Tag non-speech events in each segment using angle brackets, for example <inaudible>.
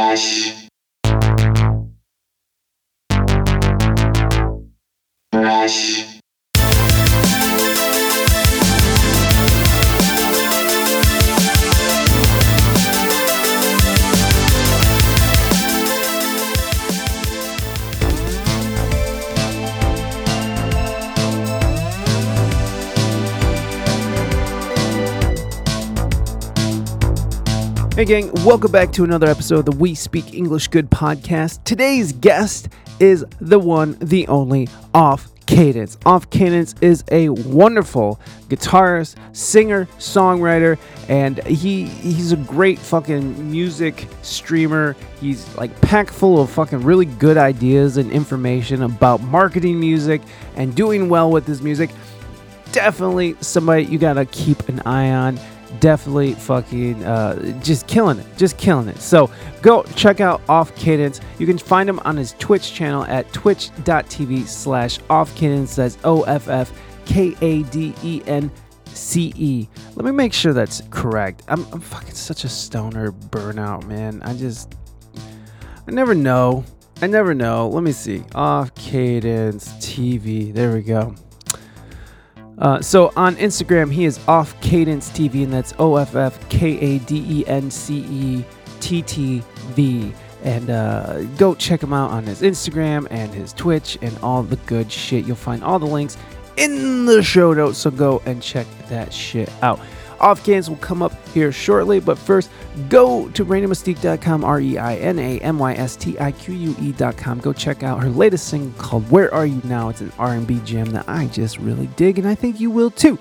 Fresh. Hey, gang, welcome back to another episode of the We Speak English Good podcast. Today's guest is the one, the only Off Kadence. Off Kadence is a wonderful guitarist, singer, songwriter, and he he's a great fucking music streamer. He's like packed full of fucking really good ideas and information about marketing music and doing well with his music. Definitely somebody you gotta keep an eye on definitely fucking uh, just killing it, just killing it. So go check out Off Kadence. You can find him on his Twitch channel at twitch.tv slash Off Kadence. That's O F F K A D E N C E. Let me make sure that's correct. I'm, I'm fucking such a stoner burnout, man. I just, I never know. I never know. Let me see. Off Kadence TV. There we go. Uh, so on Instagram, he is off Kadence TV, and that's O F F K A D E N C E T T V. And uh, go check him out on his Instagram and his Twitch and all the good shit. You'll find all the links in the show notes, so go and check that shit out. Off Kadence will come up here shortly, but first, go to ReinaMystique.com, R E I N A M Y S T I Q U E.com. Go check out her latest single called "Where Are You Now." It's an R&B gem that I just really dig, and I think you will too.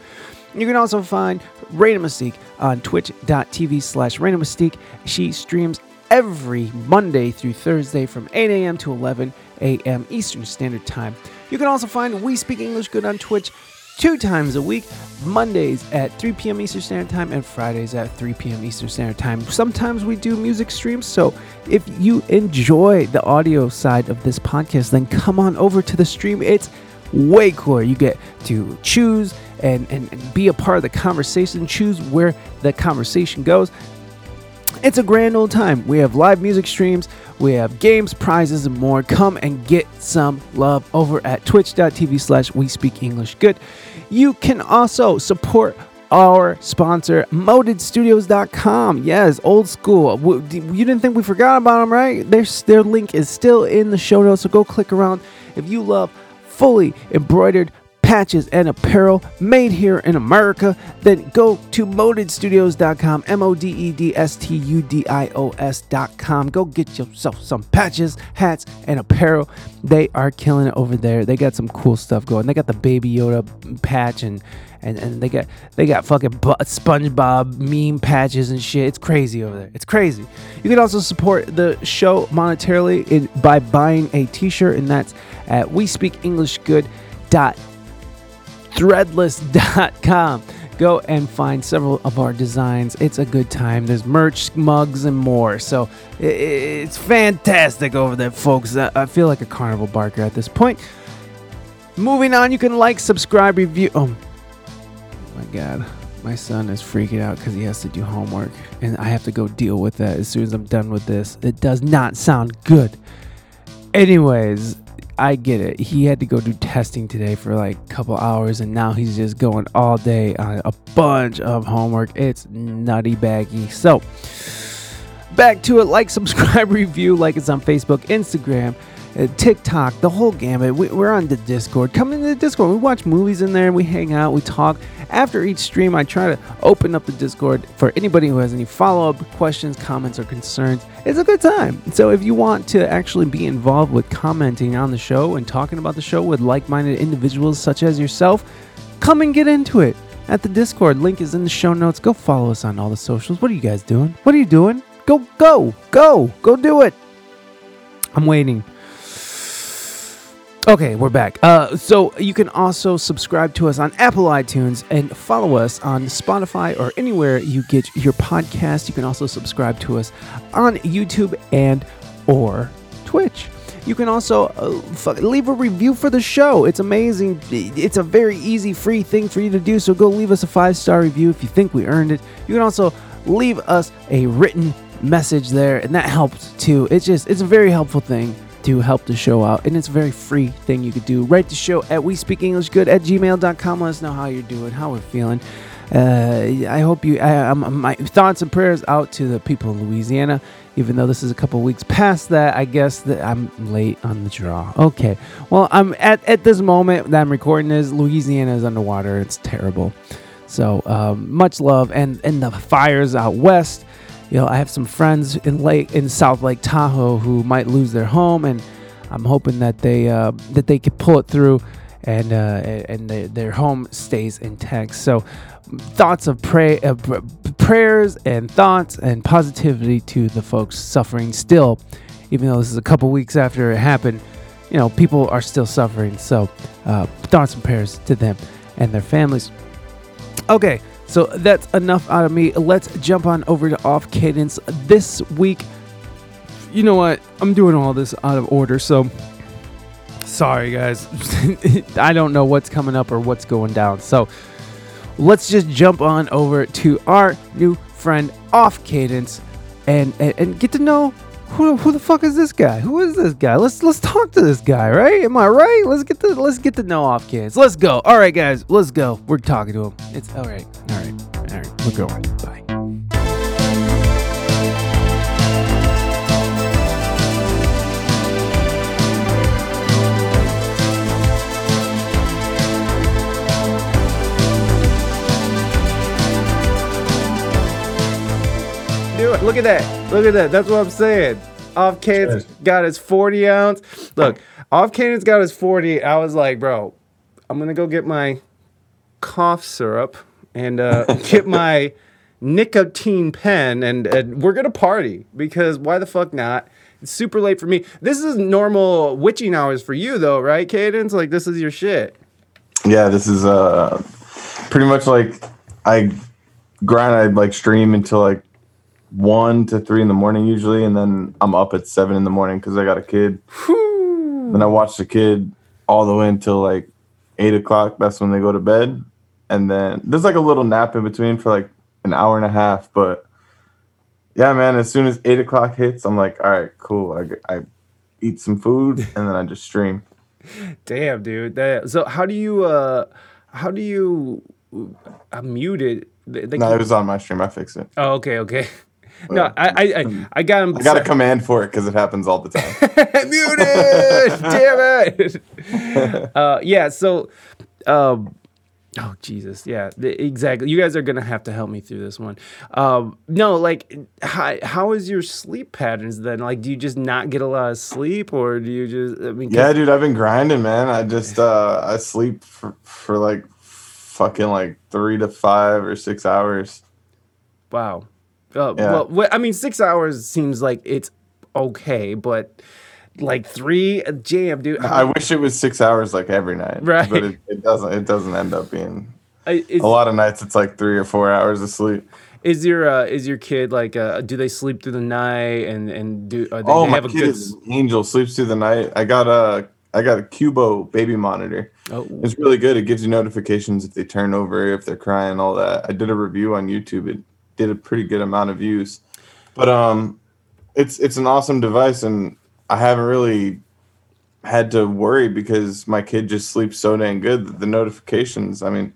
You can also find Reina Mystique on twitch.tv slash Reina Mystique. She streams every Monday through Thursday from 8 a.m. to 11 a.m. Eastern Standard Time. You can also find We Speak English Good on Twitch two times a week Mondays at 3 p.m. Eastern Standard Time and Fridays at 3 p.m. Eastern Standard Time. Sometimes we do music streams, so if you enjoy the audio side of this podcast, then come on over to the stream. It's way cooler. You get to choose and, and, and be a part of the conversation, choose where the conversation goes. It's a grand old time. We have live music streams, we have games, prizes, and more. Come and get some love over at twitch.tv slash we speak English good. You can also support our sponsor, modedstudios.com. Yes, old school. You didn't think we forgot about them, right? Their, their link is still in the show notes, so go click around. If you love fully embroidered patches and apparel made here in America, then go to modedstudios.com, M O D E D S T U D I O S.com. Go get yourself some patches, hats, and apparel. They are killing it over there. They got some cool stuff going. They got the Baby Yoda patch and and, and they got they got fucking SpongeBob meme patches and shit. It's crazy over there. It's crazy. You can also support the show monetarily in, by buying a T-shirt, and that's at we speak English good dot threadless.com. Go and find several of our designs. It's a good time. There's merch, mugs, and more. So it's fantastic over there, folks. I I feel like a carnival barker at this point. Moving on, you can like, subscribe, review. Oh my god, my son is freaking out because he has to do homework, and I have to go deal with that as soon as I'm done with this. It does not sound good. Anyways, I get it. He had to go do testing today for like a couple hours, and now he's just going all day on a bunch of homework. It's nutty baggy. So, back to it. Like, subscribe, <laughs> review. Like it's on Facebook, Instagram, uh, TikTok, the whole gamut. We, we're on the Discord. Come into the Discord. We watch movies in there. We hang out. We talk. After each stream, I try to open up the Discord for anybody who has any follow up questions, comments, or concerns. It's a good time. So if you want to actually be involved with commenting on the show and talking about the show with like minded individuals such as yourself, come and get into it at the Discord. Link is in the show notes. Go follow us on all the socials. What are you guys doing? What are you doing? Go, go, go, go do it. I'm waiting. Okay, we're back. Uh, so you can also subscribe to us on Apple iTunes and follow us on Spotify or anywhere you get your podcast. You can also subscribe to us on YouTube and or Twitch. You can also uh, leave a review for the show. It's amazing. It's a very easy, free thing for you to do. So go leave us a five star review if you think we earned it. You can also leave us a written message there, and that helped too. It's just it's a very helpful thing to help the show out, and it's a very free thing you could do. Write the show at we speak English good at gmail.com. Let us know how you're doing, how we're feeling. Uh, I hope you. I, I'm, my thoughts and prayers out to the people of Louisiana. Even though this is a couple weeks past that, I guess that I'm late on the draw. Okay, well, I'm at at this moment that I'm recording this. Louisiana is underwater. It's terrible. So um, much love, and and the fires out west. You know, I have some friends in Lake in South Lake Tahoe who might lose their home, and I'm hoping that they uh, that they can pull it through, and uh, and their, their home stays intact. So thoughts of pray, uh, prayers and thoughts and positivity to the folks suffering still, even though this is a couple weeks after it happened. You know, people are still suffering. So, uh, thoughts and prayers to them and their families. Okay, so that's enough out of me. Let's jump on over to off kadence this week. You know what? I'm doing all this out of order, so sorry guys. <laughs> I don't know what's coming up or what's going down. So let's just jump on over to our new friend off kadence and, and, and get to know who, who the fuck is this guy? Who is this guy? Let's let's talk to this guy, right? Am I right? Let's get the let's get to know off kids. Let's go. All right, guys, let's go. We're talking to him. It's all right. All right. All right. We're going. Bye. Do it. Look at that. Look at that. That's what I'm saying. Off kadence got his 40 ounce. Look, off kadence got his 40. I was like, bro, I'm gonna go get my cough syrup and uh, <laughs> get my nicotine pen, and, and we're gonna party because why the fuck not? It's super late for me. This is normal witching hours for you, though, right, Kadence? Like this is your shit. Yeah, this is uh pretty much like I grind. I like stream until like one to three in the morning usually, and then I'm up at seven in the morning because I got a kid. Then I watch the kid all the way until like eight o'clock. That's when they go to bed, and then there's like a little nap in between for like an hour and a half. But yeah, man, as soon as eight o'clock hits, I'm like, all right, cool. I, I eat some food <laughs> and then I just stream. Damn, dude. That, so how do you uh how do you uh, mute it? They- they No, can- it was on my stream. I fixed it. oh, okay, okay. <laughs> No, I I I, I got him. I got a command for it because it happens all the time. <laughs> muted. <laughs> Damn it. <laughs> uh, yeah. So, um, oh Jesus, yeah, the- exactly. You guys are gonna have to help me through this one. Um, no, like, how how is your sleep patterns then? Like, do you just not get a lot of sleep, or do you just? I mean, yeah, dude, I've been grinding, man. I just uh I sleep for, for like fucking like three to five or six hours. Wow. Uh, Yeah. Well, I mean, six hours seems like it's okay, but like three, jam, dude. I wish it was six hours like every night, Right. But it, it doesn't. It doesn't end up being. Is, A lot of nights it's like three or four hours of sleep. is your uh, is your kid like? Uh, do they sleep through the night and and do? Uh, they, Oh, my have a kid good. is an angel. Sleeps through the night. I got a I got a Cubo baby monitor. Oh, It's really good. It gives you notifications if they turn over, if they're crying, all that. I did a review on YouTube. It did a pretty good amount of views. But um it's it's an awesome device and I haven't really had to worry because my kid just sleeps so dang good that the notifications, I mean,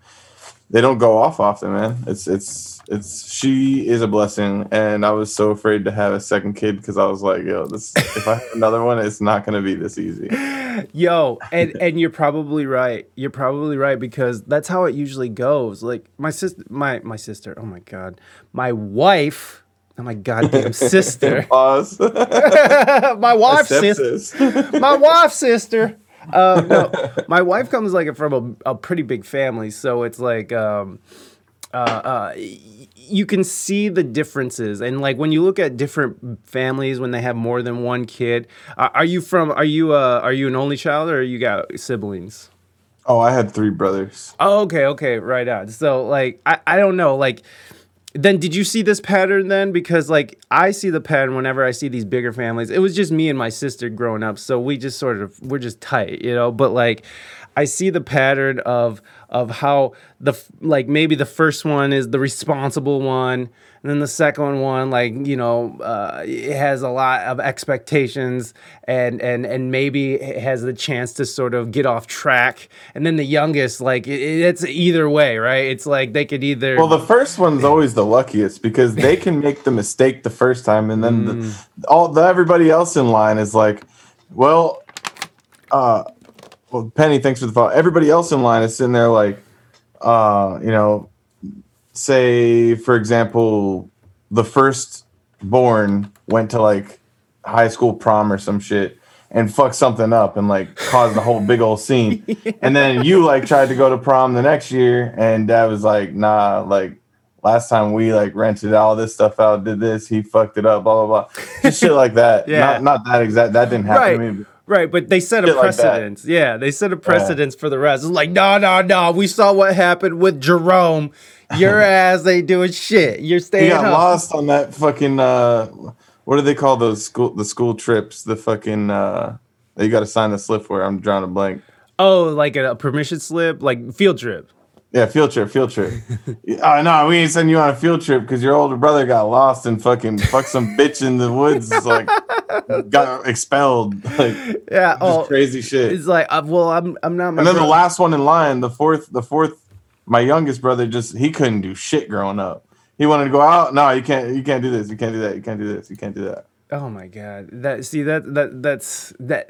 they don't go off often, man. It's it's it's she is a blessing and I was so afraid to have a second kid because I was like, yo, this if I have another one, it's not gonna be this easy. <laughs> Yo, and and you're probably right. You're probably right because that's how it usually goes. Like my sister, my my sister. Oh my god, my wife. Oh my goddamn <laughs> sister. <laughs> Pause. my wife's sister. My wife's sister. Um, no, my wife comes like from a, a pretty big family, so it's like um, uh, uh, you can see the differences, and like when you look at different families when they have more than one kid. Uh, are you from? Are you uh, are you an only child, or you got siblings? Oh, I had three brothers. Oh, okay, okay, right on. So like I, I don't know, like then did you see this pattern then? Because like I see the pattern whenever I see these bigger families. It was just me and my sister growing up, so we just sort of we're just tight, you know. But like I see the pattern of of how the like maybe the first one is the responsible one and then the second one like you know uh, it has a lot of expectations and and and maybe it has the chance to sort of get off track and then the youngest like it, it's either way right it's like they could either Well, the first one's always the luckiest because they can make the mistake the first time, and then Mm. the, all the everybody else in line is like, well, uh, well, Penny, thanks for the follow. Everybody else in line is sitting there like, uh, you know, say for example, the first born went to like high school prom or some shit and fucked something up and like caused a whole big old scene. <laughs> And then you like tried to go to prom the next year and dad was like, nah, like last time we like rented all this stuff out, did this, he fucked it up, blah blah blah. Just shit like that. <laughs> Yeah. Not not that exact that didn't happen right to me. Right but they set a Shit like precedence yeah they set a precedence for the rest it's like no no no we saw what happened with jerome your <laughs> ass ain't doing shit you're staying. He got home lost on that fucking uh what do they call those school the school trips? The fucking uh you gotta sign the slip for. I'm drawing a blank. oh like a, permission slip like field trip Yeah, field trip, field trip. <laughs> oh no, we ain't sending you on a field trip because your older brother got lost and fucking fucked some bitch in the woods. Like <laughs> <laughs> got expelled. Like yeah oh crazy shit. it's like uh, well i'm i'm not my And then the last one in line, the fourth, the fourth, my youngest brother just he couldn't do shit growing up. He wanted to go out. No, you can't. You can't do this. You can't do that. You can't do this. You can't do that. Oh my god. That see that that that's that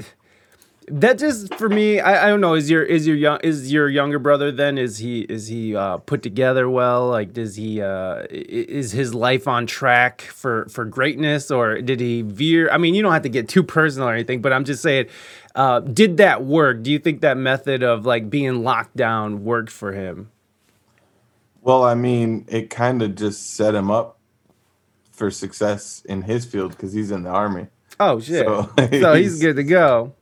that just for me I, I don't know is your is your young is your younger brother then is he is he uh put together well? Like does he uh is his life on track for for greatness or did he veer? I mean you don't have to get too personal or anything but I'm just saying uh did that work? Do you think that method of like being locked down worked for him? Well, I mean, it kind of just set him up for success in his field because he's in the army. oh shit. So, <laughs> so he's he's- good to go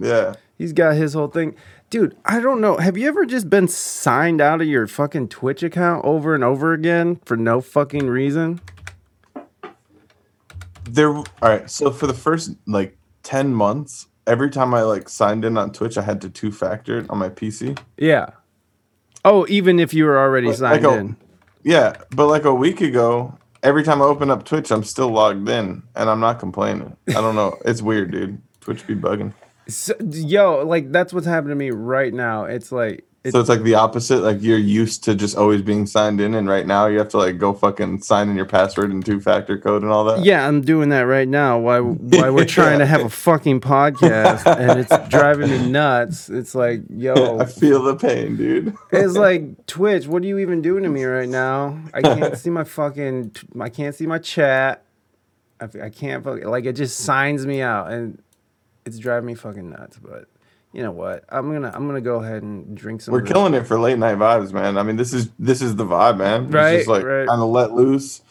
Yeah. He's got his whole thing. Dude, I don't know. Have you ever just been signed out of your fucking Twitch account over and over again for no fucking reason? There. All right. So for the first like ten months, every time I like signed in on Twitch, I had to two factor it on my PC. Yeah. Oh, even if you were already Like signed a- in. Yeah, but like a week ago, every time I open up Twitch, I'm still logged in, and I'm not complaining. I don't know. It's weird, dude. Twitch be bugging. So, yo, like that's what's happening to me right now. It's like it's, So it's like the opposite. Like you're used to just always being signed in, and right now you have to like go fucking sign in your password and two factor code and all that. yeah, I'm doing that right now. Why <laughs> why we're trying to have a fucking podcast and it's driving me nuts. It's like, yo, <laughs> I feel the pain, dude. It's <laughs> like Twitch. What are you even doing to me right now? I can't see my fucking. I can't see my chat. I, I can't like it. Just signs me out, and it's driving me fucking nuts. But you know what? I'm gonna I'm gonna go ahead and drink some. We're killing it for late night vibes, man. I mean, this is this is the vibe, man. It's Right, just like right. kind of let loose.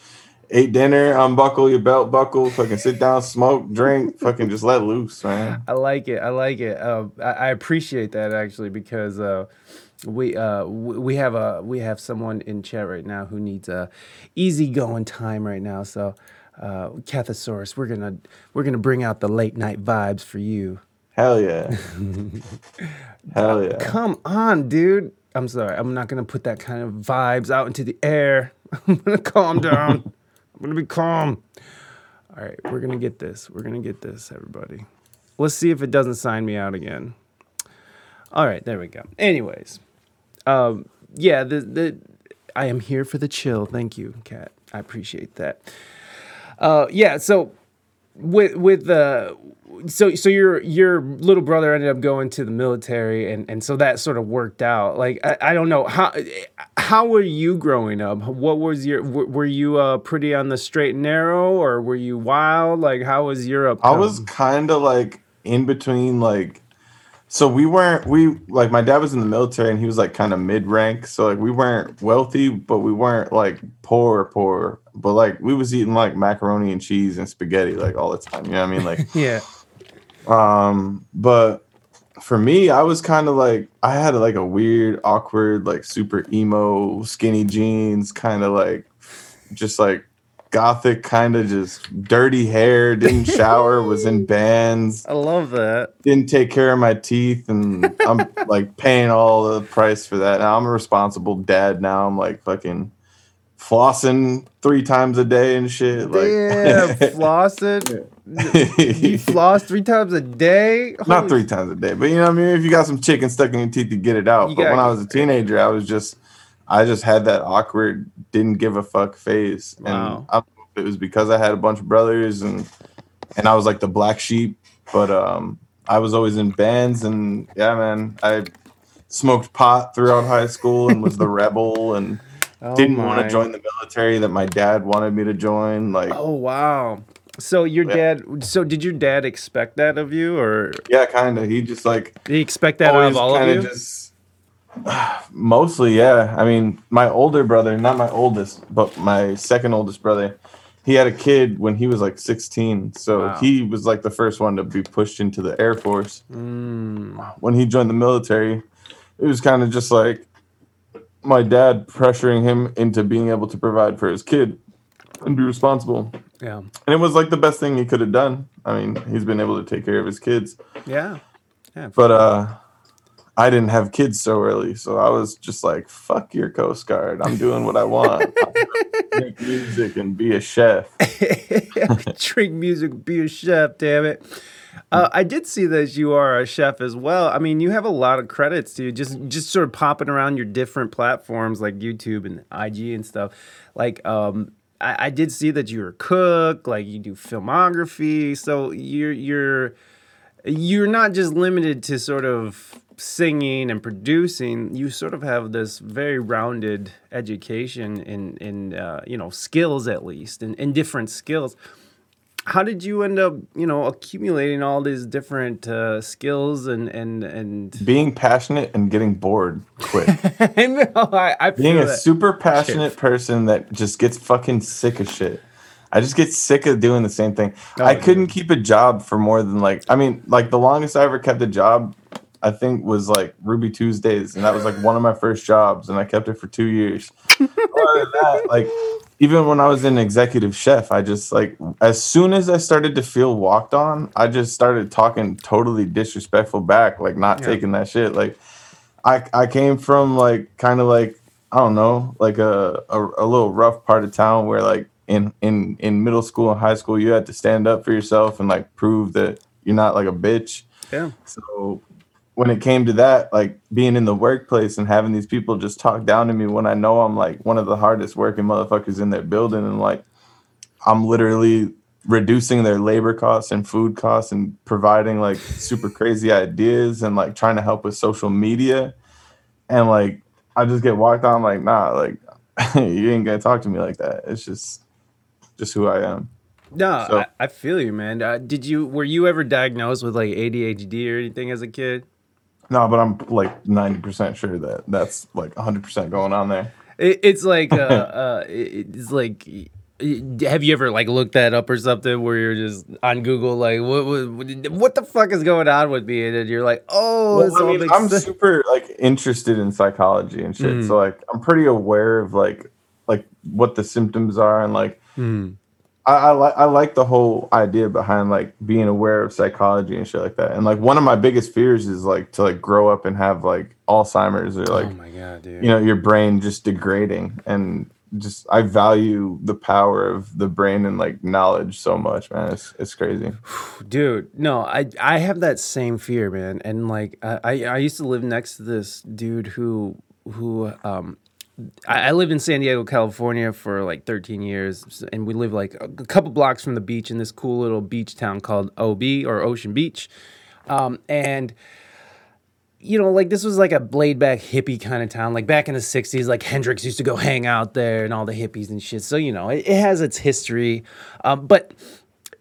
Ate dinner, unbuckle your belt buckle, fucking sit down, smoke, drink, <laughs> fucking just let loose, man. I like it. I like it. Uh, I, I appreciate that actually because uh, we uh, we have a we have someone in chat right now who needs a easygoing time right now. So, uh, Cathosaurus, we're gonna we're gonna bring out the late night vibes for you. Hell yeah. <laughs> Hell yeah. Come on, dude. I'm sorry. I'm not gonna put that kind of vibes out into the air. <laughs> I'm gonna calm down. I'm gonna be calm. All right, we're gonna get this. We're gonna get this, everybody. Let's see if it doesn't sign me out again. All right, there we go. Anyways, um, yeah, the the I am here for the chill. Thank you, Kat. I appreciate that. Uh, yeah, so with with the so so your your little brother ended up going to the military and and so that sort of worked out like i, I don't know how how were you growing up what was your were, were you uh pretty on the straight and narrow or were you wild like how was your up I was kind of like in between, like, so we weren't, we, like, my dad was in the military and he was like kind of mid rank. So, like, we weren't wealthy, but we weren't like poor, poor. But, like, we was eating like macaroni and cheese and spaghetti like all the time. You know what I mean? Like, <laughs> yeah Um, but for me, I was kind of like I had like a weird, awkward, like super emo, skinny jeans, kind of like just like gothic, kind of just dirty hair, didn't shower, was in <laughs> bands, I love that. didn't take care of my teeth, and I'm <laughs> like paying all the price for that. Now I'm a responsible dad. Now I'm like fucking flossing three times a day and shit. Like, Damn, <laughs> flossing. You floss three times a day? not three times a day, but you know what I mean. If you got some chicken stuck in your teeth, you get it out. You but when I was a teenager, I was just, I just had that awkward, didn't give a fuck face, and Wow. I don't know if it was because I had a bunch of brothers and and I was like the black sheep, but um, I was always in bands and yeah, man, I smoked pot throughout high school and was the <laughs> rebel and Oh didn't want to join the military that my dad wanted me to join. Like, Oh wow. So your Yeah. dad so did your dad expect that of you or yeah, kind of. He just like did he expect that out of all of you? Just, <sighs> mostly, yeah. I mean, my older brother, not my oldest, but my second oldest brother, he had a kid when he was like 16. So Wow. he was like the first one to be pushed into the Air Force. Mm, When he joined the military, it was kind of just like my dad pressuring him into being able to provide for his kid and be responsible. yeah. And it was like the best thing he could have done. I mean, he's been able to take care of his kids. Yeah. Yeah. But uh I didn't have kids so early, so I was just like, "Fuck your Coast Guard! I'm doing what I want. Make music and be a chef." <laughs> Drink music, be a chef, damn it. Uh, I did see that you are a chef as well. I mean, you have a lot of credits to just just sort of popping around your different platforms like YouTube and IG and stuff. Like, um, I, I did see that you're a cook, like you do filmography. So you're you're you're not just limited to sort of singing and producing you sort of have this very rounded education in in uh, you know skills at least in, in different skills how did you end up you know accumulating all these different uh, skills and and and Being passionate and getting bored quick. <laughs> I know, I, I Being a that. super passionate person that just gets fucking sick of shit. I just get sick of doing the same thing. Oh, I couldn't keep a job for more than like I mean, like the longest I ever kept a job, I think was like Ruby Tuesdays, and that was like one of my first jobs, and I kept it for two years. That, like even when I was an executive chef, I just like as soon as I started to feel walked on, I just started talking totally disrespectful back, like not Yeah. taking that shit. Like I I came from like kind of like I don't know, like a, a a little rough part of town where like in in in middle school and high school you had to stand up for yourself and like prove that you're not like a bitch. yeah So when it came to that, like being in the workplace and having these people just talk down to me when I know I'm like one of the hardest working motherfuckers in their building and like I'm literally reducing their labor costs and food costs and providing like super crazy ideas and like trying to help with social media. And like I just get walked on like nah like <laughs> you ain't gonna talk to me like that. It's just just who I am. No So- I, I feel you man. Uh, did you were you ever diagnosed with like adhd or anything as a kid no but I'm like 90% sure that that's like 100% going on there It, it's like uh, <laughs> uh, it's like. Have you ever like looked that up or something where you're just on Google like what what, what the fuck is going on with me and then you're like oh Well, I all mean, I'm sense. super like interested in psychology and shit. Mm. So like I'm pretty aware of like like what the symptoms are and like Hmm. I, I like I like the whole idea behind like being aware of psychology and shit like that. And like one of my biggest fears is like to like grow up and have like Alzheimer's or like oh my god dude you know your brain just degrading and just I value the power of the brain and like knowledge so much, man. It's it's crazy. <sighs> dude no i i have that same fear man and like i i I used to live next to this dude who who um I lived in San Diego, California for like 13 years, and we lived like a couple blocks from the beach in this cool little beach town called OB or Ocean Beach. Um, and you know, like this was like a laid back hippie kind of town. Like back in the 60s, like Hendrix used to go hang out there and all the hippies and shit. So, you know, it, it has its history. Um, but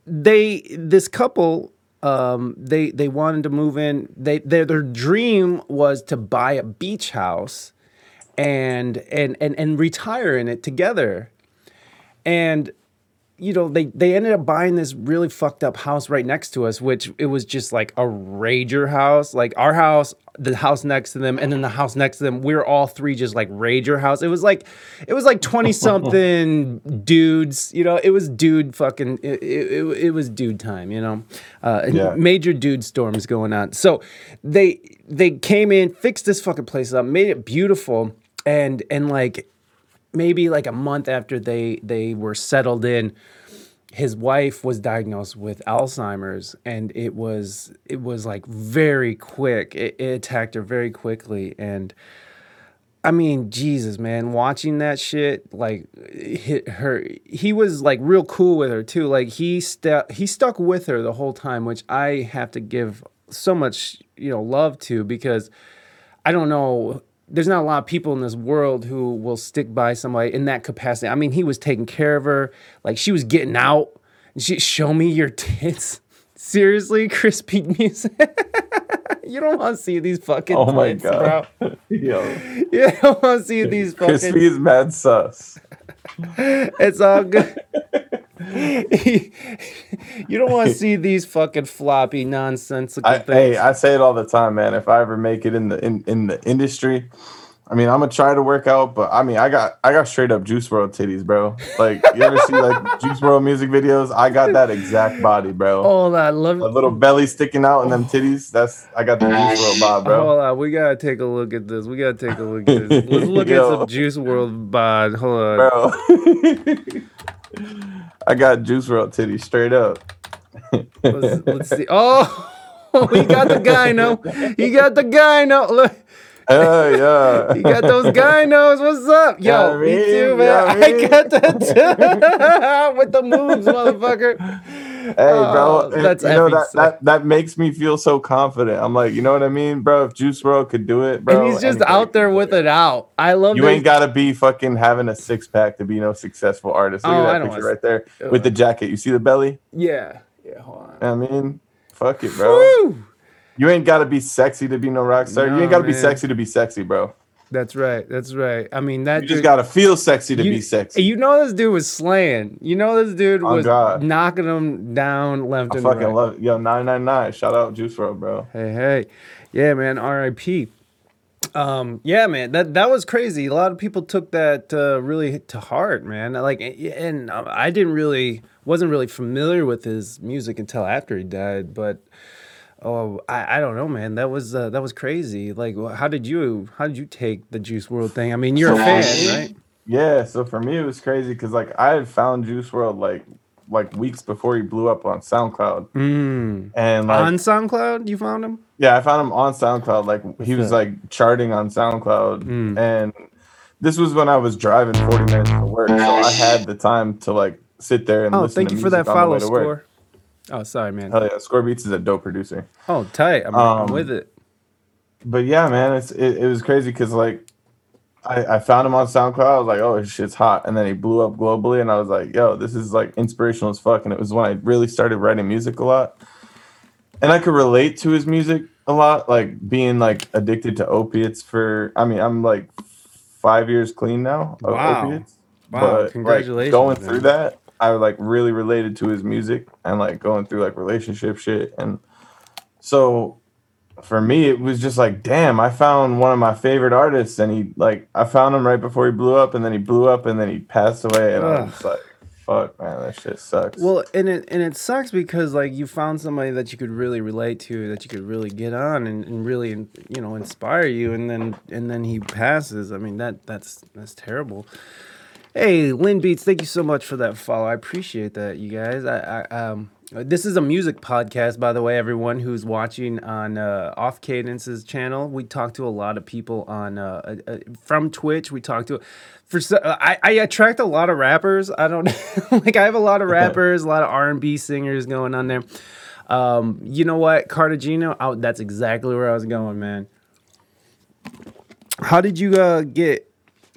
they, this couple, um, they they wanted to move in. They their their dream was to buy a beach house and and and and retire in it together. And you know, they they ended up buying this really fucked up house right next to us, which it was just like a rager house. Like our house, the house next to them, and then the house next to them. We are all three just like rager house. It was like it was like twenty something <laughs> dudes. You know, it was dude fucking. It, it, it was dude time. You know, uh, Yeah. major dude storms going on. So they they came in, fixed this fucking place up, made it beautiful, and and like maybe like a month after they they were settled in his wife was diagnosed with alzheimer's and it was it was like very quick it, it attacked her very quickly and i mean jesus man watching that shit like hit her he was like real cool with her too like he stu- he stuck with her the whole time which i have to give so much you know love to because I don't know. There's not a lot of people in this world who will stick by somebody in that capacity. I mean, he was taking care of her. Like she was getting out. And she show me your tits. <laughs> Seriously, Chris crispy music. <laughs> you don't want to see these fucking Oh my tits, god. bro. <laughs> Yo. You don't want to see these fucking. Is mad sus. It's all good. <laughs> you don't want to see these fucking floppy nonsensical I, things. hey, I say it all the time, man. If I ever make it in the in, in the industry, I mean, I'm gonna try to work out, but I mean, I got I got straight up Juice WRLD titties, bro. Like you ever see like <laughs> Juice WRLD music videos? I got that exact body, bro. Hold on, me, A little belly sticking out and them oh. titties. That's I got the Juice WRLD bod, bro. Hold on, we gotta take a look at this. We gotta take a look at this. Let's <laughs> look at some Juice WRLD bod. Hold on. Bro. I got Juice WRLD titties straight up. Let's, let's see. <laughs> Oh, <laughs> he got the gyno. He got the gyno. Look, Hell yeah. <laughs> he got those gynos. What's up, yo? Me mean, too, yeah, man. I I got that too. with the moves, motherfucker. Hey, Oh, bro, and that's you know that, that that makes me feel so confident. I'm like, you know what I mean, bro? If Juice WRLD could do it, bro, and he's just out there with it. it out. I love You ain't gotta be fucking having a six pack to be no successful artist. Look Oh, at that picture right there Oh. with the jacket. You see the belly? Yeah. Yeah, hold on. I mean, fuck it, bro. Woo! You ain't gotta be sexy to be no rock star. you ain't gotta be sexy to be sexy, bro. That's right. That's right. I mean, that You dude, just gotta feel sexy to you, be sexy. You know this dude was slaying. You know this dude Oh, was knocking him down left I and fucking right. love it. Yo, 999. Shout out Juice WRLD, bro. Hey, hey, yeah, man. R.I.P. Um, yeah, man. That that was crazy. A lot of people took that uh, really to heart, man. Like, and I didn't really wasn't really familiar with his music until after he died, but. Oh, I, I don't know, man. That was uh, that was crazy. Like, wh- how did you how did you take the Juice WRLD thing? I mean, you're a fan, right? Yeah, so for me it was crazy because like I had found Juice WRLD like like weeks before he blew up on SoundCloud, Mm. and like On SoundCloud, you found him? yeah, I found him on SoundCloud. Like he was like charting on SoundCloud, Mm. and this was when I was driving forty minutes to work, so I had the time to like sit there and listen. Oh, listen thank to you for that music on the follow way to work. score. Oh, sorry, man. Hell yeah, Score Beats is a dope producer. Oh, tight. I'm, I'm Um, with it. But yeah, man, it's it, it was crazy because like I, I found him on SoundCloud. I was like, oh, this shit's hot, and then he blew up globally, and I was like, yo, this is like inspirational as fuck. And it was when I really started writing music a lot, and I could relate to his music a lot, like being like addicted to opiates for. I mean, I'm like five years clean now of Wow. opiates. Wow, but congratulations, like going man. through that, I like really related to his music and like going through like relationship shit, and so for me it was just like damn i found one of my favorite artists and he like i found him right before he blew up and then he blew up and then he passed away and i Ugh. was like fuck man that shit sucks Well, and it and it sucks because like you found somebody that you could really relate to, that you could really get on and, and really you know inspire you, and then and then he passes. I mean that that's that's terrible. Hey, Lynn Beats, thank you so much for that follow. I appreciate that, you guys. I, I um, this is a music podcast, by the way. Everyone who's watching on uh, Off Kadence's channel, we talk to a lot of people on uh, uh, uh, from Twitch. We talk to for uh, I, I attract a lot of rappers. I don't <laughs> like I have a lot of <laughs> rappers, a lot of R and B singers going on there. Um, you know what, Cartagena? Oh, that's exactly where I was going, man. How did you uh, get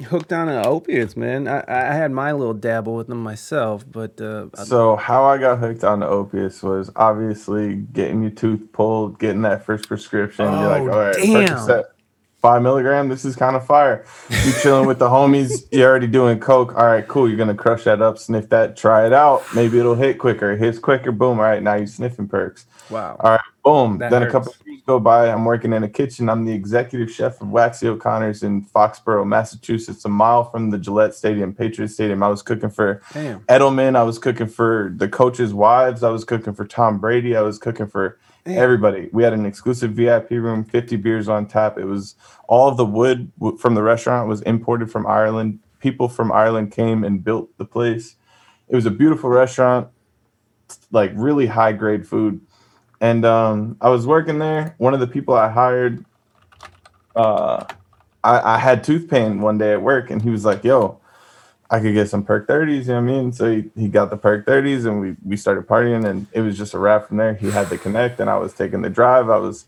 hooked on opiates, man? I, I had my little dabble with them myself, but uh, I- so how i got hooked on opiates was obviously getting your tooth pulled getting that first prescription you're like Oh, all right damn. Percocet. Five milligram. This is kind of fire. You chilling with the homies. You're already doing coke. All right, cool. You're gonna crush that up, sniff that, try it out. Maybe it'll hit quicker. It hits quicker. Boom. All right, now you're sniffing perks. Wow. All right, boom. That then hurts. a couple of years go by. I'm working in a kitchen. I'm the executive chef of Waxy O'Connor's in Foxborough, Massachusetts, a mile from the Gillette Stadium, Patriot Stadium. I was cooking for Damn. Edelman. I was cooking for the coaches' wives. I was cooking for Tom Brady. I was cooking for Everybody. We had an exclusive VIP room, 50 beers on tap. It was all of the wood w- from the restaurant was imported from Ireland. People from Ireland came and built the place. It was a beautiful restaurant, like really high grade food. And um, I was working there. One of the people I hired, uh, I, I had tooth pain one day at work, and he was like, "Yo, I could get some perk 30s, you know what I mean? So he, he got the perk 30s and we, we started partying and it was just a wrap from there. He had the connect and I was taking the drive. I was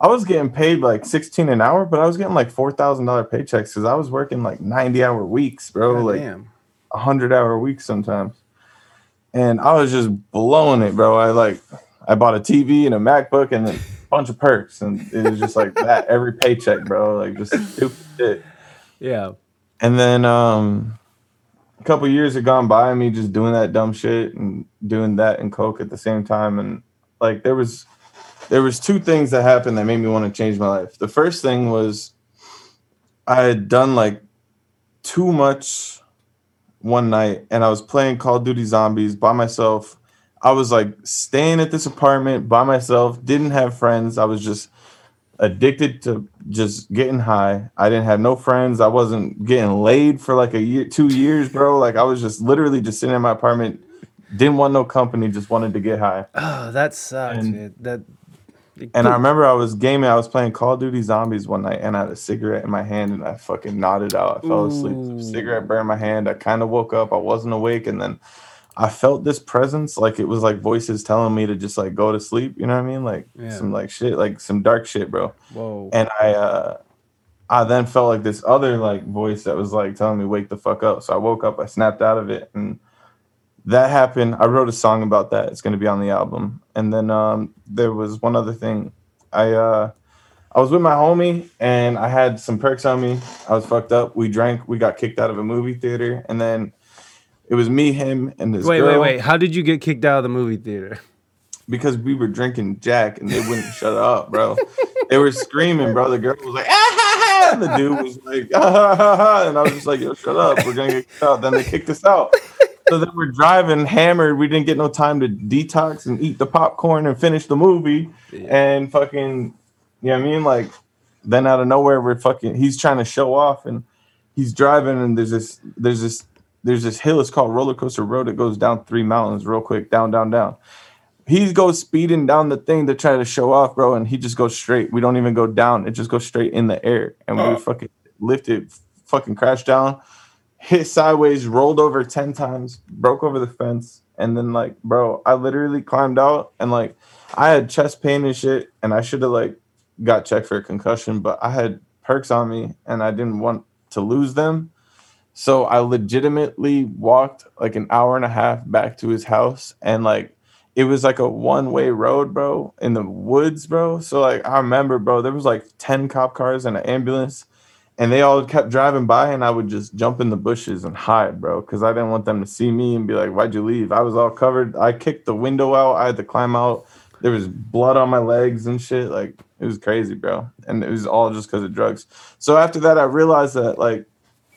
I was getting paid like 16 an hour, but I was getting like four thousand dollar paychecks because I was working like 90 hour weeks, bro. God like damn. hundred hour weeks sometimes. And I was just blowing it, bro. I like I bought a TV and a MacBook and a bunch of perks, and it was just like that every paycheck, bro. Like just stupid shit. <laughs> Yeah. And then um a couple years had gone by me just doing that dumb shit and doing that and coke at the same time. And like there was there was two things that happened that made me want to change my life. The first thing was I had done like too much one night and I was playing Call of Duty Zombies by myself. I was like staying at this apartment by myself, didn't have friends. I was just addicted to just getting high. I didn't have no friends. I wasn't getting laid for like a year, two years, bro. Like I was just literally just sitting in my apartment, didn't want no company, just wanted to get high. Oh, that sucks, And- man. That. And I remember I was gaming, I was playing Call of Duty Zombies one night and I had a cigarette in my hand and I fucking nodded out. I fell asleep. Ooh. Cigarette burned my hand. I kind of woke up. I wasn't awake and then I felt this presence like it was like voices telling me to just like go to sleep, you know what I mean? Like Yeah. some like shit, like some dark shit, bro. Whoa. and I uh I then felt like this other like voice that was like telling me wake the fuck up. So I woke up, I snapped out of it and that happened. I wrote a song about that. It's going to be on the album. And then um there was one other thing. I uh I was with my homie and I had some perks on me. I was fucked up. We drank, we got kicked out of a movie theater and then it was me, him, and this wait, girl wait, wait. How did you get kicked out of the movie theater? because we were drinking Jack and they wouldn't shut up, bro. They were screaming, bro. The girl was like, ah, ha, ha, and the dude was like, ah, ha, ha, ha. and I was just like, yo, shut up. We're gonna get kicked out. Then they kicked us out. So then we're driving hammered. We didn't get no time to detox and eat the popcorn and finish the movie and fucking, you know what I mean? Like, then out of nowhere, we're fucking. He's trying to show off and he's driving and there's this, there's this, there's this hill. It's called Roller Coaster Road. It goes down three mountains real quick, down, down, down he goes speeding down the thing to try to show off, bro, and he just goes straight. We don't even go down; it just goes straight in the air, and we oh. fucking lifted, fucking crashed down, hit sideways, rolled over ten times, broke over the fence, and then like, bro, I literally climbed out and like, I had chest pain and shit, and I should have like got checked for a concussion, but I had perks on me, and I didn't want to lose them. So I legitimately walked like an hour and a half back to his house and like it was like a one way road, bro, in the woods, bro. So like I remember, bro, there was like 10 cop cars and an ambulance and they all kept driving by and I would just jump in the bushes and hide, bro, because I didn't want them to see me and be like, Why'd you leave? I was all covered. I kicked the window out. I had to climb out. There was blood on my legs and shit. Like it was crazy, bro. And it was all just because of drugs. So after that, I realized that like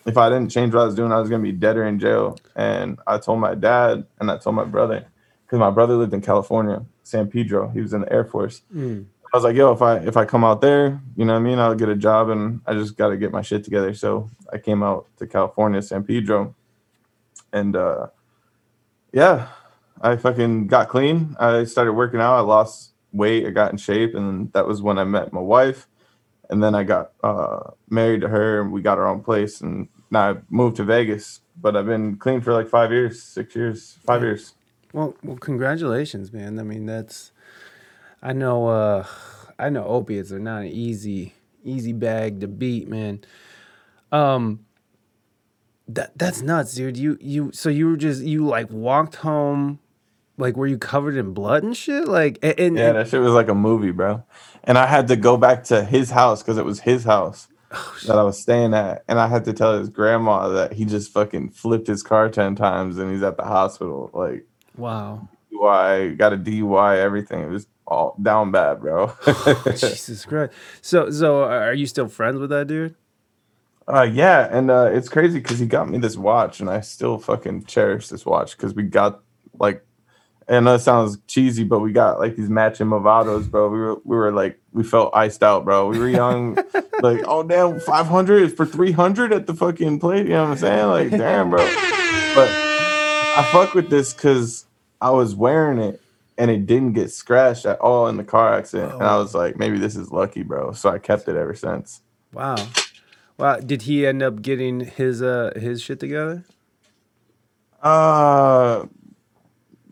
if I didn't change what I was doing, I was gonna be dead or in jail. And I told my dad and I told my brother because my brother lived in California, San Pedro. He was in the Air Force. Mm. I was like, yo, if I if I come out there, you know what I mean, I'll get a job and I just gotta get my shit together. So I came out to California, San Pedro, and uh yeah, I fucking got clean. I started working out, I lost weight, I got in shape, and that was when I met my wife. And then I got uh married to her and we got our own place and now I moved to Vegas. But I've been clean for like five years, six years, five years. Well, well, congratulations, man. I mean, that's. I know. uh I know opiates are not an easy, easy bag to beat, man. Um. That that's nuts, dude. You you so you were just you like walked home, like were you covered in blood and shit? Like and, and Yeah, that shit was like a movie, bro. And I had to go back to his house because it was his house. that I was staying at, and I had to tell his grandma that he just fucking flipped his car ten times and he's at the hospital. Like, Wow. DUI, got a DUI, everything. It was all down bad, bro. <laughs> Jesus Christ. So so are you still friends with that dude? uh, yeah, and uh, it's crazy because he got me this watch, and I still fucking cherish this watch because we got like. Know it sounds cheesy, but we got like these matching Movados, bro. We were we were like we felt iced out, bro. We were young, <laughs> like oh damn, five hundred is for three hundred at the fucking plate. You know what I'm saying? Like damn, bro. But I fuck with this because I was wearing it and it didn't get scratched at all in the car accident, and I was like, maybe this is lucky, bro. So I kept it ever since. Wow. Wow. Did he end up getting his uh his shit together? Uh,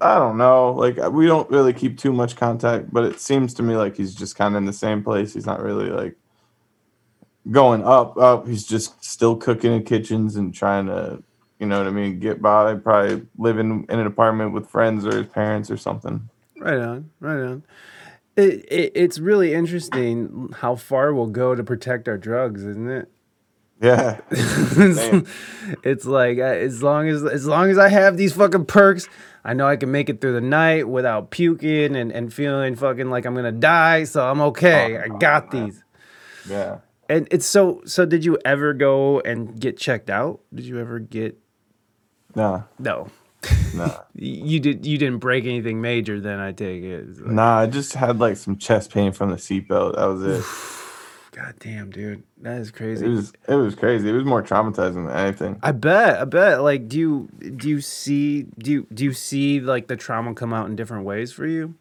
I don't know. Like we don't really keep too much contact, but it seems to me like he's just kind of in the same place. He's not really like going up, up. He's just still cooking in kitchens and trying to, you know what I mean, get by. Probably living in an apartment with friends or his parents or something. Right on, right on. It, it it's really interesting how far we'll go to protect our drugs, isn't it? Yeah, <laughs> it's, it's like uh, as long as as long as I have these fucking perks, I know I can make it through the night without puking and, and feeling fucking like I'm gonna die. So I'm okay. I oh, got these. yeah. And it's so so. Did you ever go and get checked out? Did you ever get Nah, no? nah, <laughs> You did. You didn't break anything major. Then I take it. Like, nah. I just had like some chest pain from the seatbelt. That was it. <sighs> <laughs> God damn, dude, that is crazy. It was it was crazy. It was more traumatizing than anything. I bet. I bet. Like, do you do you see do you do you see like the trauma come out in different ways for you?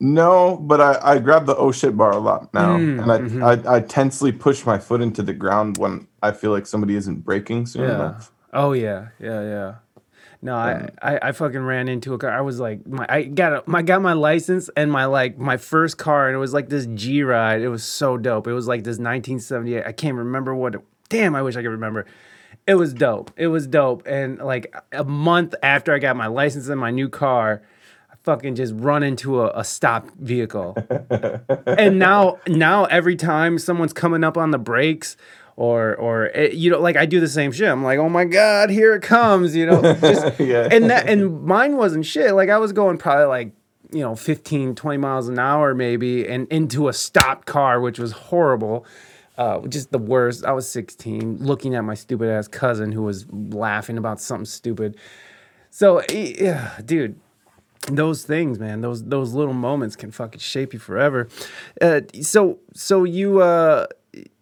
No, but I, I grab the oh shit bar a lot now, Mm, and I, mhm. I I tensely push my foot into the ground when I feel like somebody isn't breaking soon Yeah. enough. Oh yeah. Yeah. Yeah. No, I, I I fucking ran into a car. I was like, my I got a, I got my license and my like my first car, and it was like this G ride. It was so dope. It was like this 1978. I can't remember what. It, damn, I wish I could remember. It was dope. It was dope. And like a month after I got my license and my new car, I fucking just run into a, a stopped vehicle. <laughs> and now now every time someone's coming up on the brakes or or you know like I do the same shit. I'm like, "Oh my god, here it comes," you know. <laughs> Just, Yeah. And that and mine wasn't shit. Like I was going probably like, you know, 15 20 miles an hour maybe and into a stopped car which was horrible. Uh, just the worst. I was 16, looking at my stupid ass cousin who was laughing about something stupid. So, eh, yeah, dude, those things, man, those those little moments can fucking shape you forever. Uh, so so you uh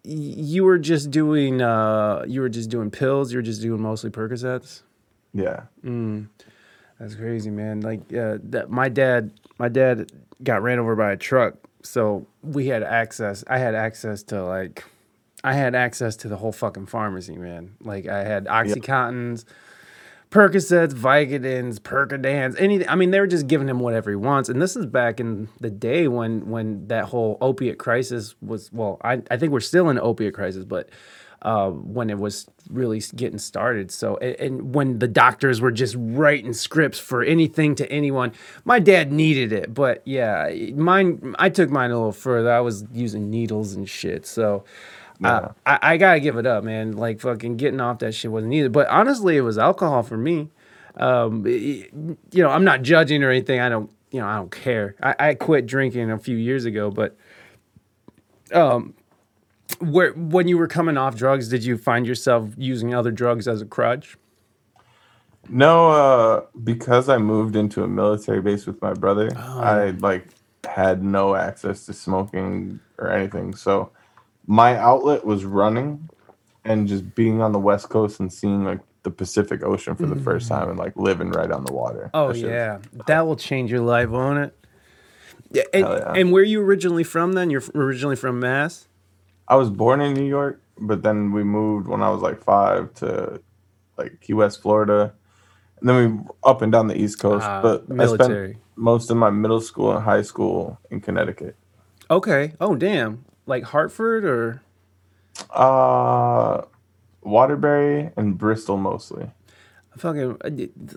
you were just doing uh you were just doing pills. You were just doing mostly Percocets. Yeah. That's crazy, man. Like uh, that, my dad, my dad got ran over by a truck, so we had access. I had access to like, I had access to the whole fucking pharmacy, man. Like I had OxyContins, Percocets, Vicodins, Percodans, anything. I mean, they were just giving him whatever he wants. And this is back in the day when when that whole opiate crisis was. Well, I I think we're still in opiate crisis, but uh, when it was really getting started. So, and, and when the doctors were just writing scripts for anything to anyone, my dad needed it. But yeah, mine, I took mine a little further. I was using needles and shit. So, I, I gotta give it up, man. Like fucking getting off that shit wasn't easy. But honestly, it was alcohol for me. Um, it- you know, I'm not judging or anything. I don't, you know, I don't care. I, I quit drinking a few years ago, but where when you were coming off drugs, did you find yourself using other drugs as a crutch? No, uh, because I moved into a military base with my brother, I like had no access to smoking or anything. So my outlet was running and just being on the west coast and seeing like the Pacific Ocean for the first time and like living right on the water. Oh That yeah, that will change your life, won't it? Yeah, and, yeah. and where you originally from? Then you're originally from Mass. I was born in New York, but then we moved when I was like five to like Key West, Florida. And then we up and down the East Coast. Ah, but I spent most of my middle school and high school in Connecticut. Okay. Oh damn. Like Hartford or Uh Waterbury and Bristol mostly. fucking.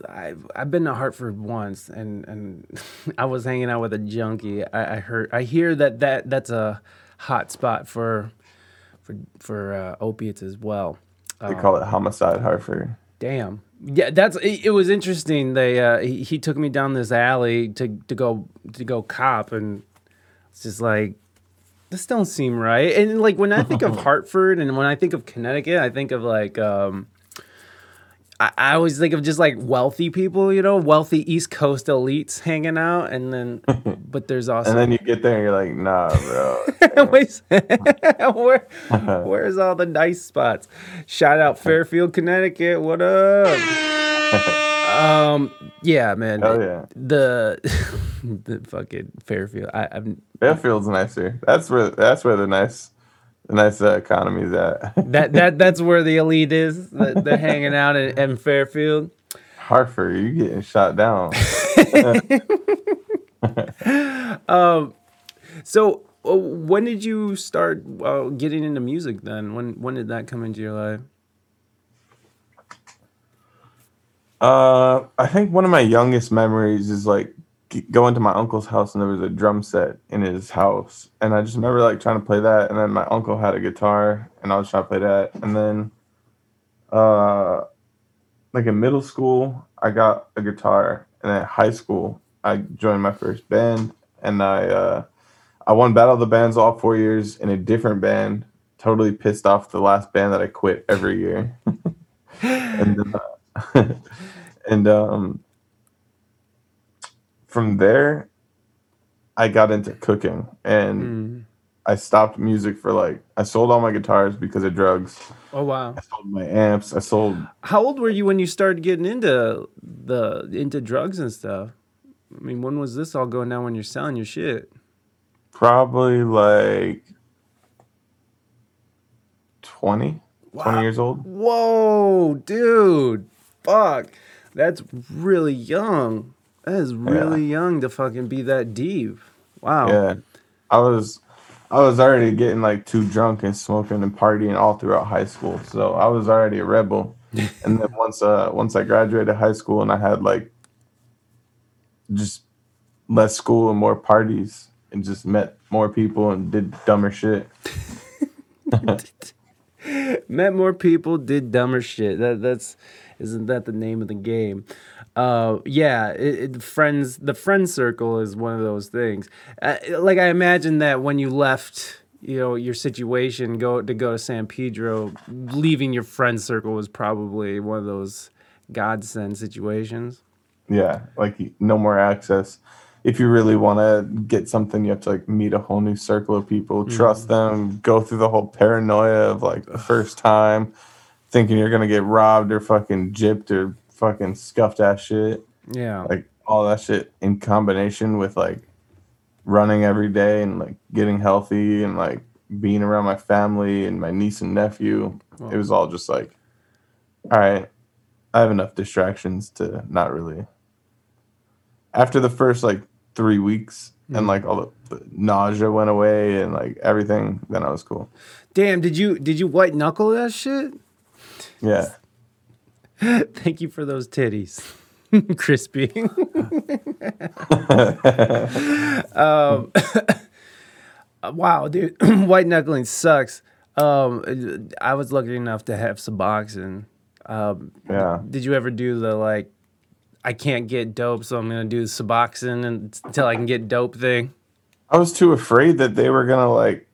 I've I've been to Hartford once, and and <laughs> I was hanging out with a junkie. I, I heard I hear that that that's a hot spot for. For for uh, opiates as well. They call it homicide Hartford. Damn. Yeah, that's it, it was interesting. They uh he, he took me down this alley to to go to go cop and it's just like this don't seem right. And like when I think of <laughs> Hartford and when I think of Connecticut, I think of like um I, I always think of just like wealthy people, you know, wealthy East Coast elites hanging out and then <laughs> but there's also And then you get there and you're like, nah, bro. <laughs> Wait, where, where's all the nice spots? Shout out Fairfield, Connecticut. What up? Um, yeah, man. Hell yeah. The <laughs> the fucking Fairfield. I, I'm Fairfield's nicer. That's where that's where the nice the nice uh, economy's at. <laughs> that that that's where the elite is. They're hanging out in, in Fairfield. Hartford, you getting shot down. <laughs> Um. So, uh, when did you start uh, getting into music? Then, when when did that come into your life? Uh, I think one of my youngest memories is like going to my uncle's house and there was a drum set in his house, and I just remember like trying to play that, and then my uncle had a guitar, and I was trying to play that, and then, uh, like in middle school, I got a guitar, and then high school, I joined my first band, and I uh, I won Battle of the Bands all four years in a different band. Totally pissed off the last band that I quit every year. <laughs> and uh, <laughs> and um, from there, I got into cooking, and Mm. I stopped music for like I sold all my guitars because of drugs. Oh wow! I sold my amps. I sold How old were you when you started getting into the into drugs and stuff? I mean, when was this all going down when you're selling your shit? probably like 20, 20 years old. Whoa, dude. Fuck. That's really young. That is really young to fucking be that deep. Wow. Yeah, I was, I was already getting like too drunk and smoking and partying all throughout high school. So I was already a rebel. <laughs> and then once, uh, once I graduated high school and I had like just less school and more parties and just met more people and did dumber shit. <laughs> Met more people, did dumber shit. That that's isn't that the name of the game? Uh, yeah, it, it, friends. The friend circle is one of those things. Uh, like I imagine that when you left, you know, your situation, go to go to San Pedro, leaving your friend circle was probably one of those godsend situations. Yeah, like no more access. If you really want to get something, you have to like meet a whole new circle of people, trust them, go through the whole paranoia of like the first time, thinking you're gonna get robbed or fucking gypped or fucking scuffed ass shit. Yeah. Like all that shit in combination with like running every day and like getting healthy and like being around my family and my niece and nephew. It was all just like, all right, I have enough distractions to not really. After the first like three weeks and mm-hmm. like all the, the nausea went away and like everything, then I was cool. Damn, did you did you white knuckle that shit? Yeah. <laughs> Thank you for those titties. <laughs> Crispy. <laughs> um, wow, dude. <clears throat> White knuckling sucks. Um, I was lucky enough to have Suboxone. Um, Yeah. did you ever do the like, I can't get dope, so I'm gonna do Suboxone until I can get dope thing? I was too afraid that they were gonna like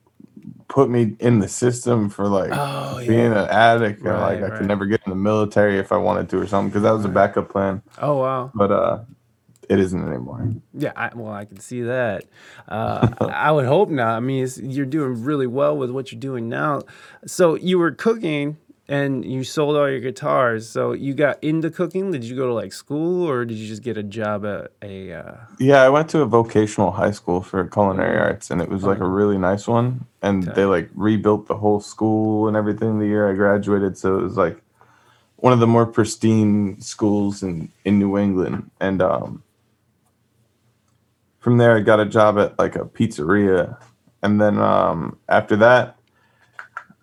put me in the system for like Oh, being an addict and like Right, I right. could never get in the military if I wanted to or something because that was a backup plan. Oh wow. But uh it isn't anymore. Yeah, I, well, I can see that. Uh, I would hope not. I mean, it's, you're doing really well with what you're doing now. So you were cooking and you sold all your guitars. So you got into cooking. Did you go to like school or did you just get a job at a? Uh, Yeah, I went to a vocational high school for culinary arts and it was like a really nice one. And Okay. they like rebuilt the whole school and everything the year I graduated. So it was like one of the more pristine schools in, in New England. And um from there I got a job at like a pizzeria. And then um after that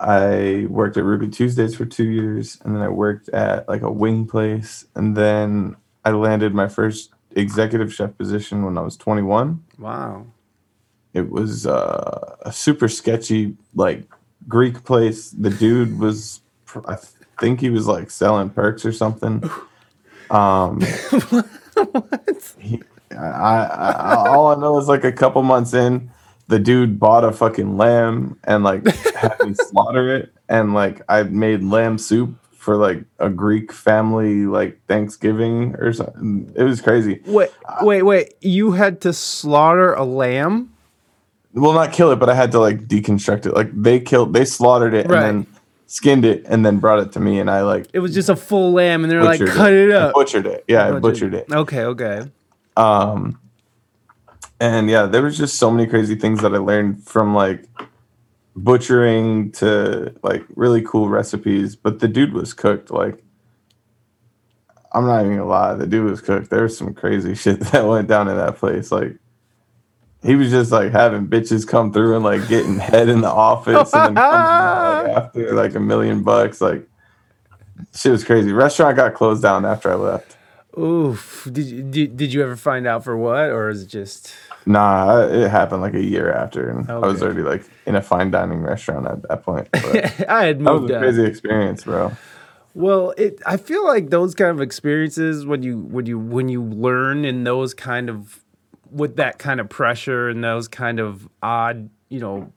I worked at Ruby Tuesdays for two years, and then I worked at like a wing place, and then I landed my first executive chef position when I was 21. wow. It was uh, a super sketchy like Greek place. The dude was, I think he was like selling perks or something. <laughs> Um, he, I, I, I, all I know is like a couple months in, the dude bought a fucking lamb and like <laughs> had me slaughter it, and like I made lamb soup for like a Greek family like Thanksgiving or something. It was crazy. Wait, wait, wait. You had to slaughter a lamb? well not kill it but i had to like deconstruct it like they killed they slaughtered it Right. and then skinned it and then brought it to me and i like It was just a full lamb, and they're like, cut it I up. butchered it yeah i butchered it Okay, okay. um and yeah there was just so many crazy things that i learned from like butchering to like really cool recipes but the dude was cooked like i'm not even gonna lie the dude was cooked there was some crazy <laughs> shit that went down in that place like he was just like having bitches come through and like getting head in the office and then out, like, <laughs> after like a million bucks like shit was crazy restaurant got closed down after i left Oof. Did you did, did you ever find out for what, or is it just? Nah, it happened like a year after, and I was already like in a fine dining restaurant at that point. But that <laughs> I had was moved a out. crazy experience, bro. Well, it. I feel like those kind of experiences when you when you when you learn in those kind of with that kind of pressure and those kind of odd, you know,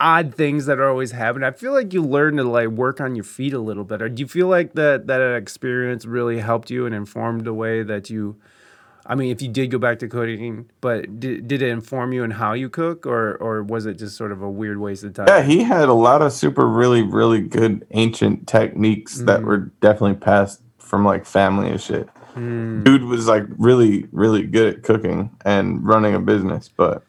odd things that are always happening. I feel like you learn to like work on your feet a little better. Do you feel like that that experience really helped you and informed the way that you? I mean, if you did go back to cooking, but did, did it inform you in how you cook, or or was it just sort of a weird waste of time? Yeah, he had a lot of super, really, really good ancient techniques Mm-hmm. that were definitely passed from like family and shit. Mm. Dude was like really, really good at cooking and running a business, but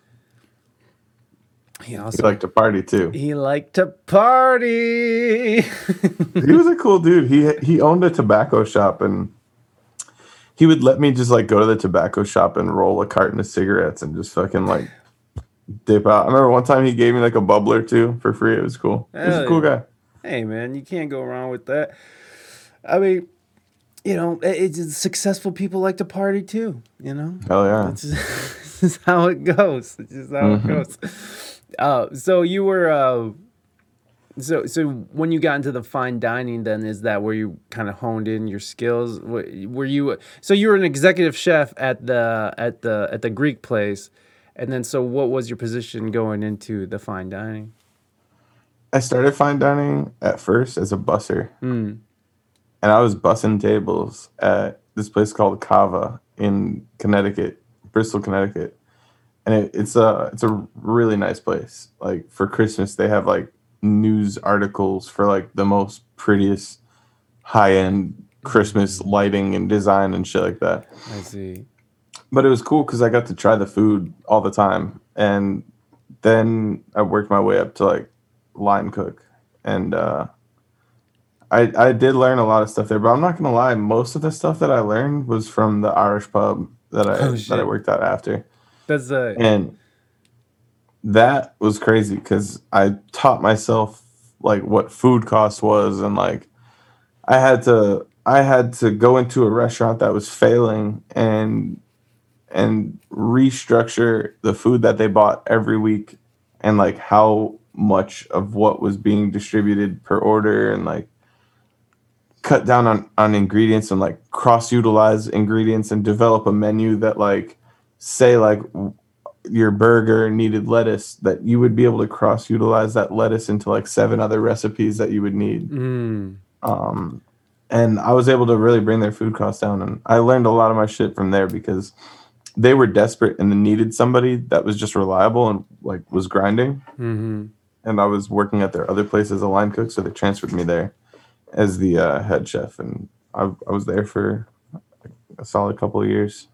he he also liked to party too. He liked to party. <laughs> he was a cool dude. He he owned a tobacco shop and he would let me just like go to the tobacco shop and roll a carton of cigarettes and just fucking like dip out. I remember one time he gave me like a bubbler too for free. It was cool. He was a cool yeah. guy. hey man, you can't go wrong with that. I mean, you know, it's successful people like to party too. You know, Hell yeah. it's just, <laughs> it's just how it goes. It's just how Mhm. it goes. Uh, so you were. Uh, so, so when you got into the fine dining, then is that where you kind of honed in your skills? Were were you so you were an executive chef at the at the at the Greek place, and then so what was your position going into the fine dining? I started fine dining at first as a busser. Hmm. and I was bussing tables at this place called Kava in Connecticut, Bristol, Connecticut, and it, it's a it's a really nice place. Like for Christmas, they have like news articles for like the most prettiest high end Christmas lighting and design and shit like that. I see. But it was cool because I got to try the food all the time, and then I worked my way up to like line cook, and uh, I I did learn a lot of stuff there. But I'm not gonna lie, most of the stuff that I learned was from the Irish pub that I Oh, that I worked at after, That's uh, and that was crazy because I taught myself like what food cost was, and like I had to I had to go into a restaurant that was failing and and restructure the food that they bought every week and like how much of what was being distributed per order and like cut down on on ingredients and like cross utilize ingredients and develop a menu that like say like your burger needed lettuce that you would be able to cross utilize that lettuce into like seven other recipes that you would need mm, um, and I was able to really bring their food costs down. And I learned a lot of my shit from there because they were desperate and they needed somebody that was just reliable and like was grinding. hmm And I was working at their other place as a line cook, so they transferred me there as the uh, head chef, and I, I was there for a solid couple of years.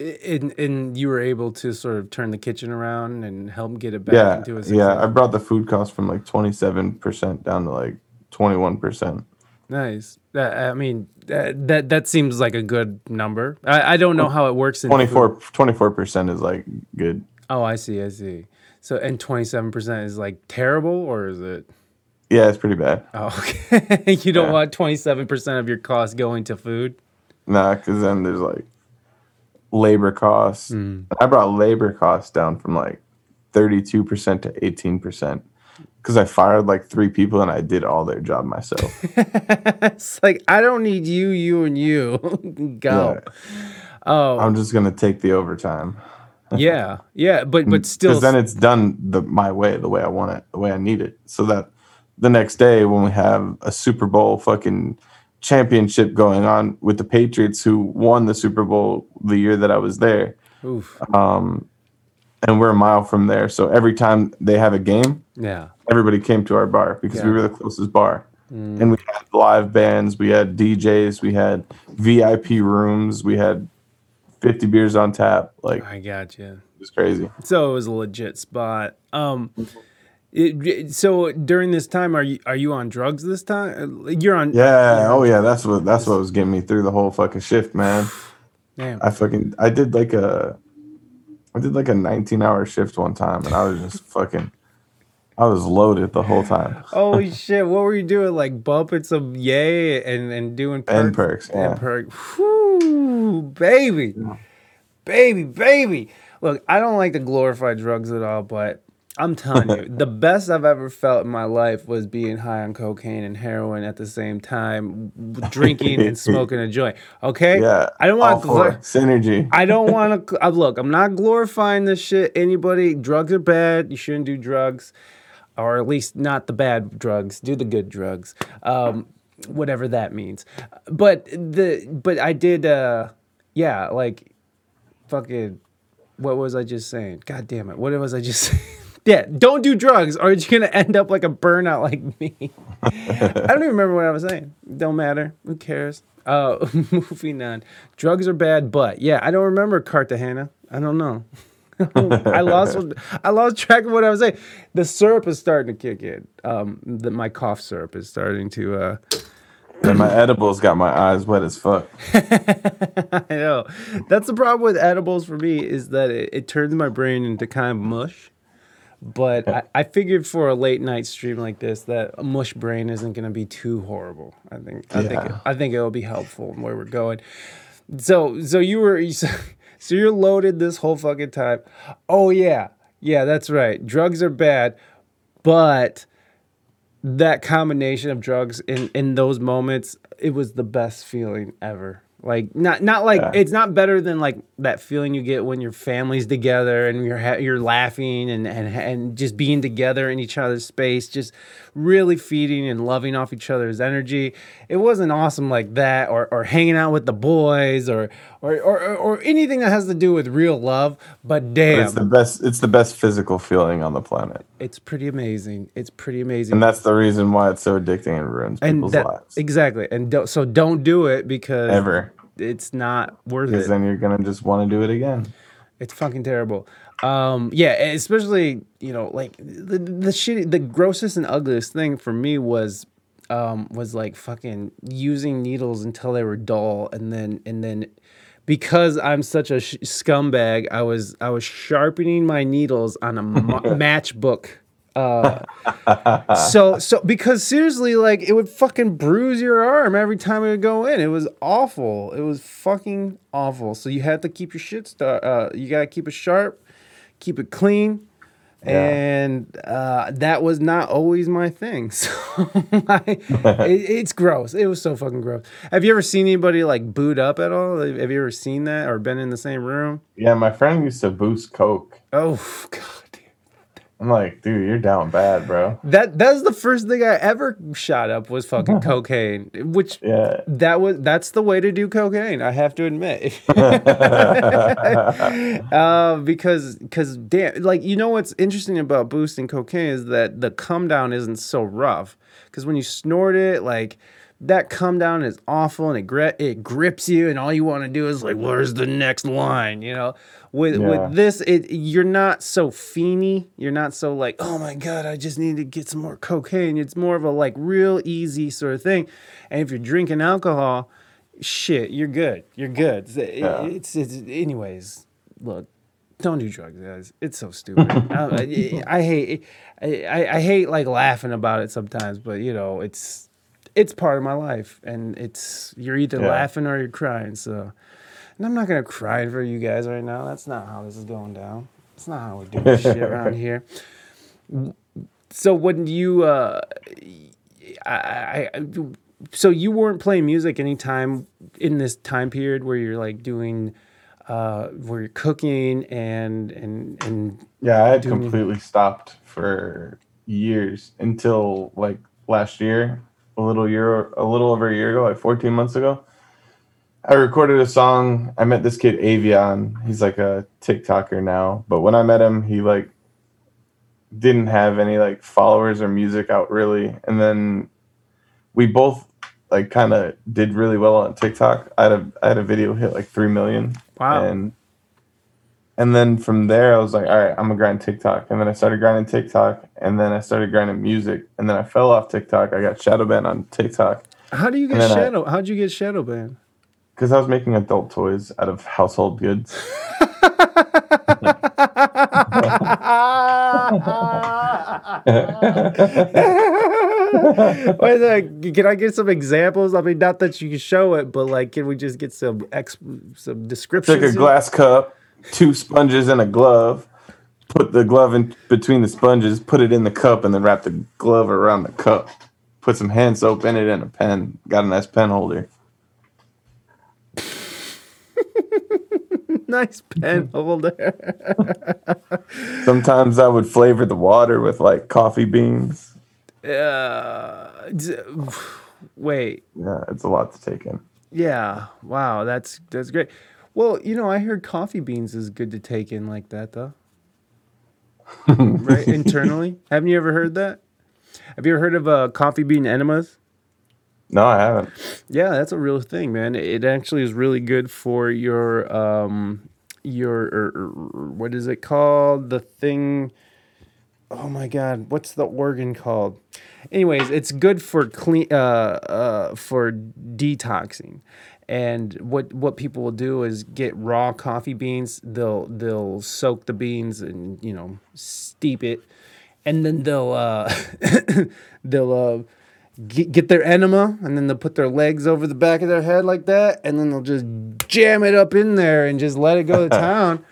And and you were able to sort of turn the kitchen around and help get it back yeah, into a yeah. I brought the food cost from like twenty seven percent down to like twenty one percent. Nice. That, I mean, that, that that seems like a good number. I, I don't know how it works in 24 percent is like good. Oh, I see. I see. So, and twenty seven percent is like terrible, or is it? Yeah, it's pretty bad. Oh, <laughs> okay. you don't Yeah. want twenty seven percent of your cost going to food. Nah, because then there's like labor costs. Mm. I brought labor costs down from like 32% to 18%. because I fired like three people and I did all their job myself. <laughs> it's like I don't need you, you, and you. <laughs> Go. Oh, I'm just gonna take the overtime. <laughs> yeah, yeah, but but still, because then it's done the my way, the way I want it, the way I need it, so that the next day when we have a Super Bowl fucking championship going on with the Patriots who won the Super Bowl the year that I was there, oof, um, and we're a mile from there, so every time they have a game, yeah, everybody came to our bar because we were the closest bar. Mm. And we had live bands, we had DJs, we had VIP rooms, we had 50 beers on tap. Like I got you. it was crazy. So it was a legit spot. Um, it, so during this time, are you are you on drugs this time? You're on. Yeah. Oh yeah. That's what that's what was getting me through the whole fucking shift, man. Damn. I fucking I did like a I did like a 19 hour shift one time and I was just <laughs> fucking I was loaded the whole time. Holy <laughs> shit! What were you doing? Like bumping some yay and and doing perks And perks, yeah. and perks. Whew, baby, baby, baby. Look, I don't like to glorify drugs at all, but I'm telling you, the best I've ever felt in my life was being high on cocaine and heroin at the same time, drinking and <laughs> smoking a joint. Okay, Yeah. I don't want to. synergy. I don't want to. Uh, look, I'm not glorifying this shit. Anybody, drugs are bad. You shouldn't do drugs, or at least not the bad drugs. Do the good drugs, um, whatever that means. But the but I did. Uh, yeah, like fucking. What was I just saying? God damn it! What was I just <laughs> saying? Yeah, don't do drugs, or you're gonna end up like a burnout like me. <laughs> I don't even remember what I was saying. Don't matter. Who cares? Uh, <laughs> moving on. Drugs are bad, but yeah, I don't remember Cartagena. I don't know. <laughs> I lost. I lost track of what I was saying. The syrup is starting to kick in. Um, the, my cough syrup is starting to. Uh, <clears throat> and my edibles got my eyes wet as fuck. I know. That's the problem with edibles for me is that it, it turns my brain into kind of mush. But oh. I, I figured for a late night stream like this that a mush brain isn't going to be too horrible. I think I think Yeah. I think it will be helpful in where we're going. So so you were <laughs> so you're loaded this whole fucking time. Oh yeah. Yeah, that's right. Drugs are bad, but that combination of drugs in in those moments it was the best feeling ever like not not like Yeah. it's not better than like that feeling you get when your family's together and you're ha- you're laughing and and and just being together in each other's space just really feeding and loving off each other's energy it wasn't awesome like that or or hanging out with the boys or or or, or anything that has to do with real love but damn It's the best it's the best physical feeling on the planet. it's pretty amazing it's pretty amazing And that's the reason why it's so addicting and ruins and people's that, lives. exactly and don't, so don't do it because Ever. it's not worth it. Because then you're gonna just want to do it again. it's fucking terrible um yeah especially you know like the the shitty the grossest and ugliest thing for me was um was like fucking using needles until they were dull and then and then because I'm such a sh- scumbag, I was I was sharpening my needles on a ma- <laughs> matchbook. Uh, <laughs> so so because seriously, like it would fucking bruise your arm every time it would go in. It was awful. It was fucking awful. So you had to keep your shit. Star- uh, you gotta keep it sharp, keep it clean. And uh, that was not always my thing. <laughs> So I, <laughs> it, it's gross. It was so fucking gross. Have you ever seen anybody like boot up at all? Have you ever seen that or been in the same room? Yeah, my friend used to boost coke. Oh <laughs> god. I'm like, dude, you're down bad, bro. That that's the first thing I ever shot up was fucking <laughs> cocaine, which Yeah. that was that's the way to do cocaine. I have to admit, uh, <laughs> <laughs> because because damn, like you know what's interesting about boosting cocaine is that the come down isn't so rough. Because when you snort it, like that come down is awful and it gri- it grips you, and all you want to do is like, where's the next line? You know, with Yeah. with this, it you're not so fiendy. You're not so like, oh my god, I just need to get some more cocaine. It's more of a like real easy sort of thing. And if you're drinking alcohol, shit, you're good. You're good. It's, Yeah. it's, it's anyways. Look, don't do drugs, guys. It's so stupid. <laughs> I, I hate. I, I I hate like laughing about it sometimes, but you know, it's it's part of my life, and it's you're either Yeah. laughing or you're crying. So, and I'm not gonna cry for you guys right now. That's not how this is going down. It's not how we do this shit <laughs> around here. so when you uh, I, I, I so you weren't playing music anytime in this time period where you're like doing uh, where you're cooking and and and Yeah, I had completely stopped for years until like last year, a little year, a little over a year ago, like 14 months ago. I recorded a song. I met this kid Avion. He's like a TikToker now, but when I met him, he like didn't have any like followers or music out really. And then we both like kind of did really well on TikTok. I had a I had a video hit like three million. Wow. And and then from there, I was like, all right, I'm gonna grind TikTok. And then I started grinding TikTok, and then I started grinding music, and then I fell off TikTok. I got shadow banned on TikTok how do you get then I- shadow? How'd you get shadow banned? because I was making adult toys out of household goods. <laughs> Wait, like, can I get some examples? I mean, not that you can show it, but like, can we just get some ex some descriptions? Took a glass cup, two sponges, and a glove. Put the glove in between the sponges, put it in the cup, and then wrap the glove around the cup. Put some hand soap in it and a pen. Got a nice pen holder. <laughs> nice pen holder. <laughs> Sometimes I would flavor the water with like coffee beans. uh, d- <sighs> wait, Yeah, it's a lot to take in. yeah, wow, that's that's great. Well, you know, I heard coffee beans is good to take in like that, though. <laughs> right internally, haven't you ever heard that? Have you ever heard of uh, coffee bean enemas? No, I haven't. Yeah, that's a real thing, man. It actually is really good for your um your er, er, what is it called? The thing Oh my god, what's the organ called? Anyways, it's good for clean uh uh for detoxing. And what what people will do is get raw coffee beans. They'll they'll soak the beans and you know steep it, and then they'll uh <laughs> they'll uh get, get their enema and then they'll put their legs over the back of their head like that. And then they'll just jam it up in there and just let it go to <laughs> town.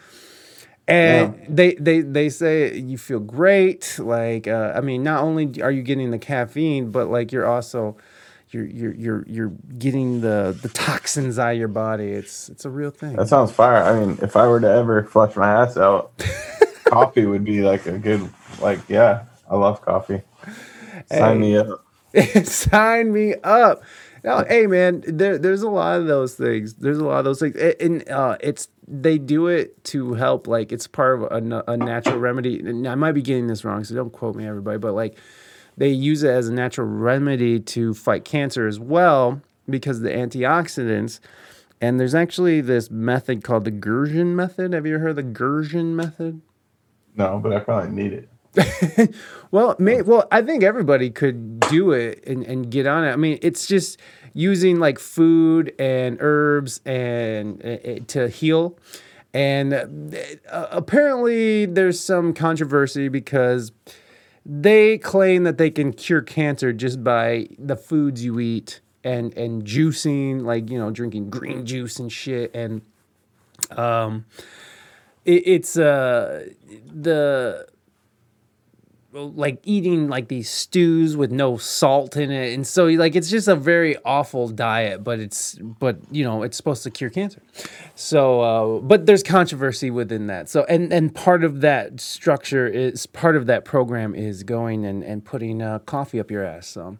And they, they they say you feel great. Like uh, i mean not only are you getting the caffeine but like you're also you're you're you're, you're getting the the toxins out of your body it's it's a real thing That sounds fire. I mean, if I were to ever flush my ass out, <laughs> coffee would be like a good, like, yeah, I love coffee. Sign me up. <laughs> Sign me up. No, hey man, there, there's a lot of those things. There's a lot of those things, A- and uh, it's they do it to help. Like it's part of a, a natural remedy. And I might be getting this wrong, so don't quote me, everybody. But like they use it as a natural remedy to fight cancer as well because of the antioxidants. And there's actually this method called the Gerson method. Have you heard of the Gerson method? No, but I probably need it. <laughs> Well, may, well, I think everybody could do it and, and get on it. I mean, it's just using like food and herbs and uh, uh, to heal. And uh, apparently, there's some controversy because they claim that they can cure cancer just by the foods you eat and and juicing, like you know, drinking green juice and shit. And um, it, it's uh the like eating like these stews with no salt in it. And so like it's just a very awful diet but it's but you know it's supposed to cure cancer. So uh, but there's controversy within that. So and and part of that structure is part of that program is going and and putting uh, coffee up your ass. So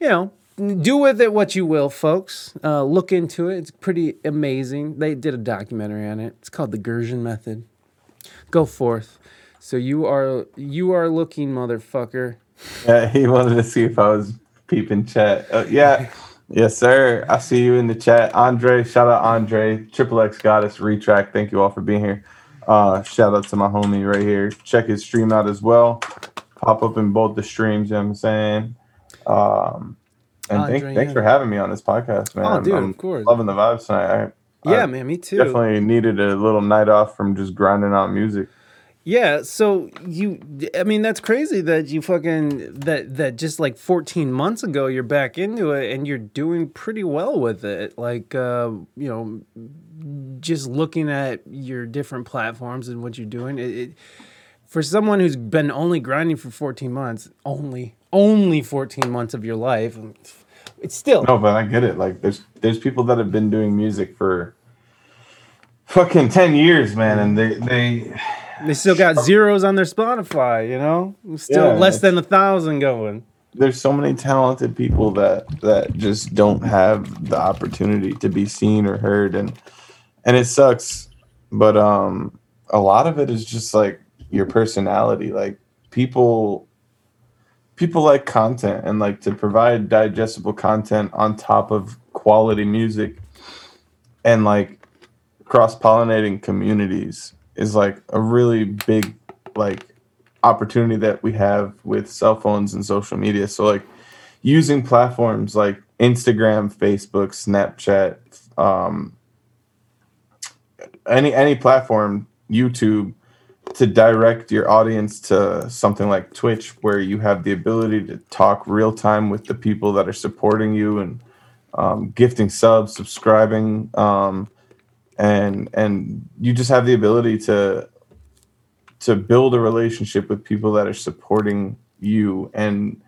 you know do with it what you will folks. Uh, look into it. It's pretty amazing. They did a documentary on it. It's called the gerson method. Go forth so you are you are looking, motherfucker. Yeah, he wanted to see if I was peeping chat. Uh, yeah, <laughs> yes, sir. I see you in the chat. Andre, shout out Andre, Triple X Goddess, Retract. Thank you all for being here. Uh, shout out to my homie right here. Check his stream out as well. Pop up in both the streams, you know what I'm saying? Um, and Andre, thank, thanks yeah. for having me on this podcast, man. Oh, dude, I'm of course. Loving the vibes tonight. I, Yeah, I man, me too. definitely needed a little night off from just grinding out music. Yeah, so you I mean that's crazy that you fucking that that just like 14 months ago you're back into it and you're doing pretty well with it. Like uh, you know, just looking at your different platforms and what you're doing, it, it for someone who's been only grinding for 14 months, only only 14 months of your life, it's still No, but I get it. Like there's there's people that have been doing music for fucking ten years, man, and they they they still got zeros on their Spotify. You know, still Yeah, less than a thousand going. there's so many talented people that that just don't have the opportunity to be seen or heard and and it sucks. But um a lot of it is just like your personality. Like people people like content and like to provide digestible content on top of quality music and like cross pollinating communities is like a really big like opportunity that we have with cell phones and social media. So like using platforms like Instagram, Facebook, Snapchat, um, any any platform, YouTube, to direct your audience to something like Twitch, where you have the ability to talk real time with the people that are supporting you and um, gifting subs, subscribing, um, and and you just have the ability to to build a relationship with people that are supporting you. And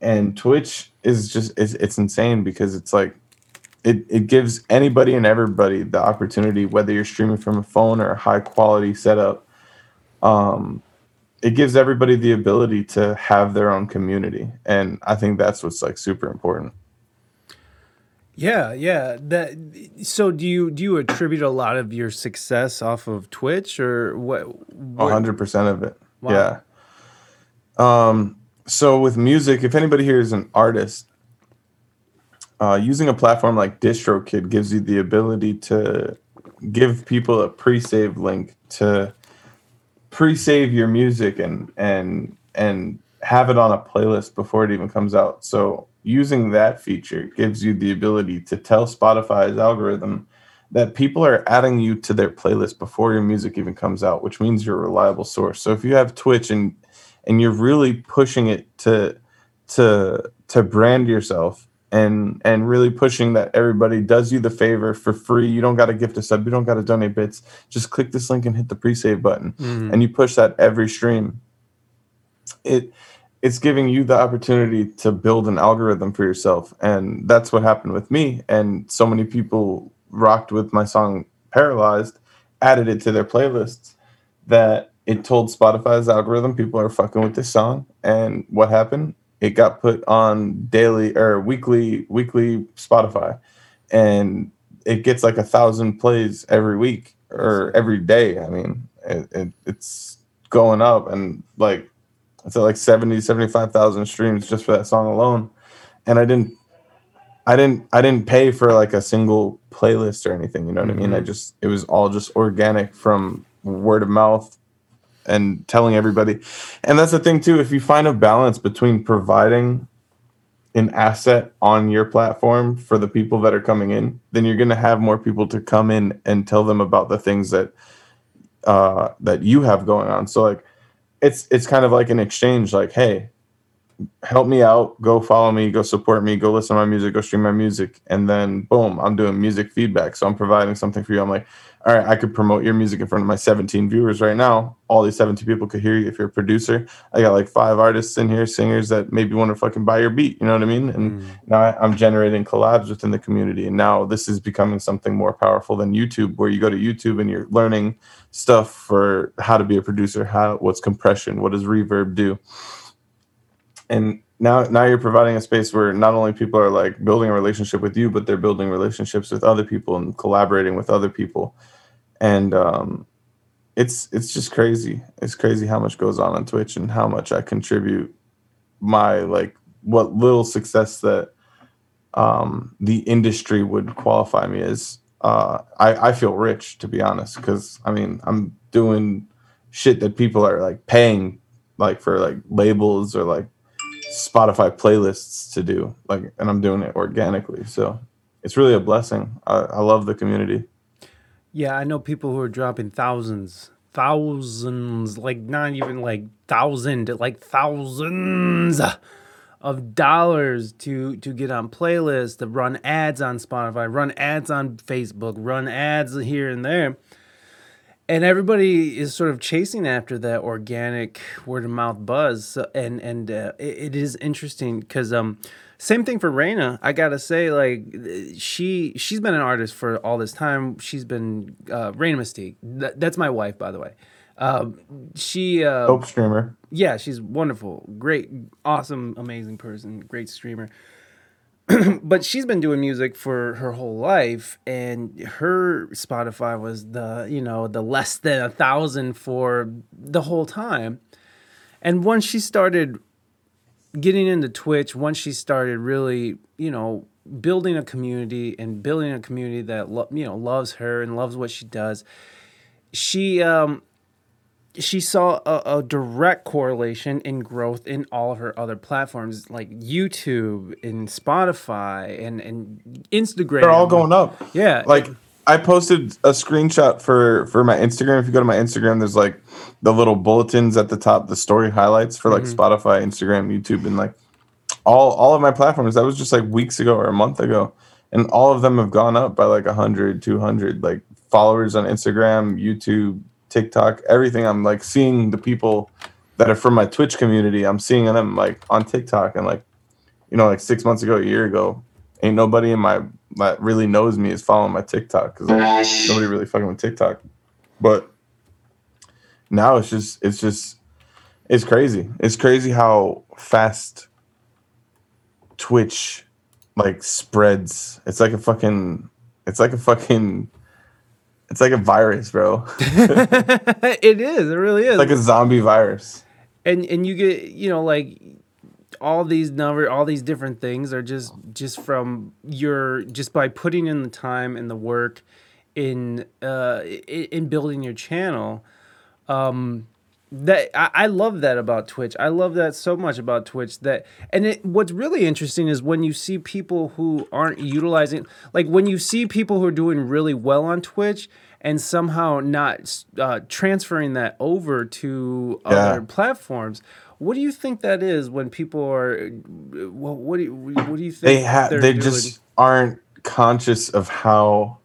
and twitch is just it's, it's insane because it's like it, it gives anybody and everybody the opportunity whether you're streaming from a phone or a high quality setup um it gives everybody the ability to have their own community. And i think that's what's like super important Yeah, yeah. That. So do you do you attribute a lot of your success off of Twitch or what? hundred percent of it. Wow. Yeah. Um. So with music, if anybody here is an artist, uh, using a platform like DistroKid gives you the ability to give people a pre-save link to pre-save your music and and and have it on a playlist before it even comes out. So using that feature gives you the ability to tell Spotify's algorithm that people are adding you to their playlist before your music even comes out, which means you're a reliable source. So if you have Twitch and and you're really pushing it to to to brand yourself and and really pushing that everybody does you the favor for free. You don't got to gift a sub, you don't got to donate bits. Just click this link and hit the pre-save button, Mhm. and you push that every stream. It it's giving you the opportunity to build an algorithm for yourself, and that's what happened with me. And so many people rocked with my song "Paralyzed," added it to their playlists. That it told Spotify's algorithm people are fucking with this song, and what happened? It got put on daily or weekly weekly Spotify, and it gets like a thousand plays every week or every day. I mean, it, it, it's going up, and like it's like 70 75,000 streams just for that song alone. And I didn't I didn't I didn't pay for like a single playlist or anything, you know what I mean? I just it was all just organic from word of mouth and telling everybody. And that's the thing too, if you find a balance between providing an asset on your platform for the people that are coming in, then you're going to have more people to come in and tell them about the things that uh that you have going on. So like it's it's kind of like an exchange like hey help me out go follow me go support me go listen to my music go stream my music. And then boom i'm doing music feedback. So i'm providing something for you. I'm like all right i could promote your music in front of my 17 viewers right now. All these 17 people could hear you if you're a producer. I got like five artists in here singers that maybe want to fucking buy your beat you know what i mean? And mm. now I, i'm generating collabs within the community and now this is becoming something more powerful than youtube where you go to youtube and you're learning stuff for how to be a producer how what's compression what does reverb do? And now now you're providing a space where not only people are like building a relationship with you but they're building relationships with other people and collaborating with other people and um it's it's just crazy it's crazy how much goes on on twitch and how much i contribute my like what little success that um the industry would qualify me as uh i i feel rich to be honest because i mean i'm doing shit that people are like paying like for like labels or like Spotify playlists to do, like, and I'm doing it organically. So it's really a blessing. I, I love the community. Yeah, I know people who are dropping thousands, thousands, like not even like thousand, like thousands of dollars to to get on playlists, to run ads on Spotify, run ads on Facebook, run ads here and there. and everybody is sort of chasing after that organic word of mouth buzz. So, and and uh, it, it is interesting because um, same thing for Raina. I gotta say, like she she's been an artist for all this time. She's been uh, Raina Mystique. Th- that's my wife, by the way. Um, she uh, Dope streamer. yeah, she's wonderful, great, awesome, amazing person, great streamer. <clears throat> but she's been doing music for her whole life, and her Spotify was the you know the less than a thousand for the whole time. And once she started getting into Twitch, once she started really you know building a community and building a community that lo- you know loves her and loves what she does, she um she saw a, a direct correlation in growth in all of her other platforms like YouTube and Spotify and and Instagram. They're all going up. Yeah, Like I posted a screenshot for for my Instagram. If you go to my Instagram, there's like the little bulletins at the top, the story highlights for like mm-hmm. Spotify, Instagram, YouTube, and like all all of my platforms. That was just like weeks ago or a month ago, and all of them have gone up by like 100, 200 like followers on Instagram, YouTube, TikTok, everything. I'm like seeing the people that are from my Twitch community. I'm seeing them like on TikTok and like you know like six months ago, a year ago, ain't nobody in my that really knows me is following my TikTok because Fresh. nobody really fucking with TikTok. But now it's just it's just it's crazy. It's crazy how fast Twitch like spreads. It's like a fucking it's like a fucking it's like a virus, bro. <laughs> <laughs> it is. It really is. like a zombie virus. and and you get you know like all these number all these different things are just just from your just by putting in the time and the work in uh in, in building your channel um that I, I love that about twitch i love that so much about twitch that and it what's really interesting is when you see people who aren't utilizing like when you see people who are doing really well on twitch and somehow not uh, transferring that over to Yeah. other platforms what do you think that is when people are what, what do you what do you think They have they're doing? just aren't conscious of how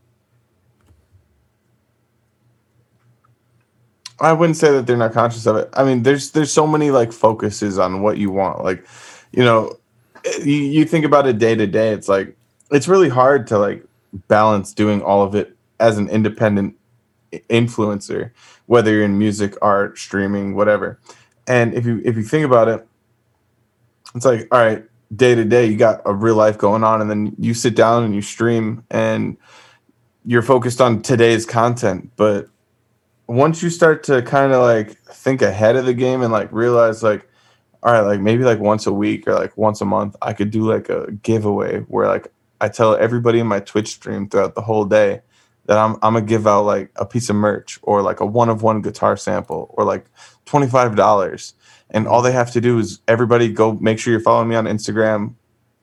I wouldn't say that they're not conscious of it. I mean, there's there's so many like focuses on what you want. Like, you know, you, you think about it day to day. It's like it's really hard to like balance doing all of it as an independent influencer, whether you're in music, art, streaming, whatever. And if you if you think about it, it's like all right, day to day, you got a real life going on, and then you sit down and you stream, and you're focused on today's content, but once you start to kind of like think ahead of the game and like realize like all right like maybe like once a week or like once a month i could do like a giveaway where like i tell everybody in my twitch stream throughout the whole day that i'm, I'm gonna give out like a piece of merch or like a one of one guitar sample or like $25 and all they have to do is everybody go make sure you're following me on instagram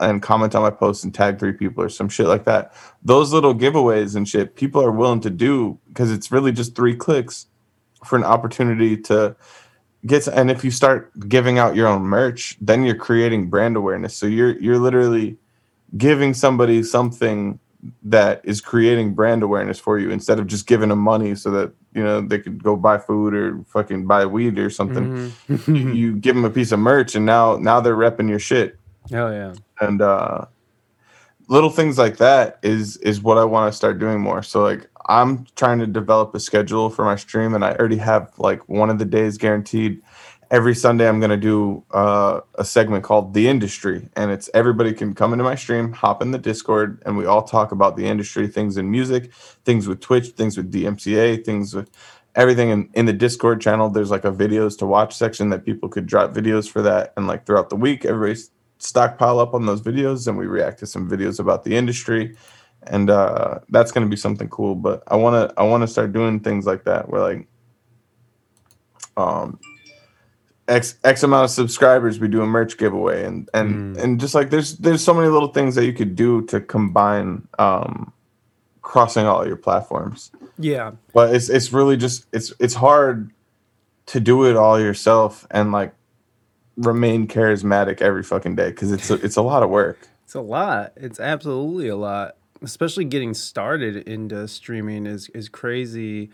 and comment on my post and tag three people or some shit like that. Those little giveaways and shit people are willing to do because it's really just three clicks for an opportunity to get and if you start giving out your own merch then you're creating brand awareness. So you're you're literally giving somebody something that is creating brand awareness for you instead of just giving them money so that you know they could go buy food or fucking buy weed or something. Mhm. you, you give them a piece of merch and now now they're repping your shit. Oh yeah. And uh little things like that is is what i want to start doing more. So like i'm trying to develop a schedule for my stream and i already have like one of the days guaranteed every sunday i'm going to do uh, a segment called the industry and it's everybody can come into my stream hop in the discord and we all talk about the industry things in music things with twitch things with dmca things with everything in, in the discord channel. There's like a videos to watch section that people could drop videos for that and like throughout the week everybody stockpile up on those videos and we react to some videos about the industry and uh that's going to be something cool but i want to i want to start doing things like that where like um x x amount of subscribers we do a merch giveaway and and and just like there's there's so many little things that you could do to combine um crossing all your platforms yeah but it's it's really just it's it's hard to do it all yourself and like remain charismatic every fucking day because it's a, it's a lot of work. It's a lot. It's absolutely a lot. Especially getting started into streaming is is crazy.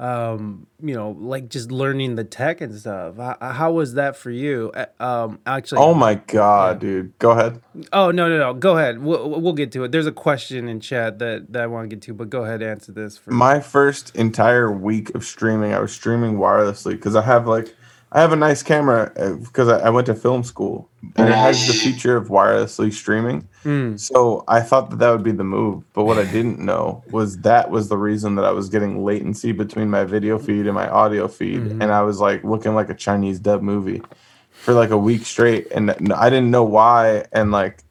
Um, you know, like just learning the tech and stuff. How, how was that for you? Um, actually, Oh my god, dude. Go ahead. oh no, no, no. Go ahead. We'll we'll get to it. There's a question in chat that that I want to get to, but go ahead, answer this for My first entire week of streaming, I was streaming wirelessly because I have like I have a nice camera because I, I went to film school and it has the feature of wirelessly streaming. Mm. So I thought that that would be the move, but what I didn't know was that was the reason that I was getting latency between my video feed and my audio feed, Mhm. and I was like looking like a Chinese dub movie for like a week straight, and I didn't know why, and like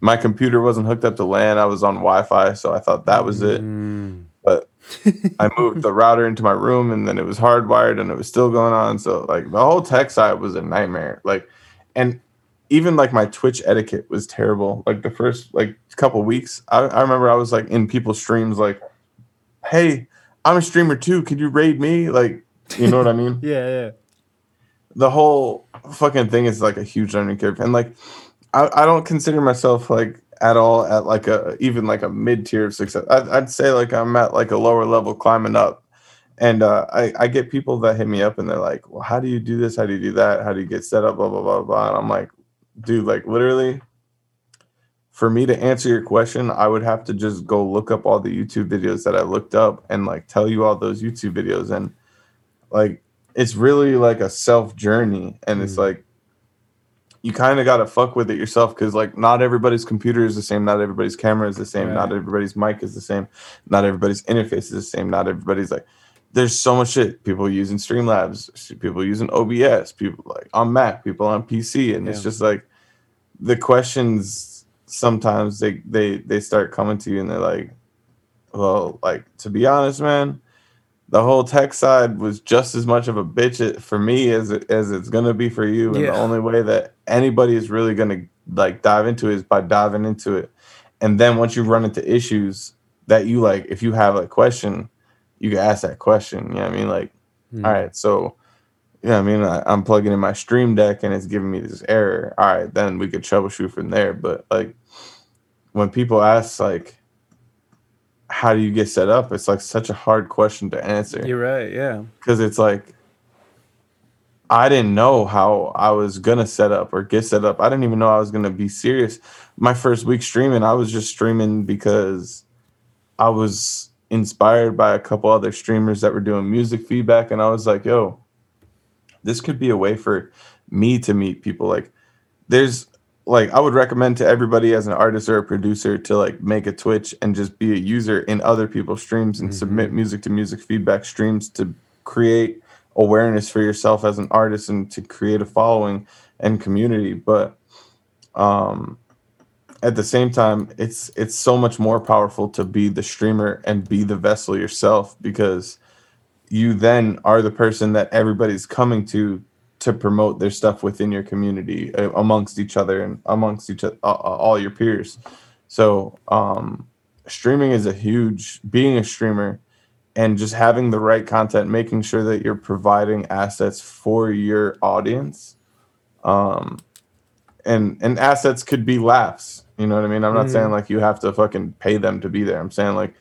my computer wasn't hooked up to LAN, I was on Wi-Fi, so I thought that was it, Mm. but I moved the router into my room, and then it was hardwired, and it was still going on, so like the whole tech side was a nightmare, like, and even like my Twitch etiquette was terrible. Like the first like couple weeks, I, I remember I was like in people's streams, like, "Hey, I'm a streamer too. Could you raid me?" Like, you know what I mean? <laughs> Yeah, yeah. The whole fucking thing is like a huge learning curve, and like, I, I don't consider myself like at all at like a even like a mid tier of success. I'd, I'd say like I'm at like a lower level climbing up. And uh, I, I get people that hit me up and they're like, well, how do you do this? How do you do that? How do you get set up? Blah, blah, blah, blah. And I'm like, dude, like literally, for me to answer your question, I would have to just go look up all the YouTube videos that I looked up and like tell you all those YouTube videos. And like, it's really like a self journey. And it's Mm. like, you kind of got to fuck with it yourself because like not everybody's computer is the same not everybody's camera is the same not everybody's mic is the same not everybody's interface is the same not everybody's like there's so much shit. People using streamlabs people using obs people like on mac people on pc and it's just like the questions sometimes they they they start coming to you and they're like well like to be honest man the whole tech side was just as much of a bitch for me as it, as it's gonna be for you. And Yeah. the only way that anybody is really gonna like dive into it is by diving into it. And then once you run into issues that you like, if you have a question, you can ask that question. You know what I mean? Like, Mm. all right, so you know what I mean? I, I'm plugging in my stream deck and it's giving me this error. All right, then we could troubleshoot from there. But like when people ask like how do you get set up? It's like such a hard question to answer You're right. Yeah. because it's like I didn't know how I was gonna set up or get set up. I didn't even know I was gonna be serious. My first week streaming, I was just streaming because I was inspired by a couple other streamers that were doing music feedback, and I was like, "Yo, this could be a way for me to meet people." Like, there's like I would recommend to everybody as an artist or a producer to like make a Twitch and just be a user in other people's streams and Mhm. submit music to music feedback streams to create awareness for yourself as an artist and to create a following and community. But um at the same time, it's it's so much more powerful to be the streamer and be the vessel yourself because you then are the person that everybody's coming to to promote their stuff within your community uh, amongst each other and amongst each o- uh, all your peers. So um, streaming is a huge being a streamer and just having the right content, making sure that you're providing assets for your audience. Um, and and assets could be laughs. You know what I mean? I'm not Mhm. saying like you have to fucking pay them to be there. I'm saying like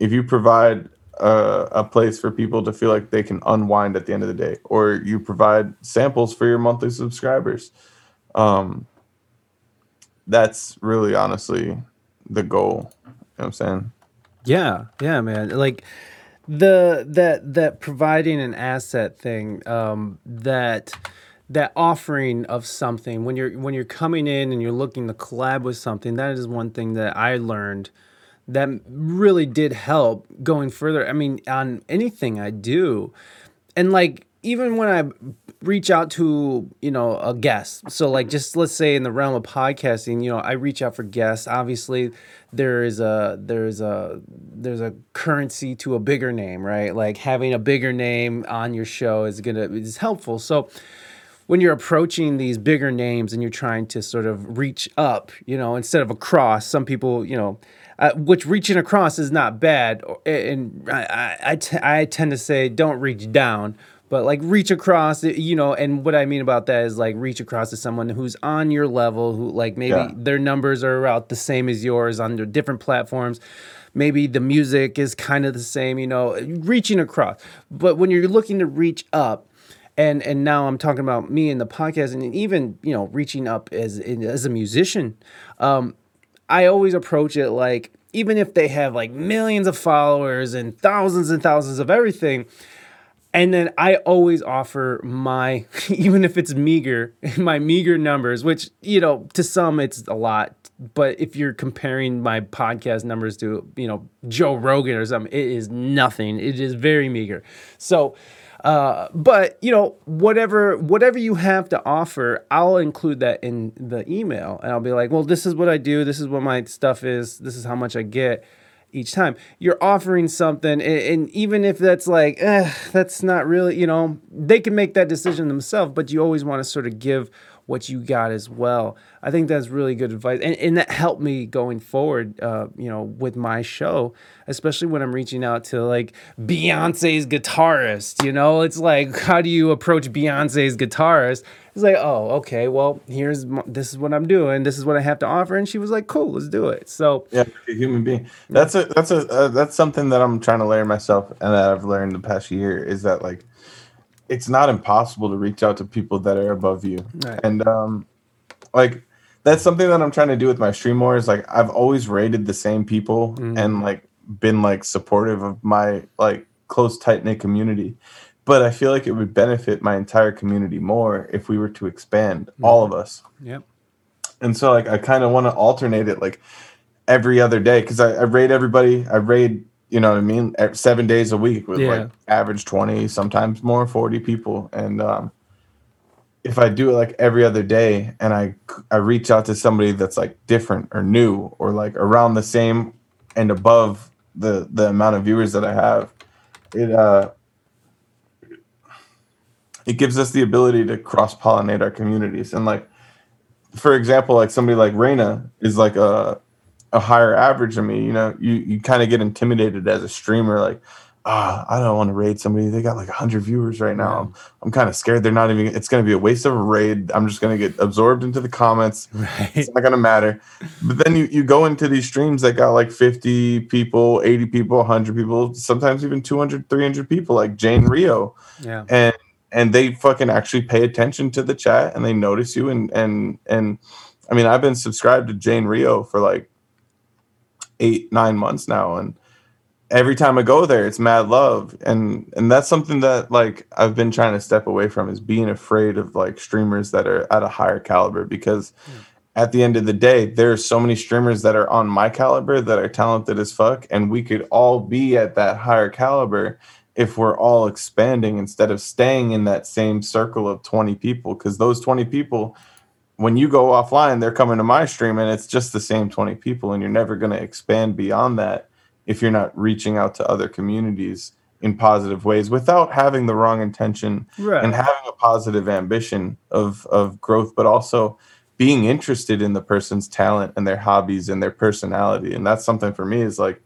if you provide a, a place for people to feel like they can unwind at the end of the day, or you provide samples for your monthly subscribers, um, that's really honestly the goal. You know what I'm saying? Yeah, yeah, man. Like the that that providing an asset thing, um, that that offering of something when you're when you're coming in and you're looking to collab with something, that is one thing that I learned that really did help going further. I mean, on anything I do. And like even when I reach out to, you know, a guest. So like just let's say in the realm of podcasting, you know, I reach out for guests. Obviously, there is a there's a there's a currency to a bigger name, right? Like having a bigger name on your show is going to is helpful. So when you're approaching these bigger names and you're trying to sort of reach up, you know, instead of across, some people, you know, uh, which reaching across is not bad. And I, I, I, t- I tend to say don't reach down, but like reach across, you know, and what I mean about that is like reach across to someone who's on your level, who like maybe Yeah. their numbers are about the same as yours on their different platforms. maybe the music is kind of the same, you know, reaching across. But when you're looking to reach up, and and now I'm talking about me in the podcast, and even you know reaching up as as a musician, um, I always approach it like even if they have like millions of followers and thousands and thousands of everything, and then I always offer my, <laughs> even if it's meager, <laughs> my meager numbers, which, you know, to some it's a lot. But if you're comparing my podcast numbers to, you know, Joe Rogan or something, it is nothing. It is very meager. So, uh, but you know, whatever whatever you have to offer, I'll include that in the email, and I'll be like, well, this is what I do. This is what my stuff is. This is how much I get each time. You're offering something, and, and even if that's like, eh, that's not really, you know, they can make that decision themselves, but you always want to sort of give what you got as well. I think that's really good advice, and and that helped me going forward. Uh, you know, with my show, especially when I'm reaching out to like Beyonce's guitarist. You know, it's like how do you approach Beyonce's guitarist? It's like, oh, okay, well, here's my, this is what I'm doing. This is what I have to offer, and she was like, cool, let's do it. So yeah, a human being. That's a that's a uh, that's something that I'm trying to layer myself, and that I've learned the past year is that like it's not impossible to reach out to people that are above you. Right. And um like that's something that I'm trying to do with my stream more is like I've always rated the same people mm-hmm. and like been like supportive of my like close tight knit community. But I feel like it would benefit my entire community more if we were to expand mm-hmm. all of us. Yep. And so like I kind of want to alternate it like every other day because I, I rate everybody. I rate you know what I mean? Seven days a week with yeah. like average 20, sometimes more, 40 people. And um, if I do it like every other day and I, I reach out to somebody that's like different or new or like around the same and above the, the amount of viewers that I have, it, uh, it gives us the ability to cross pollinate our communities. And like, for example, like somebody like Reina is like a, a higher average than me, you know, you, you kind of get intimidated as a streamer, like, ah, I don't want to raid somebody. They got like hundred viewers right now. Yeah. I'm, I'm kind of scared. They're not even. It's going to be a waste of a raid. I'm just going to get absorbed into the comments. <laughs> Right. It's not going to matter. But then you you go into these streams that got like 50 people, 80 people, 100 people, sometimes even 200, 300 people, like Jane Rio. Yeah. And and they fucking actually pay attention to the chat and they notice you and and and I mean I've been subscribed to Jane Rio for like eight nine months now and every time i go there it's mad love and and that's something that like i've been trying to step away from is being afraid of like streamers that are at a higher caliber because mm. at the end of the day there are so many streamers that are on my caliber that are talented as fuck and we could all be at that higher caliber if we're all expanding instead of staying in that same circle of 20 people because those 20 people when you go offline, they're coming to my stream and it's just the same 20 people, and you're never going to expand beyond that if you're not reaching out to other communities in positive ways without having the wrong intention right. and having a positive ambition of of growth, but also being interested in the person's talent and their hobbies and their personality. And that's something for me is like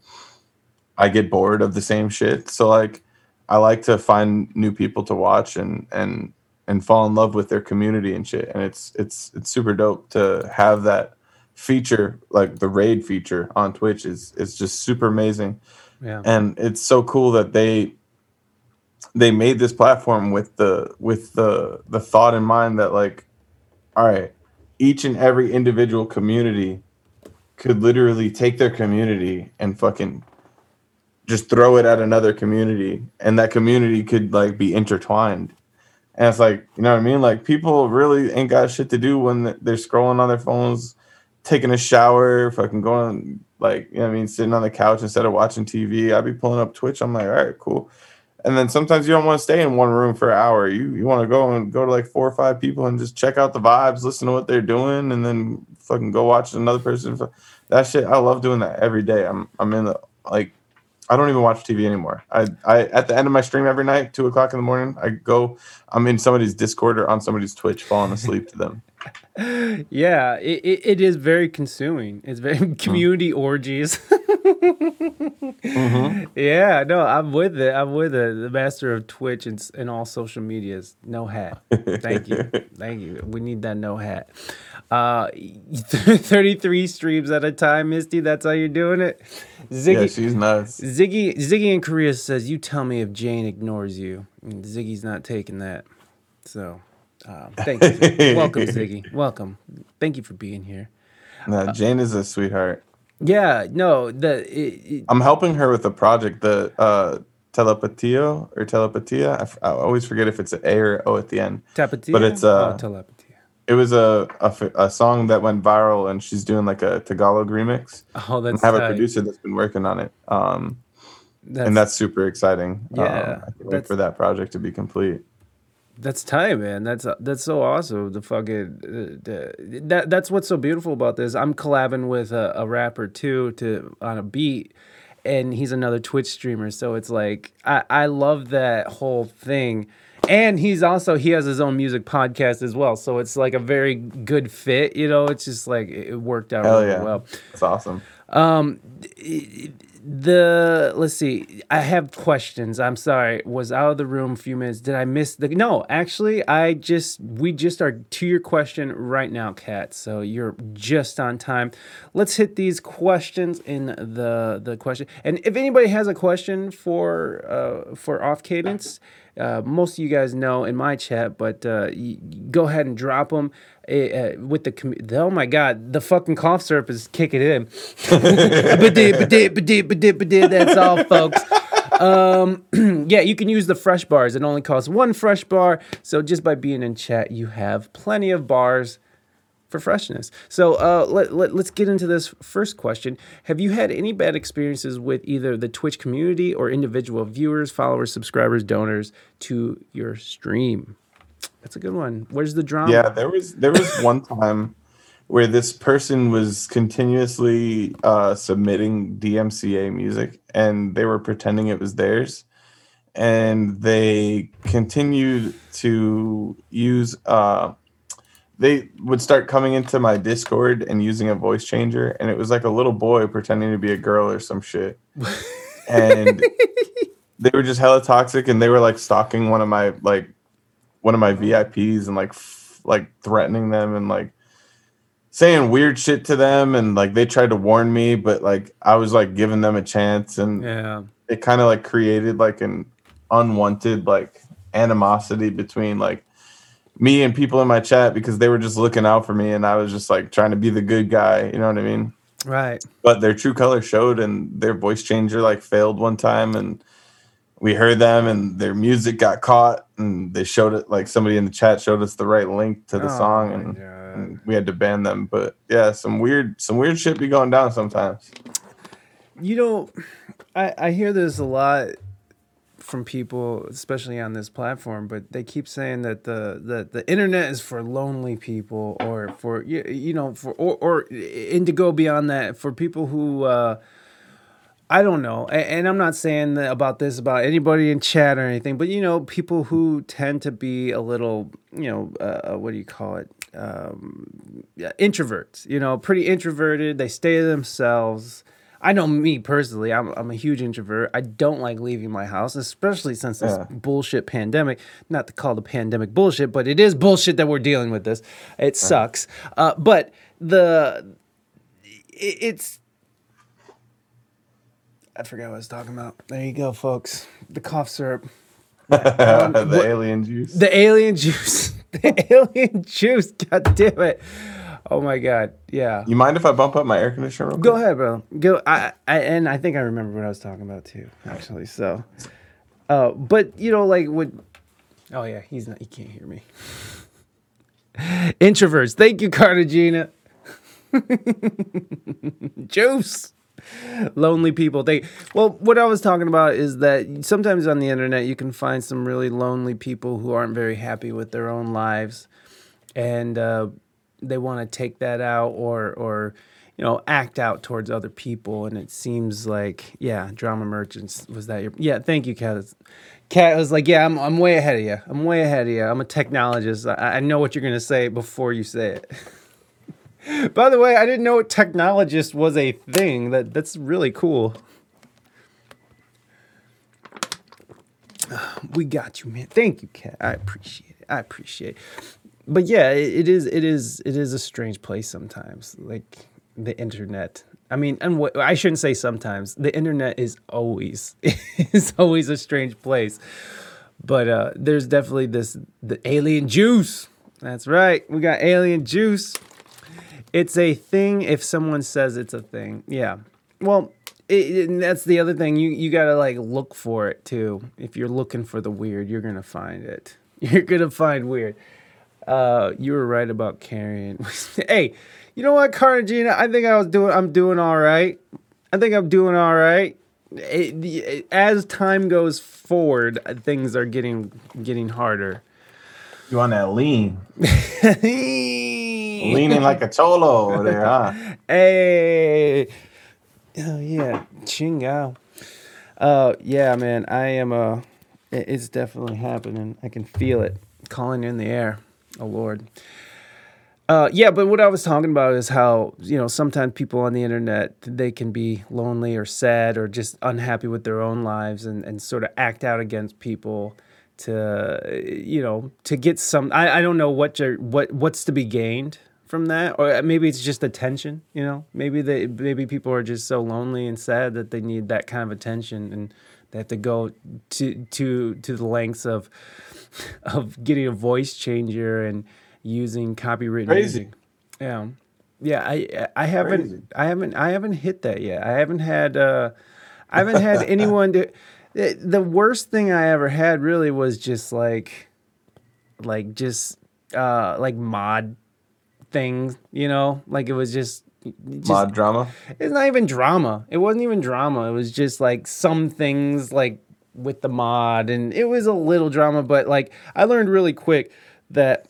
I get bored of the same shit. So like I like to find new people to watch and and and fall in love with their community and shit. And it's it's it's super dope to have that feature, like the raid feature on Twitch is is just super amazing. Yeah. And it's so cool that they they made this platform with the with the the thought in mind that like all right, each and every individual community could literally take their community and fucking just throw it at another community and that community could like be intertwined and it's like, you know what I mean? Like people really ain't got shit to do when they're scrolling on their phones, taking a shower, fucking going like, you know what I mean, sitting on the couch instead of watching TV. I'd be pulling up Twitch. I'm like, all right, cool. And then sometimes you don't want to stay in one room for an hour. You you want to go and go to like four or five people and just check out the vibes, listen to what they're doing, and then fucking go watch another person. That shit, I love doing that every day. I'm I'm in the like I don't even watch TV anymore. I, I at the end of my stream every night, two o'clock in the morning, I go. I'm in somebody's Discord or on somebody's Twitch, falling asleep to them. Yeah, it, it, it is very consuming. It's very community orgies. <laughs> Yeah, no, I'm with it. I'm with it. The master of Twitch and, and all social medias. No hat. Thank you. <laughs> Thank you. We need that no hat. Uh, <laughs> 33 streams at a time, Misty. That's how you're doing it. Ziggy, Yeah, she's nuts. Ziggy, Ziggy in Korea says, "You tell me if Jane ignores you." And Ziggy's not taking that. So, um, thank you. Welcome, Ziggy. <laughs> Welcome. Thank you for being here. No, Jane is a sweetheart. Yeah, no, the it, it, I'm helping her with a project, the uh, telepatio or telepatia. I, f- I always forget if it's an A or O at the end. telepathy. But it's, uh, oh, telepathy. It was a, a, a song that went viral, and she's doing like a Tagalog remix. Oh, And that's I have a producer that's been working on it, um, That's, and that's super exciting. Yeah, um, I can't wait for that project to be complete. That's time, man. That's uh, that's so awesome. The fucking uh, the, that that's what's so beautiful about this. I'm collabing with a, a rapper too to on a beat, and he's another Twitch streamer. So it's like I I love that whole thing. And he's also he has his own music podcast as well. So it's like a very good fit. You know, it's just like it it worked out Hell really yeah, well. it's awesome. Um, the let's see i have questions. I'm sorry was out of the room a few minutes? Did i miss the no actually i just we just are to your question right now kat so you're just on time. Let's hit these questions in the the question. And if anybody has a question for uh for off Kadence uh, most of you guys know in my chat, but uh, y- go ahead and drop them uh, with the, com- the. Oh my God, the fucking cough syrup is kicking in. That's all, folks. Um, <clears throat> yeah, you can use the fresh bars. It only costs one fresh bar. So just by being in chat, you have plenty of bars for freshness. So uh, let, let, let's get into this first question. Have you had any bad experiences with either the Twitch community or individual viewers, followers, subscribers, donors to your stream? That's a good one. Where's the drama? Yeah, there was there was one <laughs> time where this person was continuously uh, submitting DMCA music, and they were pretending it was theirs, and they continued to use. Uh, they would start coming into my Discord and using a voice changer, and it was like a little boy pretending to be a girl or some shit, <laughs> and they were just hella toxic, and they were like stalking one of my like one of my VIPs and like f- like threatening them and like saying weird shit to them and like they tried to warn me but like I was like giving them a chance and Yeah. it kind of like created like an unwanted like animosity between like me and people in my chat because they were just looking out for me and I was just like trying to be the good guy, you know what I mean? Right. but their true color showed and their voice changer like failed one time and we heard them and their music got caught and they showed it like somebody in the chat showed us the right link to the Oh song and, and we had to ban them but yeah some weird some weird shit be going down sometimes You know, I, I hear this a lot from people, especially on this platform, but they keep saying that the, the, the internet is for lonely people or for, you, you know, for, or, or, and to go beyond that, for people who, uh, I don't know, a- and I'm not saying about this about anybody in chat or anything, but you know, people who tend to be a little, you know, uh, what do you call it? Um, yeah, introverts. You know, pretty introverted. They stay to themselves. I know me personally. I'm I'm a huge introvert. I don't like leaving my house, especially since this Yeah. bullshit pandemic. Not to call the pandemic bullshit, but it is bullshit that we're dealing with this. It sucks. Uh, but the it, it's I forgot what I was talking about. There you go, folks. The cough syrup. <laughs> the alien juice The alien <laughs> juice. The alien juice. God damn it. Oh my god. Yeah. you mind if i bump up my air conditioner real Go ahead, bro. Go. I, I and I think I remember what I was talking about too, actually. So, uh, but you know, like what? Oh yeah, he's not. He can't hear me. Introverts. Thank you, Cartagena. <laughs> Juice. Lonely people. They well, what I was talking about is that sometimes on the internet you can find some really lonely people who aren't very happy with their own lives, and uh, they want to take that out or or you know, act out towards other people. And it seems like, yeah, drama merchants was that your yeah? Thank you, Kat. Kat was like, yeah, I'm I'm way ahead of you. I'm way ahead of you. I'm a technologist. I, I know what you're gonna say before you say it. <laughs> By the way, I didn't know technologist was a thing. That that's really cool. <sighs> We got you, man. Thank you, Kat. I appreciate it. I appreciate it. But yeah, it, is it is it is a strange place sometimes. Like the internet. I mean, and what I shouldn't say sometimes. The internet is always <laughs> is always a strange place. But uh there's definitely this the alien juice. That's right. We got alien juice. It's a thing if someone says it's a thing. Yeah. Well, it, it- that's the other thing. You you gotta like look for it too. If you're looking for the weird, you're gonna find it. <laughs> You're gonna find weird. Uh, you were right about carrying. <laughs> hey, you know what, Cartagena? I think I was doing. I'm doing all right. I think I'm doing all right. It- it- as time goes forward, things are getting getting harder. You on that lean, <laughs> leaning like a cholo over there, huh? <laughs> Hey. oh yeah, chingao. Uh, yeah, man. I am. Uh, it's definitely happening. I can feel it calling in the air. Oh Lord. Uh, yeah, but what I was talking about is how you know sometimes people on the internet they can be lonely or sad or just unhappy with their own lives and, and sort of act out against people to you know to get some I, I don't know what you what what's to be gained from that or maybe it's just attention you know maybe they maybe people are just so lonely and sad that they need that kind of attention and they have to go to to to the lengths of <laughs> of getting a voice changer and using copywritten Crazy. music. Yeah. Yeah, I I haven't Crazy. I haven't I haven't hit that yet. I haven't had uh I haven't had <laughs> anyone do the, the worst thing I ever had really was just like like just uh like mod things, you know? Like it was just just Mod drama. it's not even drama. It wasn't even drama. It was just like some things like with the mod and it was a little drama, but like I learned really quick that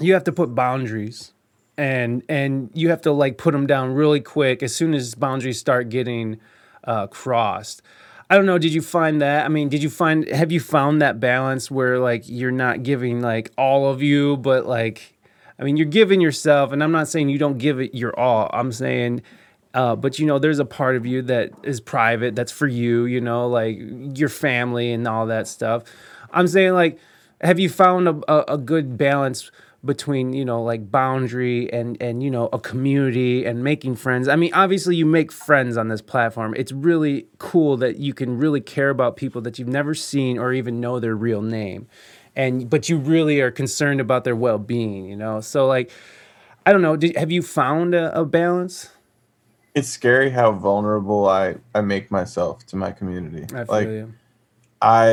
you have to put boundaries and and you have to like put them down really quick as soon as boundaries start getting uh, crossed. I don't know. Did you find that? I mean, did you find? Have you found that balance where like you're not giving like all of you, but like, I mean, you're giving yourself, and I'm not saying you don't give it your all. I'm saying, uh, but you know, there's a part of you that is private, that's for you. You know, like your family and all that stuff. I'm saying like, have you found a, a, a good balance? between you know like boundary and and you know a community and making friends i mean obviously you make friends on this platform it's really cool that you can really care about people that you've never seen or even know their real name and but you really are concerned about their well-being you know so like i don't know did, have you found a, a balance It's scary how vulnerable I I make myself to my community. i like you I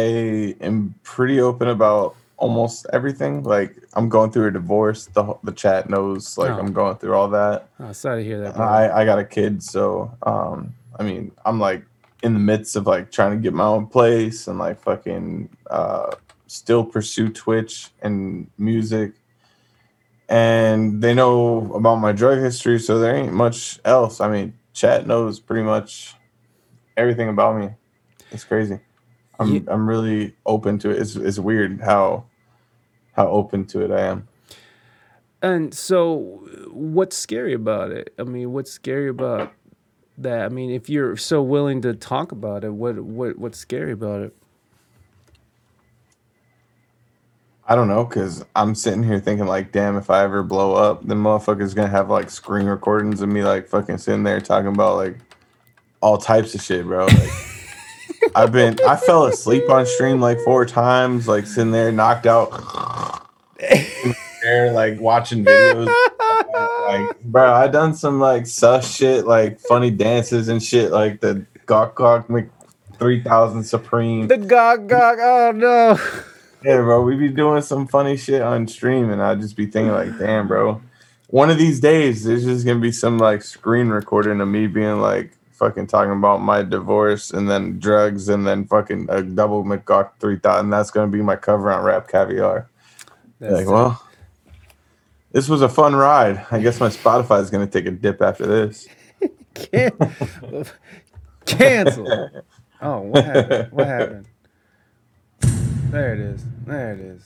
am pretty open about almost everything. Like I'm going through a divorce. The the chat knows. Like Oh. I'm going through all that. oh, sorry to hear that. I I got a kid, so um I mean I'm like in the midst of like trying to get my own place and like fucking uh still pursue Twitch and music. And they know about my drug history, so there ain't much else. I mean, chat knows pretty much everything about me. It's crazy. I'm Ye- I'm really open to it. It's it's weird how how open to it I am. And so, what's scary about it? I mean, what's scary about that? I mean, if you're so willing to talk about it, what what what's scary about it? I don't know, cause I'm sitting here thinking like, damn, if I ever blow up, the motherfuckers gonna have like screen recordings of me like fucking sitting there talking about like all types of shit, bro. Like <laughs> I've been I fell asleep on stream like four times, like sitting there knocked out in the chair, like watching videos. like, bro, I done some like sus shit, like funny dances and shit, like the Gawk Gawk Mc three thousand Supreme. The gog gog. Oh no. Yeah, bro, we be doing some funny shit on stream, and I just be thinking like, damn, bro, one of these days there's just gonna be some like screen recording of me being like fucking talking about my divorce and then drugs and then fucking a double McGawk three thousand. That's gonna be my cover on Rap Caviar. That's like, well, This was a fun ride. I guess my Spotify is gonna take a dip after this. Can- cancel. <laughs> Oh, what happened? What happened? There it is. There it is.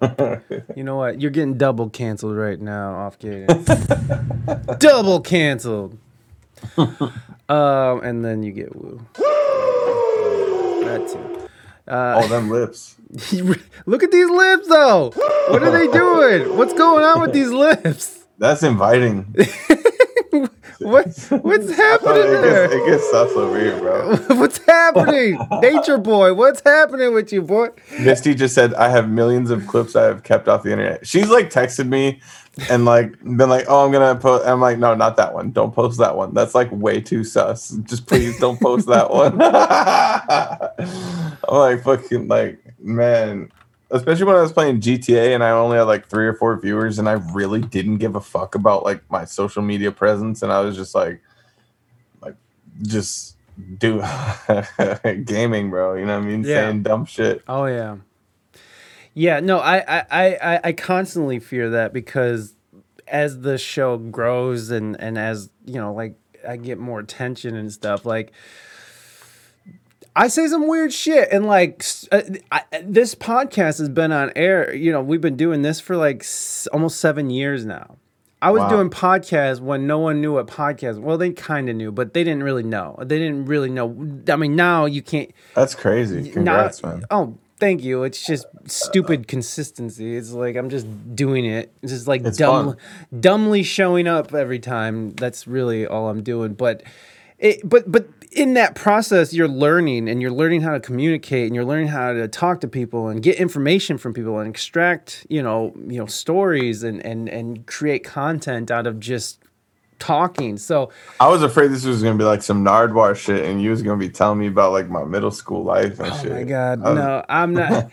<laughs> You know what? You're getting double canceled right now off Kadence. <laughs> double canceled. <laughs> Um, and then you get woo. <gasps> That too. All them lips. Look at these lips, though. What are they doing? What's going on with these lips? That's inviting. What what's <laughs> happening it, there? gets, it gets sus over here, bro. <laughs> What's happening? Nature boy, what's happening with you, boy? Misty just said, I have millions of clips I have kept off the internet. She's like texted me and like been like, oh, I'm gonna post. I'm like, no, not that one. Don't post that one. That's like way too sus. Just please don't post that one. <laughs> I'm like, fucking, like, man. Especially when I was playing GTA and I only had like three or four viewers and I really didn't give a fuck about like my social media presence and I was just like, like, just do <laughs> gaming, bro. You know what I mean? Yeah. Saying dumb shit. Oh yeah. Yeah, no, I, I, I, I- I constantly fear that because as the show grows and and as you know, like I get more attention and stuff, like I say some weird shit and like uh, I, this podcast has been on air. You know, we've been doing this for like s- almost seven years now. I was Wow. doing podcasts when no one knew what podcast. Well, they kind of knew, but they didn't really know. They didn't really know. I mean, now you can't. That's crazy. Congrats, Now- man. Oh, thank you. It's just stupid consistency. It's like I'm just doing it. It's just like It's dumb, fun. dumbly showing up every time. That's really all I'm doing. But it, but but in that process, you're learning and you're learning how to communicate and you're learning how to talk to people and get information from people and extract you know you know stories and and and create content out of just talking. So I was afraid this was gonna be like some Nardwuar shit, and you was gonna be telling me about like my middle school life and oh shit. Oh my god, was- no, I'm not,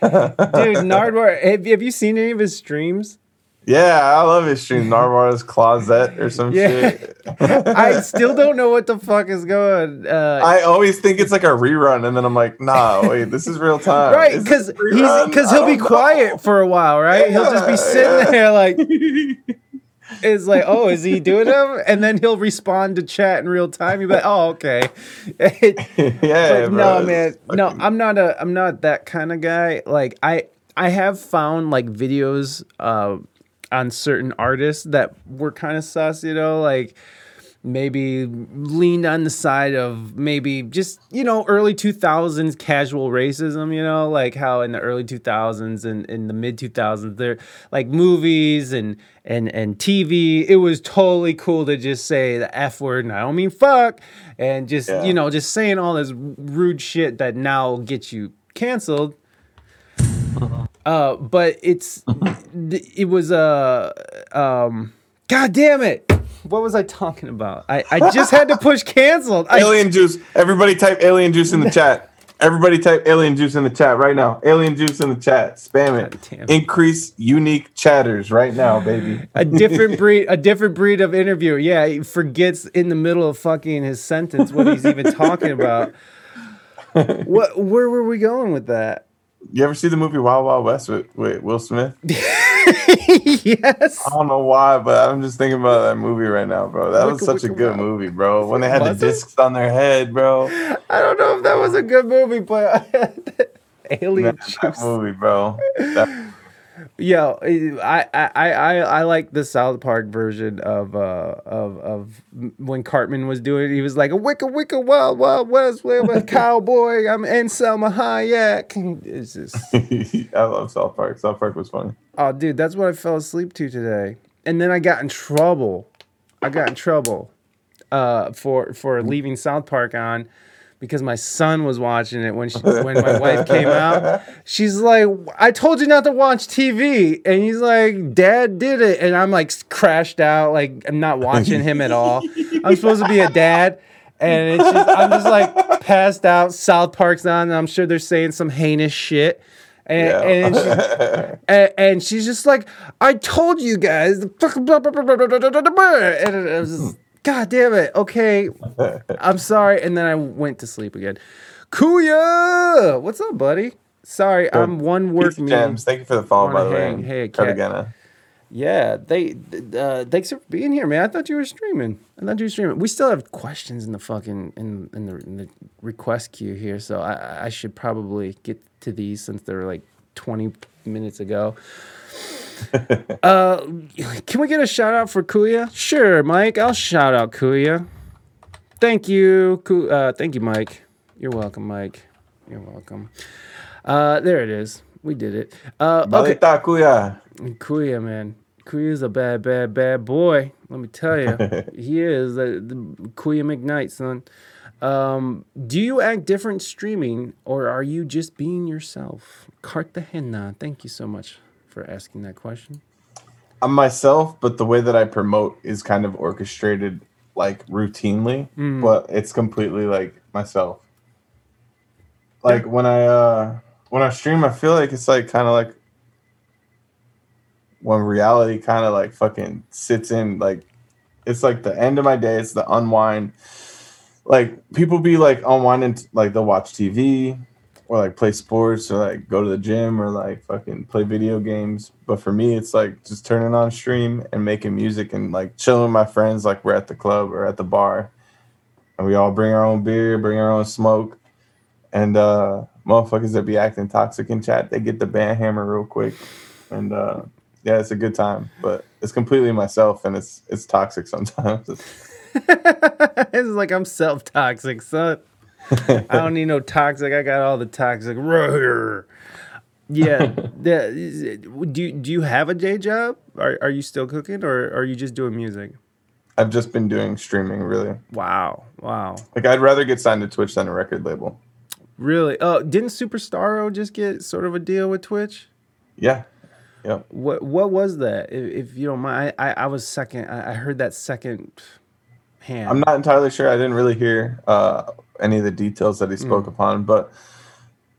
dude. <laughs> Nardwuar, have, have you seen any of his streams? Yeah, I love his stream. <laughs> Nardwuar's closet or some Yeah. shit. I still don't know what the fuck is going. Uh, I always think it's like a rerun, and then I'm like, nah, wait, this is real time. right, because he's because he'll be know. quiet for a while, right? he'll just be sitting yeah. there like <laughs> Is like, oh, is he doing them? And then he'll respond to chat in real time. You'll be like, oh, okay. <laughs> yeah, bro, no, man, no, I'm not a, I'm not that kind of guy. Like I, I have found like videos, uh, on certain artists that were kind of sus, you know, like maybe leaned on the side of maybe just you know early 2000s casual racism you know like how in the early 2000s and in the mid 2000s there like movies and and and tv it was totally cool to just say the f word and i don't mean fuck and just Yeah. you know just saying all this rude shit that now gets you canceled uh but it's it was uh um god damn it what was i talking about i i just had to push canceled I, alien juice. Everybody type alien juice in the chat. Everybody type alien juice in the chat right now. Alien juice in the chat. Spam it. it. Increase unique chatters right now, baby. a different breed a different breed of interviewer yeah he forgets in the middle of fucking his sentence what he's even talking about <laughs> what where were we going with that You ever see the movie Wild Wild West with, with Will Smith? <laughs> yes I don't know why, but I'm just thinking about that movie right now, bro. That was such a good movie, bro. When they had the discs on their head, bro. i don't know if that was a good movie but <laughs> alien Man, juice movie, bro. That- Yo, I, I, I, I like the South Park version of uh of of when Cartman was doing it. He was like a wicka wicka wild wild west a <laughs> cowboy. I'm in Salma Hayek. <laughs> It's just <laughs> I love South Park. South Park was funny. oh, dude, that's what I fell asleep to today. And then I got in trouble. I got in trouble uh for for leaving South Park on because my son was watching it when she, <laughs> when my wife came out. She's like, "I told you not to watch TV," and he's like, "Dad did it," and I'm like crashed out, like I'm not watching him at all. I'm supposed to be a dad. And just, I'm just like passed out. South Park's on, and I'm sure they're saying some heinous shit. And, yeah. and, and, <laughs> and, she's just like, I told you guys, and was just, God damn it. Okay. <laughs> I'm sorry. And then I went to sleep again. Kuya! What's up, buddy? Sorry, I'm one work Pizza. Jams, thank you for the follow, by the way. hey. Cartagena. Yeah, they. Uh, thanks for being here, man. I thought you were streaming. I thought you were streaming. We still have questions in the fucking in in the, in the request queue here, so I I should probably get to these since they're like twenty minutes ago. <laughs> uh, can we get a shout out for Kuya? Sure, Mike. I'll shout out Kuya. Thank you, Ku- uh, thank you, Mike. You're welcome, Mike. You're welcome. Uh, there it is. We did it. Uh, okay. Balita kuya. Kuya, man. Kuya's a bad, bad, bad boy. Let me tell you, <laughs> he is. Uh, the Kuya McKnight, son. Um, do you act different streaming, or are you just being yourself? Cartagena. Thank you so much for asking that question. I'm myself, but the way that I promote is kind of orchestrated like routinely, Mm. but it's completely like myself. Like when I uh when I stream, I feel like it's like kind of like when reality kind of like fucking sits in like it's like the end of my day, it's the unwind. Like people be like unwinding like they'll watch TV or like play sports or like go to the gym or like fucking play video games. But for me, it's like just turning on stream and making music and like chilling with my friends, like we're at the club or at the bar, and we all bring our own beer, bring our own smoke, and uh, motherfuckers that be acting toxic in chat, they get the band hammer real quick, and uh, yeah, it's a good time. But it's completely myself, and it's it's toxic sometimes. <laughs> <laughs> it's like I'm self toxic, son. <laughs> I don't need no toxic. I got all the toxic. Yeah. <laughs> the, do you- do you have a day job? Are are you still cooking, or are you just doing music? I've just been doing streaming, really. Wow, wow, Like I'd rather get signed to Twitch than a record label. really? Oh, didn't Superstar O just get sort of a deal with Twitch? Yeah, Yeah. What what was that? If, if you don't mind, I, I, I was second. I, I heard that second hand. I'm not entirely sure. I didn't really hear uh, any of the details that he spoke upon, but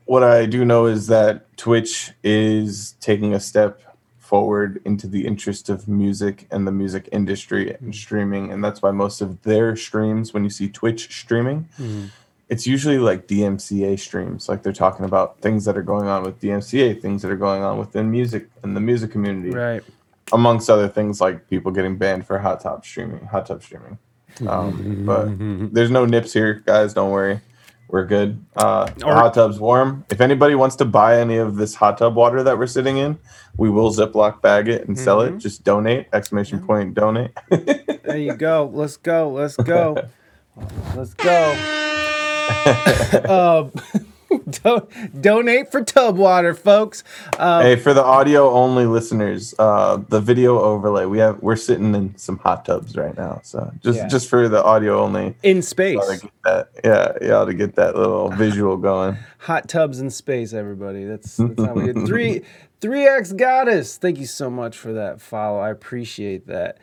what I do know is that Twitch is taking a step forward into the interest of music and the music industry and streaming, and that's why most of their streams, when you see Twitch streaming, Mhm. it's usually like DMCA streams. Like they're talking about things that are going on with DMCA, things that are going on within music and the music community Right. amongst other things like people getting banned for hot tub streaming, hot tub streaming. Um, but there's no nips here, guys. Don't worry, we're good. Uh, the Or- hot tub's warm. If anybody wants to buy any of this hot tub water that we're sitting in, we will Ziploc bag it and sell it. Just donate! Exclamation point! Donate. <laughs> There you go. Let's go. Let's go. <laughs> Let's go. <laughs> um, <laughs> don't donate for tub water, folks. Um, hey, for the audio only listeners, uh, the video overlay we have we're sitting in some hot tubs right now. So just Yeah. just for the audio only, in space, y'all to get that, yeah, y'all to get that little <laughs> visual going. hot tubs in space. Everybody, that's that's how we get <laughs> three three X goddess. Thank you so much for that follow. I appreciate that.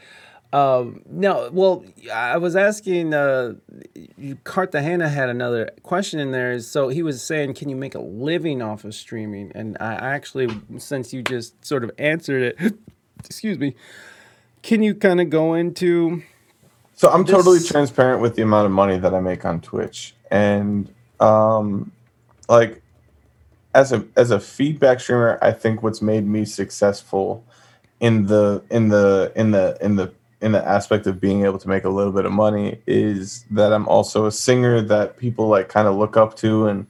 Um, no, well, I was asking. Uh, Cartagena had another question in there. So he was saying, "Can you make a living off of streaming?" And I I actually, since you just sort of answered it, <laughs> excuse me, can you kind of go into? So I'm totally transparent with the amount of money that I make on Twitch, and um, like as a as a feedback streamer, I think what's made me successful in the in the in the in the in the aspect of being able to make a little bit of money is that I'm also a singer that people like kind of look up to, and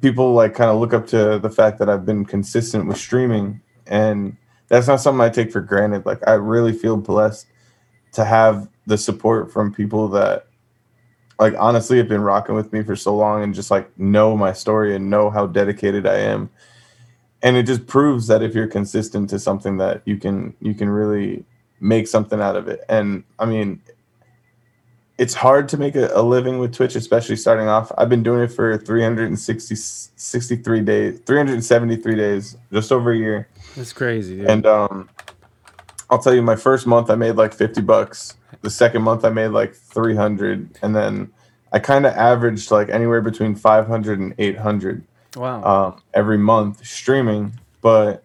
people like kind of look up to the fact that I've been consistent with streaming, and that's not something I take for granted. Like I really feel blessed to have the support from people that like honestly have been rocking with me for so long and just like know my story and know how dedicated I am. And it just proves that if you're consistent to something that you can you can really make something out of it. And I mean it's hard to make a, a living with Twitch, especially starting off. I've been doing it for 360 63 days, 373 days, just over a year. That's crazy. Dude. And um, I'll tell you, my first month I made like fifty bucks. The second month I made like three hundred, and then I kind of averaged like anywhere between 500 and 800 wow. um, every month streaming. But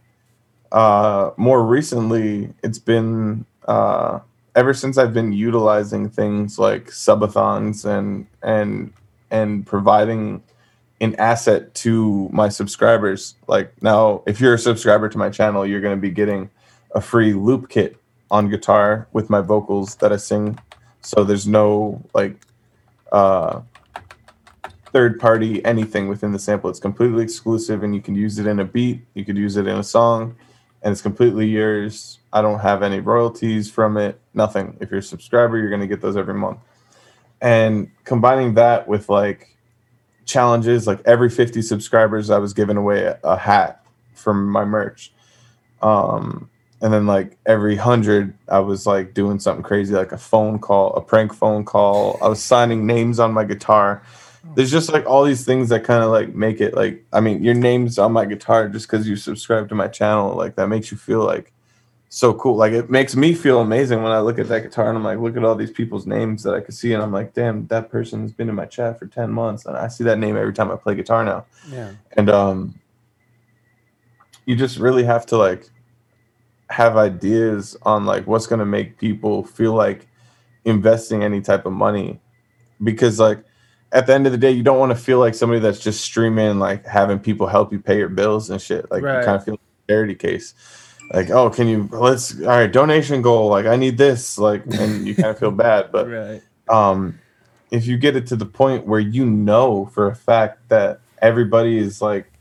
uh, more recently, it's been uh, ever since I've been utilizing things like subathons and and and providing an asset to my subscribers. Like now, if you're a subscriber to my channel, you're going to be getting a free loop kit on guitar with my vocals that I sing. So there's no like uh, third party anything within the sample. It's completely exclusive, and you can use it in a beat. You could use it in a song, and it's completely yours. I don't have any royalties from it. Nothing. If you're a subscriber, you're gonna get those every month. And combining that with like challenges, like every 50 subscribers, I was giving away a, a hat from my merch. Um, and then like every hundred, I was like doing something crazy, like a phone call, a prank phone call. I was signing names on my guitar. There's just like all these things that kind of like make it like I mean, your name's on my guitar just because you subscribe to my channel. Like that makes you feel like so cool. Like it makes me feel amazing when I look at that guitar and I'm like, look at all these people's names that I could see, and I'm like, damn, that person's been in my chat for ten months, and I see that name every time I play guitar now. Yeah. And um, you just really have to like have ideas on like what's gonna make people feel like investing any type of money, because like at the end of the day, you don't want to feel like somebody that's just streaming, like having people help you pay your bills and shit. Like Right. you kind of feel like a charity case. Like, oh, can you let's all right, donation goal, like I need this, like and <laughs> you kind of feel bad. But Right. um if you get it to the point where you know for a fact that everybody is like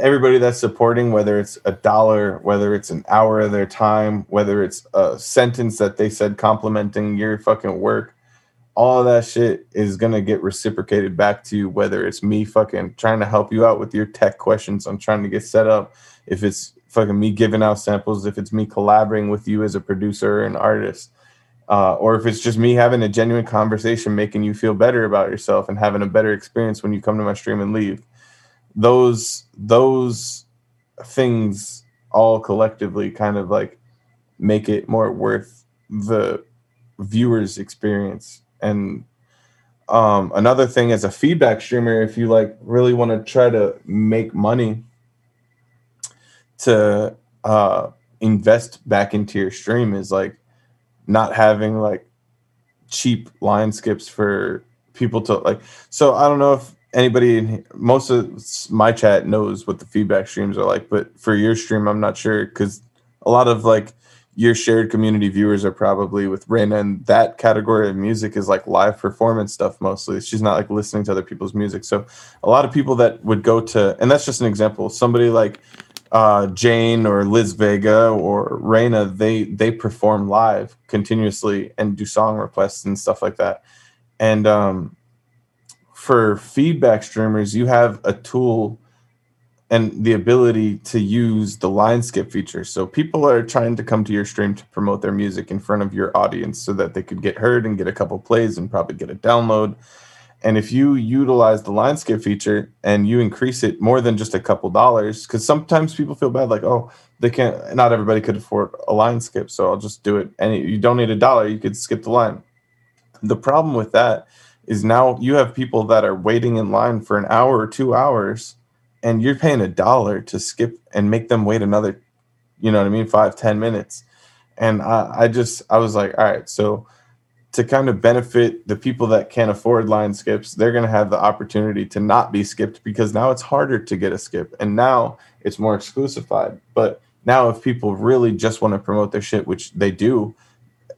everybody that's supporting whether it's a dollar whether it's an hour of their time whether it's a sentence that they said complimenting your fucking work all that shit is gonna get reciprocated back to you whether it's me fucking trying to help you out with your tech questions i'm trying to get set up if it's fucking me giving out samples if it's me collaborating with you as a producer or an artist uh, or if it's just me having a genuine conversation making you feel better about yourself and having a better experience when you come to my stream and leave. Those those things all collectively kind of like make it more worth the viewer's experience and um, another thing as a feedback streamer if you like really want to try to make money to uh, invest back into your stream is like not having like cheap line skips for people to like so i don't know if anybody most of my chat knows what the feedback streams are like but for your stream i'm not sure because a lot of like your shared community viewers are probably with Raina, and that category of music is like live performance stuff mostly. She's not like listening to other people's music. So a lot of people that would go to, and that's just an example. Somebody like uh, Jane or Liz Vega or Raina, they they perform live continuously and do song requests and stuff like that. And um, for feedback streamers, you have a tool and the ability to use the line skip feature. So people are trying to come to your stream to promote their music in front of your audience so that they could get heard and get a couple plays and probably get a download. And if you utilize the line skip feature and you increase it more than just a couple dollars, because sometimes people feel bad, like, oh, they can't, not everybody could afford a line skip. So I'll just do it. And you don't need a dollar, you could skip the line. The problem with that is now you have people that are waiting in line for an hour or two hours and you're paying a dollar to skip and make them wait another, you know what I mean, five, ten minutes. And I, I just, I was like, all right, so to kind of benefit the people that can't afford line skips, they're going to have the opportunity to not be skipped because now it's harder to get a skip and now it's more exclusified. But now, if people really just want to promote their shit, which they do,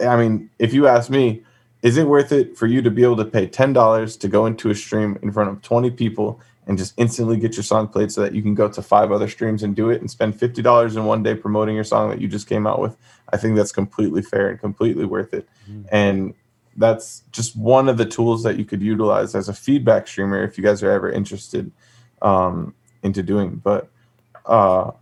I mean, if you ask me, is it worth it for you to be able to pay $10 to go into a stream in front of 20 people and just instantly get your song played so that you can go to five other streams and do it and spend $50 in one day promoting your song that you just came out with? I think that's completely fair and completely worth it. And that's just one of the tools that you could utilize as a feedback streamer if you guys are ever interested um, into doing. But uh,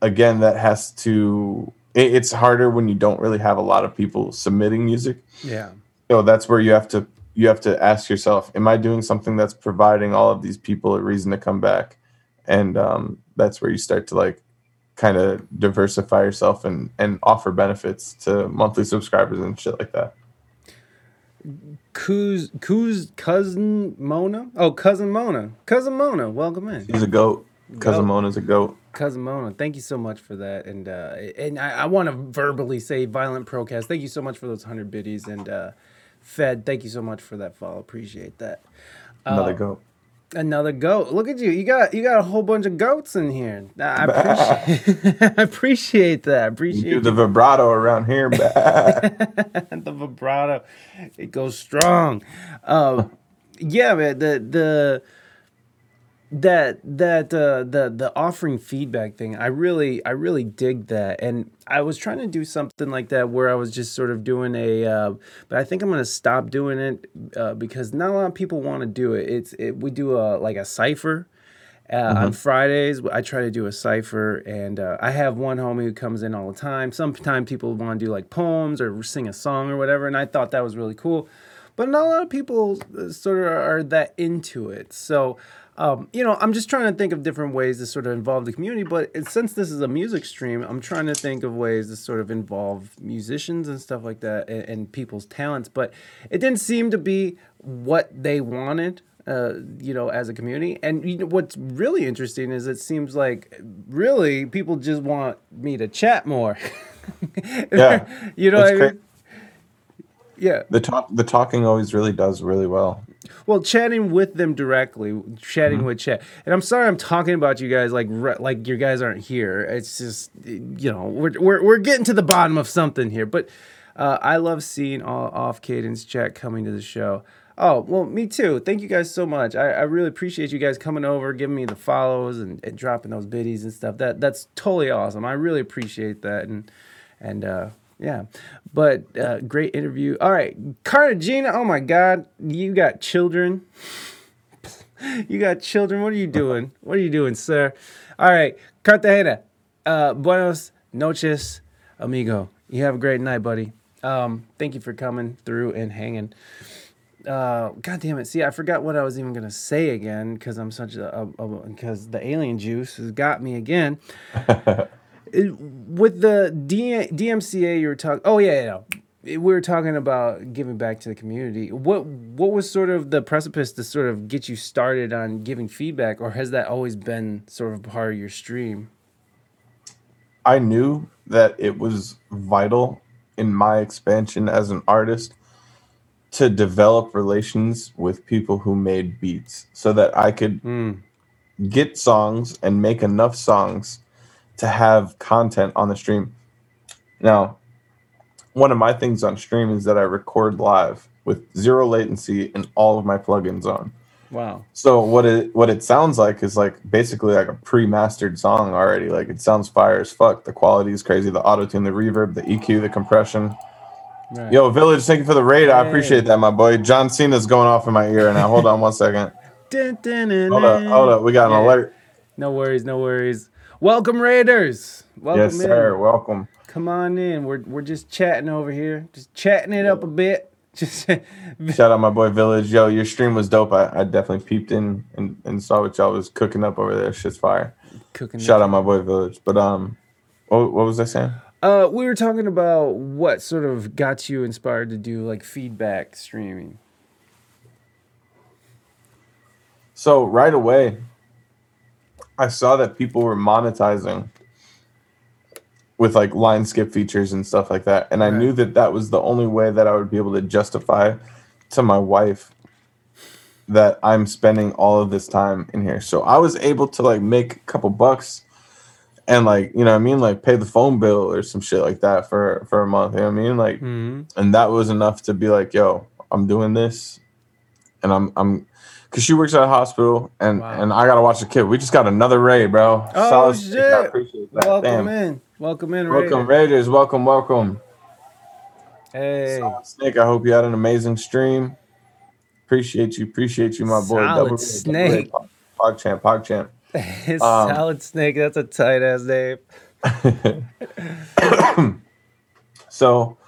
again, that has to. It, it's harder when you don't really have a lot of people submitting music. Yeah. So that's where you have to you have to ask yourself, am I doing something that's providing all of these people a reason to come back? And um, that's where you start to like kind of diversify yourself and and offer benefits to monthly subscribers and shit like that. Kuz, Kuz, cousin Mona. Oh, cousin Mona. Cousin Mona, welcome in. He's a goat. Cousin Goat. Mona's a goat. Cousin Mona, thank you so much for that. And uh, and I, I want to verbally say, Violent Procast, thank you so much for those hundred biddies. And uh, Fed, thank you so much for that follow. Appreciate that. Another Uh, goat. Another goat. Look at you. You got you got a whole bunch of goats in here. I appreciate, <laughs> <laughs> I appreciate that. I Do appreciate the vibrato around here. <laughs> the vibrato. It goes strong. Um, yeah, man. The the that that uh, the the offering feedback thing. I really I really dig that, and I was trying to do something like that where I was just sort of doing a. Uh, but I think I'm gonna stop doing it uh, because not a lot of people want to do it. It's it, we do a like a cipher. Uh, On Fridays, I try to do a cipher, and uh, I have one homie who comes in all the time. Sometimes people want to do like poems or sing a song or whatever, and I thought that was really cool. But not a lot of people uh, sort of are that into it. So, um, you know, I'm just trying to think of different ways to sort of involve the community. But it- since this is a music stream, I'm trying to think of ways to sort of involve musicians and stuff like that and, and people's talents. But it didn't seem to be what they wanted uh, you know, as a community. And you know, what's really interesting is it seems like really people just want me to chat more. <laughs> Yeah, you know I mean? Yeah. the talk, the talking always really does really well. Well, chatting with them directly, chatting Mm-hmm. with chat. And I'm sorry I'm talking about you guys like like your guys aren't here. It's just you know, we're we're we're getting to the bottom of something here. But uh, I love seeing all off Kadence chat coming to the show. Oh, well, me too. Thank you guys so much. I, I really appreciate you guys coming over, giving me the follows and, and dropping those biddies and stuff. That that's totally awesome. I really appreciate that. And and uh yeah. But uh great interview. All right. Cartagena, oh my god, you got children. <laughs> You got children. What are you doing? <laughs> What are you doing, sir? All right, Cartagena. Uh, buenos noches, amigo. You have a great night, buddy. Um, thank you for coming through and hanging. Uh, God damn it! See, I forgot what I was even gonna say again because I'm such a because the alien juice has got me again. <laughs> It- with the D- DMCA, you were talking. Oh yeah, yeah. We were talking about giving back to the community. What what was sort of the precipice to sort of get you started on giving feedback, or has that always been sort of part of your stream? I knew that it was vital in my expansion as an artist to develop relations with people who made beats so that I could Hmm. get songs and make enough songs to have content on the stream. Now, one of my things on stream is that I record live with zero latency and all of my plugins on. Wow. So what it what it sounds like is like basically like a pre-mastered song already. Like it sounds fire as fuck. The quality is crazy. The auto tune, the reverb, the EQ, the compression. Right. Yo, Village, thank you for the raid. I appreciate that, my boy. John Cena's going off in my ear now. Hold on one second. <laughs> Dun, dun, dun, Hold up, hold up. We got an Yeah. alert. No worries, no worries. Welcome, Raiders. Welcome Yes, in. sir. Welcome. Come on in. We're we're just chatting over here, just chatting it up a bit. <laughs> Just Shout out my boy Village. Yo, your stream was dope. I, I definitely peeped in and, and saw what y'all was cooking up over there. Shit's fire. cooking. Shout out my boy Village. But um what, what was I saying? Uh, we were talking about what sort of got you inspired to do like feedback streaming. So right away, I saw that people were monetizing with like line skip features and stuff like that, and I Right. knew that that was the only way that I would be able to justify to my wife that I'm spending all of this time in here. So I was able to like make a couple bucks and like you know what I mean like pay the phone bill or some shit like that for for a month. You know what I mean like Mm-hmm. and that was enough to be like, yo, I'm doing this, and I'm I'm, cause she works at a hospital, and Wow. and I gotta watch the kid. We just got another raid, bro. Oh, snake. shit. I appreciate that. Welcome Damn. in. Welcome in, Welcome Raider. Raiders. Welcome, welcome. Hey, Solid Snake, I hope you had an amazing stream. Appreciate you, appreciate you, my boy. Solid Double Snake. raid. Pog, Pog champ, Pog champ. <laughs> Um, Solid Snake. That's a tight ass name. <laughs> <laughs> <coughs> So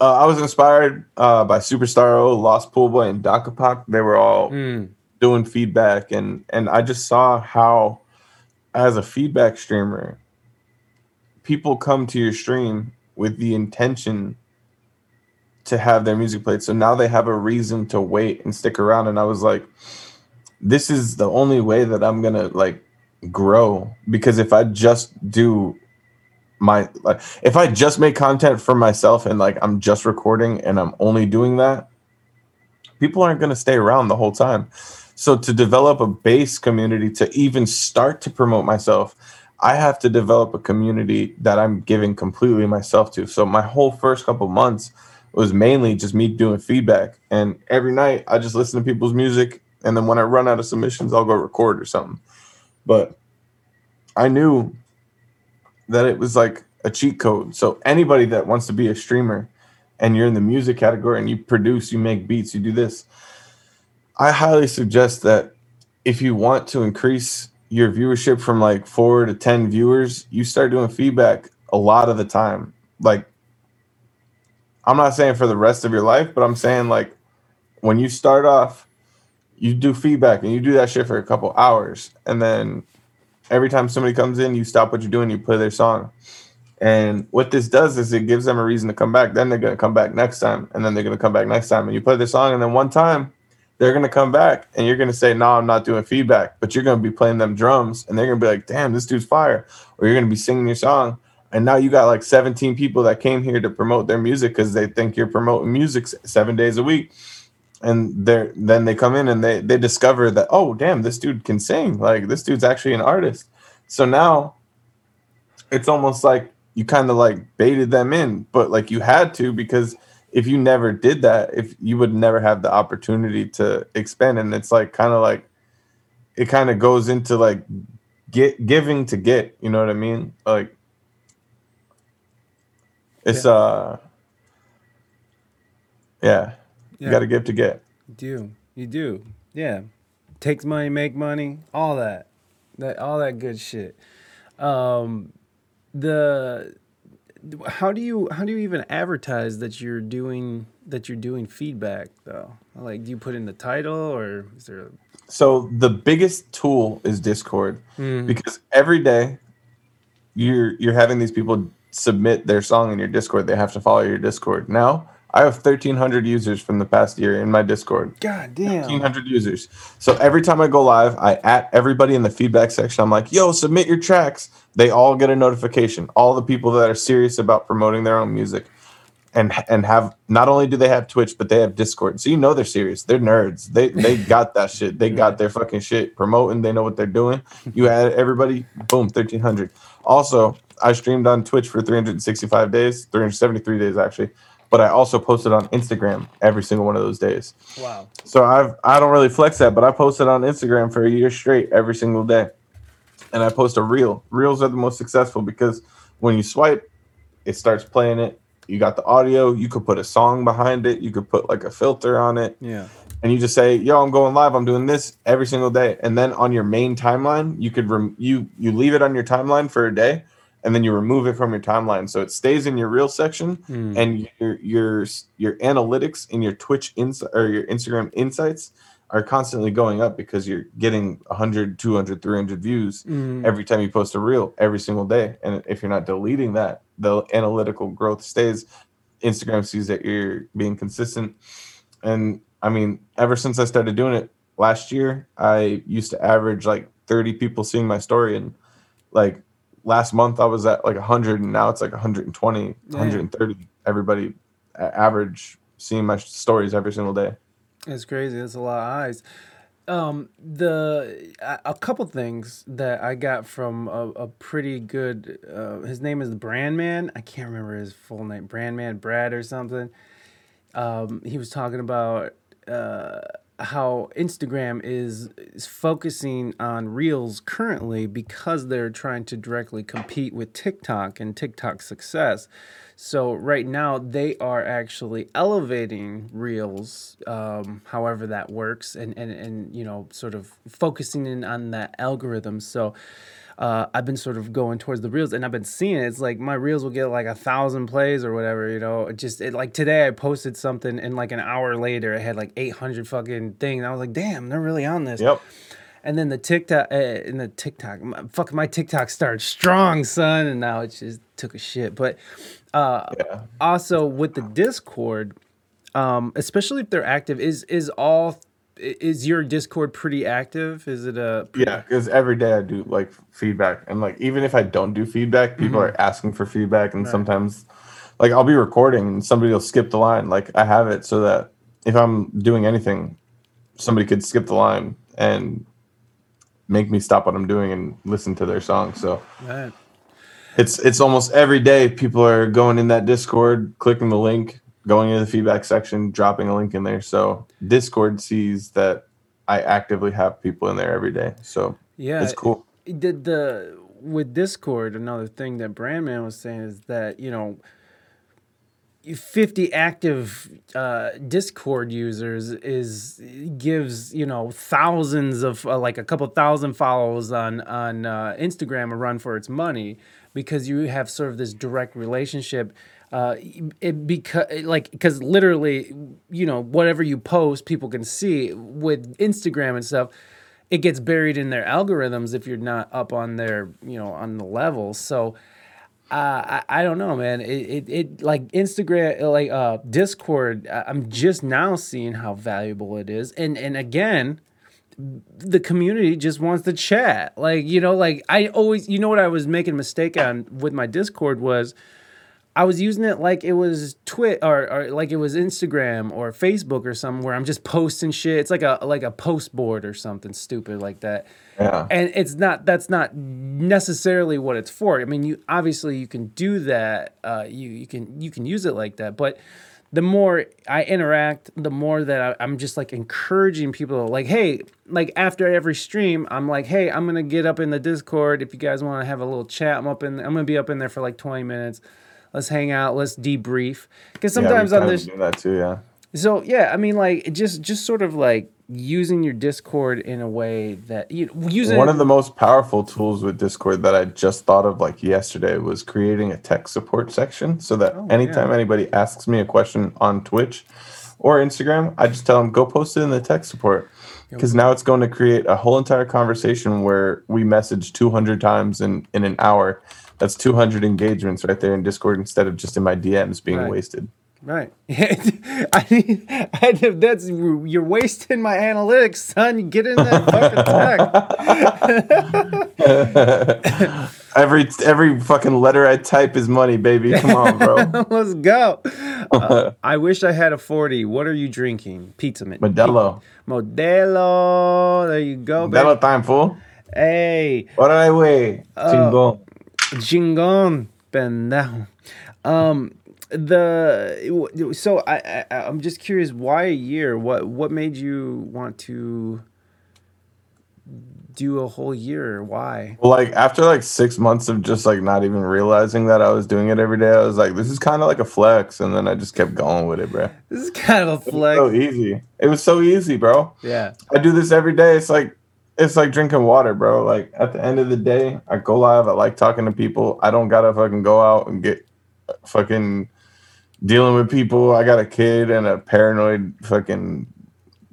uh, I was inspired uh, by Superstar O, Lost Pool Boy, and Dakapak. They were all Mm. doing feedback and and I just saw how as a feedback streamer people come to your stream with the intention to have their music played so now they have a reason to wait and stick around and I was like this is the only way that I'm going to like grow because if I just do my like if I just make content for myself and like I'm just recording and I'm only doing that people aren't going to stay around the whole time So to develop a base community to even start to promote myself, I have to develop a community that I'm giving completely myself to. So my whole first couple months was mainly just me doing feedback. And every night I just listen to people's music. And then when I run out of submissions, I'll go record or something. But I knew that it was like a cheat code. So anybody that wants to be a streamer and you're in the music category and you produce, you make beats, you do this, I highly suggest that if you want to increase your viewership from like four to 10 viewers, you start doing feedback a lot of the time. Like, I'm not saying for the rest of your life, but I'm saying like when you start off, you do feedback and you do that shit for a couple hours. And then every time somebody comes in, you stop what you're doing, you play their song. And what this does is it gives them a reason to come back. Then they're going to come back next time. And then they're going to come back next time. And you play their song. And then one time, they're going to come back and you're going to say, No, I'm not doing feedback. But you're going to be playing them drums. And they're going to be like, Damn, this dude's fire. Or you're going to be singing your song. And now you got like 17 people that came here to promote their music because they think you're promoting music seven days a week. And they're then they come in and they they discover that, oh damn, this dude can sing. Like this dude's actually an artist. So now it's almost like you kind of like baited them in, but like you had to because if you never did that, if you would never have the opportunity to expand, and it's like kind of like it kind of goes into like get giving to get, you know what I mean? Like it's Yeah. uh yeah, you got to give to get. You do. You do. Yeah. Takes money, make money, all that. That all that good shit. Um the how do you how do you even advertise that you're doing that you're doing feedback though? Like do you put in the title or is there a So the biggest tool is Discord Hmm. because every day you're you're having these people submit their song in your Discord. They have to follow your Discord. Now I have 1,300 users from the past year in my Discord. God damn. 1,300 users. So every time I go live, I at everybody in the feedback section. I'm like, "Yo, submit your tracks." They all get a notification. All the people that are serious about promoting their own music, and and have not only do they have Twitch, but they have Discord. So you know they're serious. They're nerds. They they <laughs> got that shit. They got their fucking shit promoting. They know what they're doing. You add everybody, boom, 1,300. Also, I streamed on Twitch for 365 days, 373 days actually. But I also posted on Instagram every single one of those days. Wow. So I've I don't really flex that, but I posted on Instagram for a year straight every single day. And I post a reel. Reels are the most successful because when you swipe, it starts playing it. You got the audio, you could put a song behind it, you could put like a filter on it, Yeah. and you just say, "Yo, I'm going live. I'm doing this every single day." And then on your main timeline, you could rem- you you leave it on your timeline for a day, and then you remove it from your timeline, so it stays in your reel section, Hmm. and your your your analytics in your Twitch ins or your Instagram insights are constantly going up because you're getting 100 200 300 views Mm. every time you post a reel every single day and if you're not deleting that the analytical growth stays instagram sees that you're being consistent and i mean ever since i started doing it last year i used to average like 30 people seeing my story and like last month i was at like 100 and now it's like 120 Damn. 130 everybody average seeing my stories every single day It's crazy. That's a lot of eyes. Um, the a, a couple things that I got from a, a pretty good. Uh, his name is Brandman. I can't remember his full name. Brandman Brad or something. Um, he was talking about uh, how Instagram is, is focusing on Reels currently because they're trying to directly compete with TikTok and TikTok's success. So right now they are actually elevating Reels, um, however that works, and, and and you know sort of focusing in on that algorithm. So uh, I've been sort of going towards the reels, and I've been seeing it. It's like my reels will get like a thousand plays or whatever, you know. It just it, like today I posted something, and like an hour later it had like eight hundred fucking things. I was like, damn, they're really on this. yep And then the TikTok, uh, and the TikTok, my, fuck, my TikTok started strong, son, and now it just took a shit. But uh, yeah also with the Discord, um, especially if they're active, is is all i- is your Discord pretty active? Is it a Yeah, because every day I do like feedback, and like even if I don't do feedback, people mm-hmm. are asking for feedback, and Right. sometimes, like I'll be recording and somebody will skip the line. Like I have it so that if I'm doing anything, somebody could skip the line and make me stop what I'm doing and listen to their song. So Right. it's it's almost every day people are going in that Discord, clicking the link, going into the feedback section, dropping a link in there. So Discord sees that I actively have people in there every day. So Yeah. it's cool. the the with Discord, another thing that Brandman was saying is that you know, fifty active uh, Discord users is gives you know thousands of uh, like a couple thousand follows on on uh, Instagram a run for its money because you have sort of this direct relationship. Uh, it because like because literally you know whatever you post people can see with Instagram and stuff it gets buried in their algorithms if you're not up on their you know on the levels so uh, I, I don't know man. It, it, it like instagram like uh discord i'm just now seeing how valuable it is. And and again the community just wants to chat. Like you know like i always you know what i was making a mistake on with my discord was I was using it like it was Twitter, or like it was Instagram or Facebook or something where I'm just posting shit. It's like a like a post board or something stupid like that. Yeah. And it's not that's not necessarily what it's for. I mean, you obviously you can do that. Uh, you you can you can use it like that, but the more I interact, the more that I, I'm just like encouraging people, like, hey, like after every stream, I'm like, hey, I'm gonna get up in the Discord if you guys want to have a little chat. I'm up in, I'm gonna be up in there for like 20 minutes. Let's hang out. Let's debrief. Because Yeah, sometimes on kinda this, do that too, yeah. so yeah, I mean, like just just sort of like using your Discord in a way that you using One of the most powerful tools with Discord that I just thought of like yesterday was creating a tech support section so that Oh, anytime yeah. anybody asks me a question on Twitch or Instagram, I just tell them go post it in the tech support. Because now it's going to create a whole entire conversation where we message 200 times in, in an hour. That's 200 engagements right there in Discord instead of just in my DMs being Right. wasted. Right. <laughs> I mean, I, that's you're wasting my analytics, son. Get in that fucking tech. <laughs> every every fucking letter I type is money, baby. Come on, bro. <laughs> Let's go. Uh, I wish I had a forty. What are you drinking? Pizza man. Modelo. Modelo. There you go, baby. Modelo time, fool. Hey, Órale, güey. Chingón. Chingon, pendejo. Um, the so I, I I'm just curious. Why a year? What what made you want to do a whole year? Why? Well, like after like six months of just like not even realizing that I was doing it every day, I was like, this is kind of like a flex, and then I just kept going with it, bro. This is kind of a flex. So easy. It was so easy, bro. Yeah. I do this every day. It's like it's like drinking water, bro. Like at the end of the day, I go live. I like talking to people. I don't gotta fucking go out and get fucking dealing with people. I got a kid and a paranoid fucking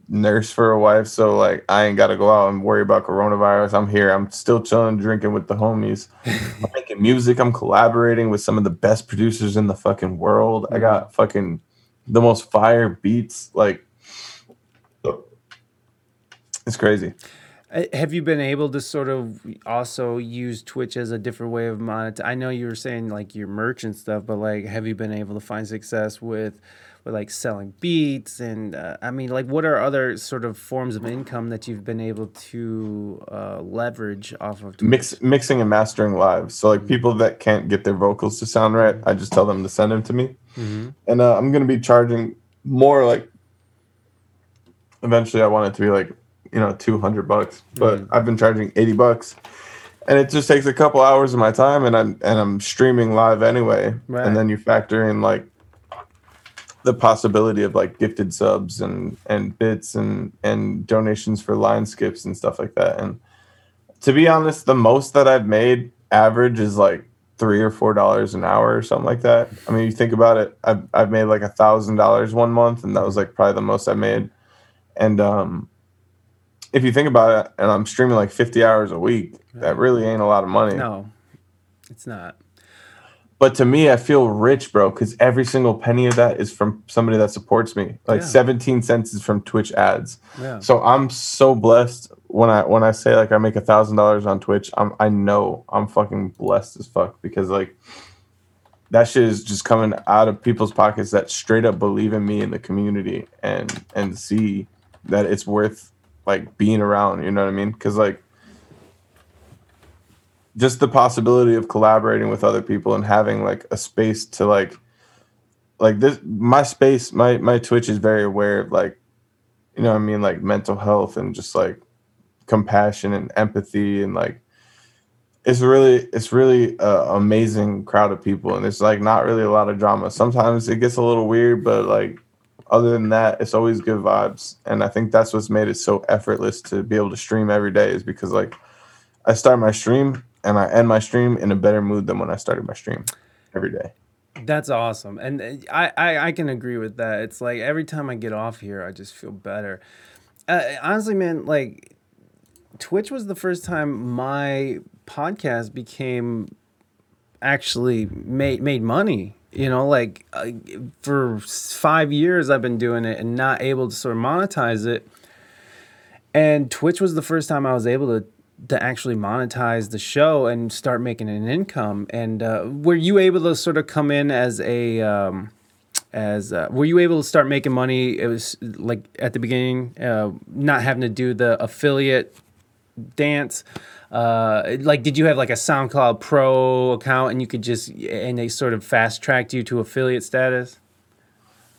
nurse for a wife, so like I ain't gotta go out and worry about coronavirus. I'm here. I'm still chilling, drinking with the homies. <laughs> I'm making music. I'm collaborating with some of the best producers in the fucking world. I got fucking the most fire beats. Like it's crazy. Uh, Have you been able to sort of also use Twitch as a different way of monetizing? I know you were saying like your merch and stuff, but like, have you been able to find success with, with like selling beats and uh, I mean, like, what are other sort of forms of income that you've been able to uh, leverage off of Twitch? Mix, mixing and mastering live. So like people that can't get their vocals to sound right, I just tell them to send them to me, Mhm. and uh, I'm gonna be charging more. Like eventually, I want it to be like you know 200 bucks, but I've been charging 80 bucks, and it just takes a couple hours of my time, and I'm and I'm streaming live anyway, Right. and then you factor in like the possibility of like gifted subs and and bits and and donations for line skips and stuff like that. And to be honest the most that i've made average is like three or four dollars an hour or something like that. I mean you think about it i've, I've made like a thousand dollars one month and that was like probably the most i made. And um if you think about it and i'm streaming like 50 hours a week that really ain't a lot of money No, it's not. but to me, I feel rich, bro, because every single penny of that is from somebody that supports me. Like Yeah. 17 cents is from Twitch ads. Yeah. So I'm so blessed when I when I say like I make a thousand dollars on Twitch. I'm I know I'm fucking blessed as fuck because like that shit is just coming out of people's pockets that straight up believe in me in the community and and see that it's worth like being around. You know what I mean? Because like just the possibility of collaborating with other people and having like a space to like like this my space my my twitch is very aware of like you know what i mean like mental health and just like compassion and empathy and like it's really it's really a amazing crowd of people and it's like not really a lot of drama sometimes it gets a little weird but like other than that it's always good vibes and i think that's what's made it so effortless to be able to stream every day is because like i start my stream and i end my stream in a better mood than when i started my stream every day That's awesome, and uh, I, I I can agree with that. It's like every time I get off here, I just feel better. Uh, honestly, man, like Twitch was the first time my podcast became actually made made money. You know, like uh, for five years I've been doing it and not able to sort of monetize it. And Twitch was the first time I was able to to actually monetize the show and start making an income. And uh, were you able to sort of come in as a um, as uh, were you able to start making money? It was like at the beginning, uh, not having to do the affiliate dance. Uh, like, did you have like a SoundCloud Pro account and you could just and they sort of fast tracked you to affiliate status?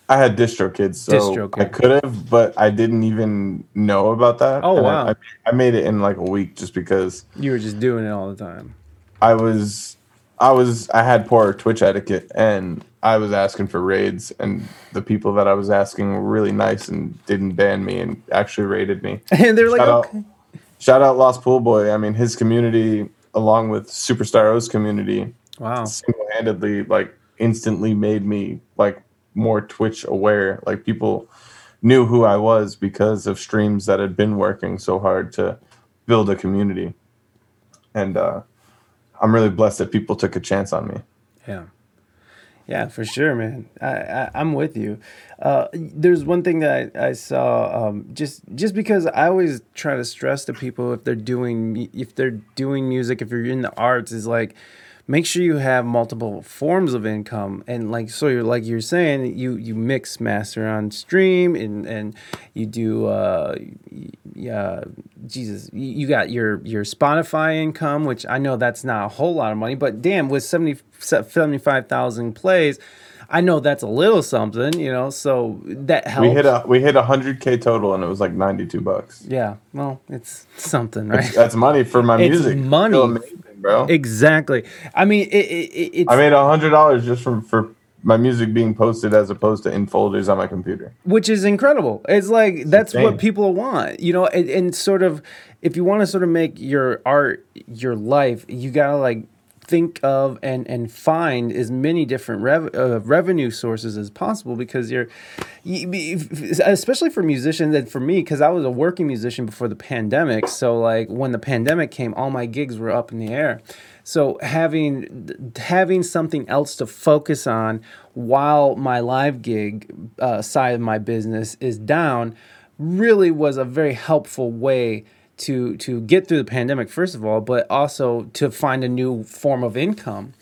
I had DistroKid, so DistroKid. I could have, but I didn't even know about that. Oh, And wow. I, I, made it in like a week just because You were just doing it all the time. I was, I was, I had poor Twitch etiquette, and I was asking for raids, and the people that I was asking were really nice and didn't ban me and actually raided me. <laughs> And they're like, Shout out, okay. Shout out Lost Pool Boy. I mean, his community, along with Superstar O's community, wow. single-handedly like instantly made me like more twitch aware like people knew who i was because of streams that had been working so hard to build a community and uh i'm really blessed that people took a chance on me Yeah. Yeah, for sure, man. I, I I'm with you. Uh, there's one thing that I, I saw. Um, just just because I always try to stress to people if they're doing if they're doing music, if you're in the arts, is like make sure you have multiple forms of income. And like so you're like you're saying you you mix master on stream and and you do uh yeah jesus you, got your your spotify income which i know that's not a whole lot of money but damn with 70 75000 plays i know that's a little something you know? So that helps we hit a we hit a 100k total and it was like 92 bucks. Yeah well it's something right? that's money for my It's music. money. Bro. Exactly. I mean it, it, it it's i made a hundred dollars just from for my music being posted as opposed to in folders on my computer. Which is incredible. It's like that's what people want, you know, and, and sort of if you want to sort of make your art your life, you gotta like think of and and find as many different rev- uh, revenue sources as possible because you're you, especially for musicians and for me because I was a working musician before the pandemic. So like when the pandemic came all my gigs were up in the air. So having having something else to focus on while my live gig uh, side of my business is down really was a very helpful way to to get through the pandemic first of all but also to find a new form of income.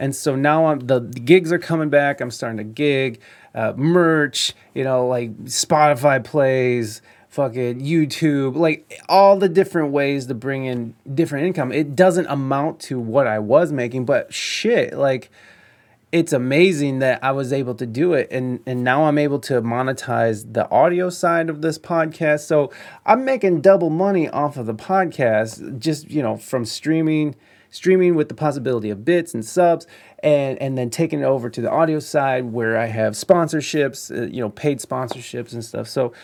And so now I'm the, the gigs are coming back. I'm starting to gig uh, merch you know like spotify plays fucking youtube like all the different ways to bring in different income. It doesn't amount to what i was making but shit like it's amazing that I was able to do it and and now I'm able to monetize the audio side of this podcast. So I'm making double money off of the podcast just, you know, from streaming streaming with the possibility of bits and subs and and then taking it over to the audio side where I have sponsorships, uh, you know, paid sponsorships and stuff. So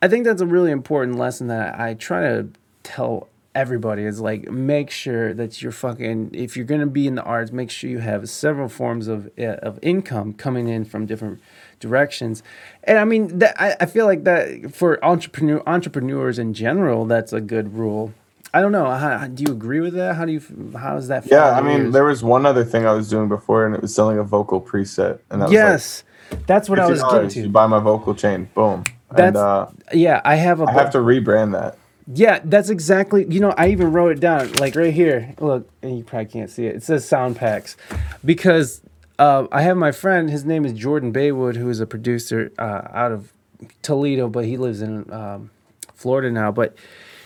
I think that's a really important lesson that I try to tell everybody is like make sure that you're fucking if you're gonna be in the arts make sure you have several forms of uh, of income coming in from different directions. And i mean that I, I feel like that for entrepreneur entrepreneurs in general that's a good rule. I don't know. How, do you agree with that? How do you how does that yeah i mean yours? there was one other thing i was doing before and it was selling a vocal preset and that was like yes. That's what i was getting $50, You to buy my vocal chain, boom. That's- and uh, yeah i have a I have to rebrand that. Yeah, that's exactly. You know, I even wrote it down, like right here. Look, and you probably can't see it. It says sound packs, because uh, I have my friend. His name is Jordan Baywood, who is a producer uh, out of Toledo, but he lives in um, Florida now, but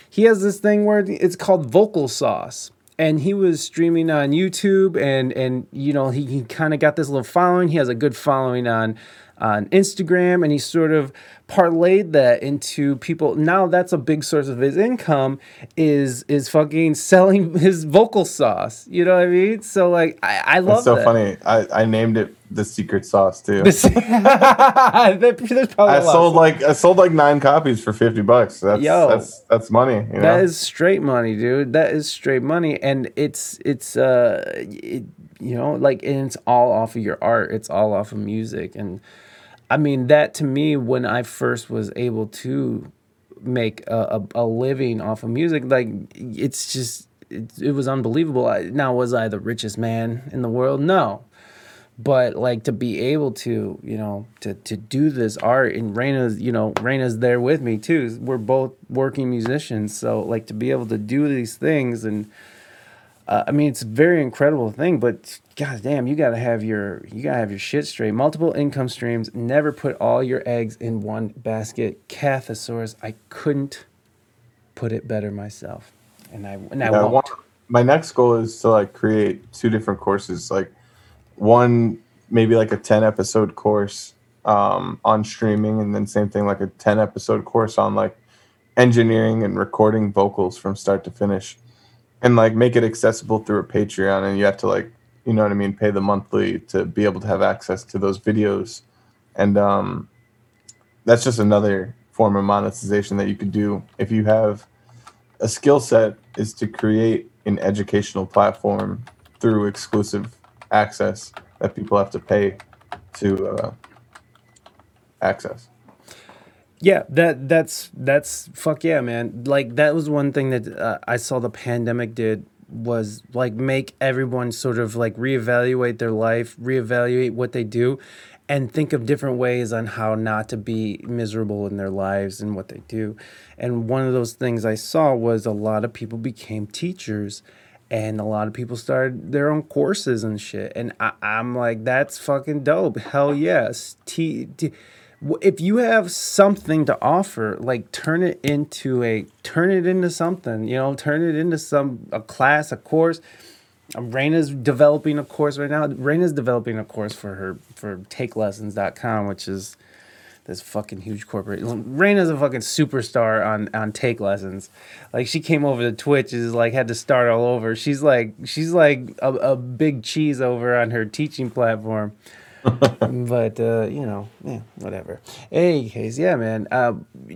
he has this thing where it's called Vocal Sauce. And he was streaming on YouTube, and and you know he, he kind of got this little following. He has a good following on on Instagram, and he sort of parlayed that into people. Now that's a big source of his income is is fucking <laughs> selling his vocal sauce. You know what I mean? So like I, I love That's so that. funny. I, I named it the secret sauce too. There's <laughs> probably I sold like I sold like nine copies for fifty bucks. That's Yo. that's that's money. You know? That is straight money, dude. That is straight money, and it's it's uh, it, you know, like, and it's all off of your art. It's all off of music, and I mean that to me when I first was able to make a, a, a living off of music, like it's just it, it was unbelievable. I, now was I the richest man in the world? No, but like to be able to you know to to do this art and Raina's you know Raina's there with me too we're both working musicians so like to be able to do these things and uh, I mean it's a very incredible thing but god damn you gotta have your you gotta have your shit straight. Multiple income streams never put all your eggs in one basket. Cathosaurus I couldn't put it better myself and I and I Yeah, won't. my next goal is to like create two different courses like one maybe like a 10 episode course um, on streaming and then same thing like a 10 episode course on like engineering and recording vocals from start to finish and like make it accessible through a patreon and you have to like you know what i mean pay the monthly to be able to have access to those videos and um, that's just another form of monetization that you could do if you have a skill set is to create an educational platform through exclusive access that people have to pay to uh, access. Yeah, that that's that's fuck yeah, man. Like that was one thing that uh, I saw the pandemic did was like make everyone sort of like reevaluate their life, reevaluate what they do and think of different ways on how not to be miserable in their lives and what they do. And one of those things I saw was a lot of people became teachers and a lot of people started their own courses and shit. And I, I'm like, that's fucking dope. Hell yes. T- if you have something to offer, like turn it into a turn it into something. You know, turn it into some a class, a course. Um, Raina's developing a course right now. Raina's developing a course for her for takelessons.com, which is this fucking huge corporate. Raina's a fucking superstar on on take lessons. Like she came over to Twitch is like had to start all over. She's like she's like a, a big cheese over on her teaching platform. <laughs> but uh, you know, yeah, whatever. Any case, yeah, man, uh,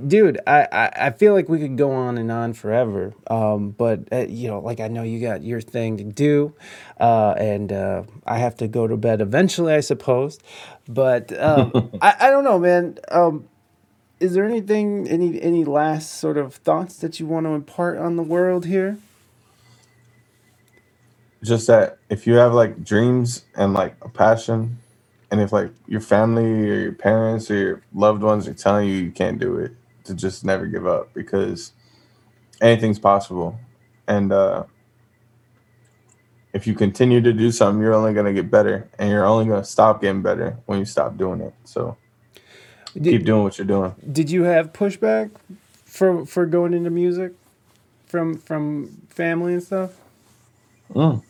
dude, I, I I feel like we could go on and on forever. Um, but uh, you know, like I know you got your thing to do, uh, and uh, I have to go to bed eventually, I suppose. But um, <laughs> I I don't know, man. Um, is there anything any any last sort of thoughts that you want to impart on the world here? Just that if you have like dreams and like a passion, and if like your family or your parents or your loved ones are telling you you can't do it, to just never give up because anything's possible. And uh, if you continue to do something, you're only going to get better, and you're only going to stop getting better when you stop doing it. So keep doing what you're doing. did you have pushback for for going into music from from family and stuff? Mm.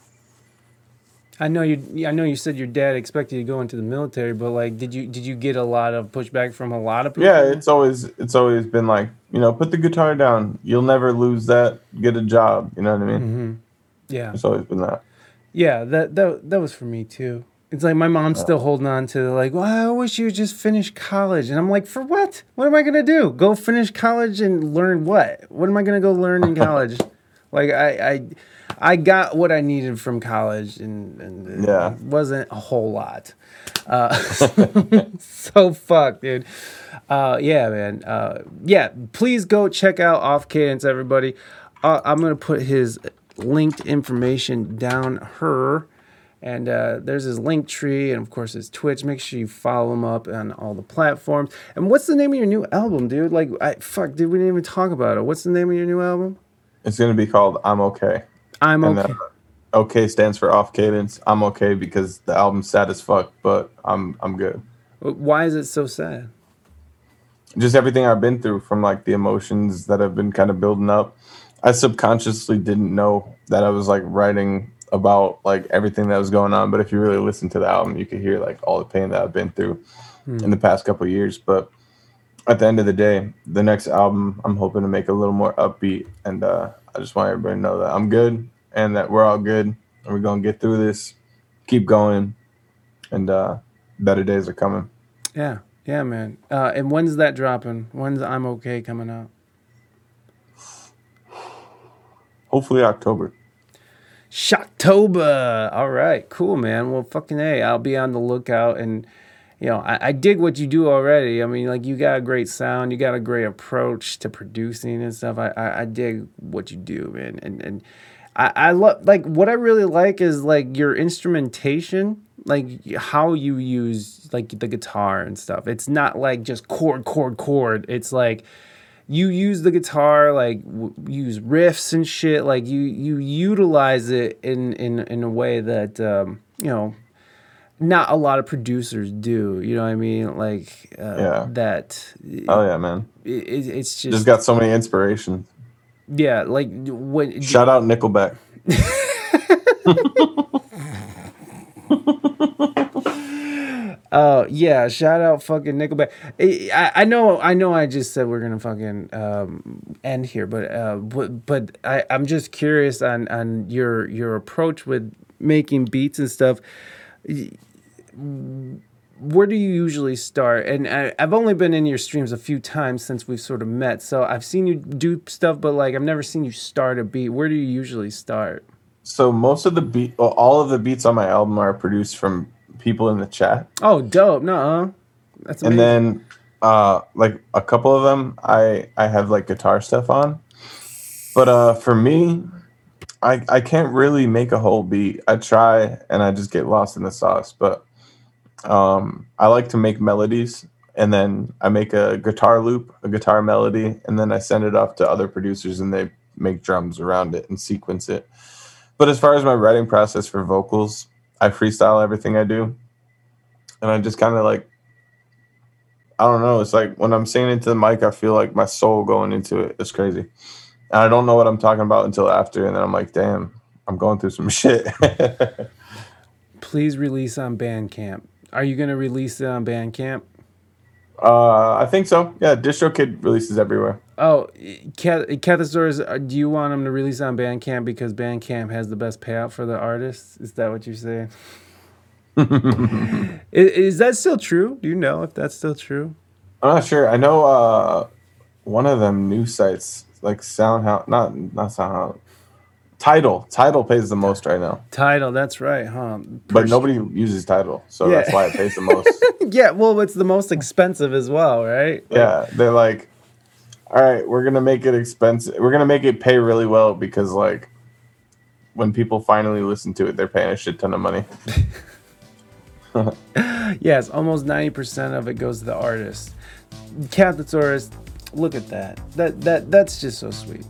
I know you. I know you said your dad expected you to go into the military, but like, did you did you get a lot of pushback from a lot of people? Yeah, it's always it's always been like you know put the guitar down. You'll never lose that. Get a job. You know what I mean? hmm yeah, It's always been that. yeah. That that that was for me too. It's like my mom's still holding on to like, well, I wish you would just finish college, and I'm like, for what? What am I gonna do? Go finish college and learn what? What am I gonna go learn in college? <laughs> like I I. I got what I needed from college, and, and it wasn't a whole lot. Uh, <laughs> <laughs> so fuck, dude. Uh, yeah, man. Uh, yeah, please go check out Off Kadence, everybody. Uh, I'm gonna put his linked information down her, and uh, there's his link tree, and of course his Twitch. Make sure you follow him up on all the platforms. And what's the name of your new album, dude? Like, I fuck, dude, we didn't even talk about it. What's the name of your new album? It's gonna be called I'm okay. I'm And, okay. uh, okay stands for off Kadence. I'm okay because the album's sad as fuck, but I'm I'm good. Why is it so sad? just everything I've been through from like the emotions that have been kind of building up. I subconsciously didn't know that I was like writing about like everything that was going on, but if you really listen to the album, you could hear like all the pain that I've been through in the past couple of years. But at the end of the day, the next album I'm hoping to make a little more upbeat, and uh, I just want everybody to know that I'm good and that we're all good, and we're gonna get through this, keep going, and uh, better days are coming. Yeah, yeah, man. Uh, and when's that dropping? When's I'm okay coming out? Hopefully October. Shocktober. All right, cool, man. Well, fucking hey, I'll be on the lookout, and you know, I, I dig what you do already. I mean, like you got a great sound, you got a great approach to producing and stuff. I I, I dig what you do, man, and and I I love like what I really like is like your instrumentation, like how you use like the guitar and stuff. It's not like just chord, chord, chord. It's like you use the guitar like w- use riffs and shit like you you utilize it in in in a way that um you know not a lot of producers do you know what i mean like uh, Yeah. that Oh yeah, man. it, it, it's just, Just got so many inspirations. Yeah like when Shout out Nickelback. Uh, <laughs> yeah, shout out fucking Nickelback. I, I know, I know. I just said we're gonna fucking um, end here, but uh, but, but I I'm just curious on on your your approach with making beats and stuff. Where do you usually start? And I, I've only been in your streams a few times since we've sort of met, so I've seen you do stuff, but like I've never seen you start a beat. Where do you usually start? So most of the beat, well, all of the beats on my album are produced from people in the chat, Oh, dope! No, that's amazing. and then uh, like a couple of them, I I have like guitar stuff on. But uh, for me, I I can't really make a whole beat. I try, and I just get lost in the sauce. But um, I like to make melodies, and then I make a guitar loop, a guitar melody, and then I send it off to other producers, and they make drums around it and sequence it. But as far as my writing process for vocals, I freestyle everything I do, and I just kind of like I don't know. It's like when I'm singing into the mic, I feel like my soul going into it. It's crazy. And I don't know what I'm talking about until after. And then I'm like, damn, I'm going through some <laughs> shit. Please release on Bandcamp. Are you gonna release it on Bandcamp? uh, I think so. Yeah, DistroKid releases everywhere. Oh, Cat- Cathosaurus, uh, do you want them to release on Bandcamp because Bandcamp has the best payout for the artists? Is that what you're saying? <laughs> is, is that still true? Do you know if that's still true? I'm not sure. I know uh, one of them new sites, like SoundHound, not not SoundHound, Tidal. Tidal pays the most right now, Tidal, that's right, huh? but Per- nobody uses Tidal, so Yeah. that's why it pays the most. <laughs> Yeah, well, it's the most expensive as well, right? Like, yeah, they're like, all right, we're gonna make it expensive. We're gonna make it pay really well because like when people finally listen to it, they're paying a shit ton of money. <laughs> <laughs> Yes, almost 90% of it goes to the artist. Cathosaurus, look at that. That that that's just so sweet.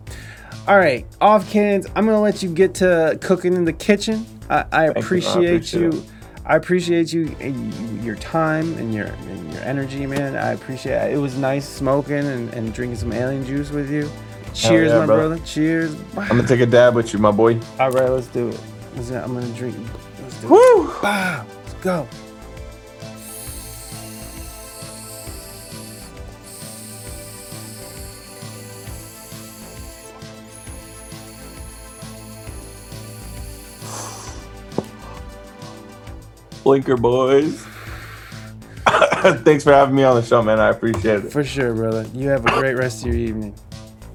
All right, off cans. I'm gonna let you get to cooking in the kitchen. I, I you. I appreciate appreciate you. I appreciate you, and you- your time and your and your energy, man. I appreciate it. It was nice smoking and, and drinking some alien juice with you. Cheers, yeah, my brother. brother. Cheers. I'm gonna take a dab with you, my boy. All right, let's do it. I'm gonna drink. Let's do it. Woo! Bow. Let's go. Blinker boys. <laughs> Thanks for having me on the show, man. I appreciate it. For sure, brother. You have a great rest of your evening.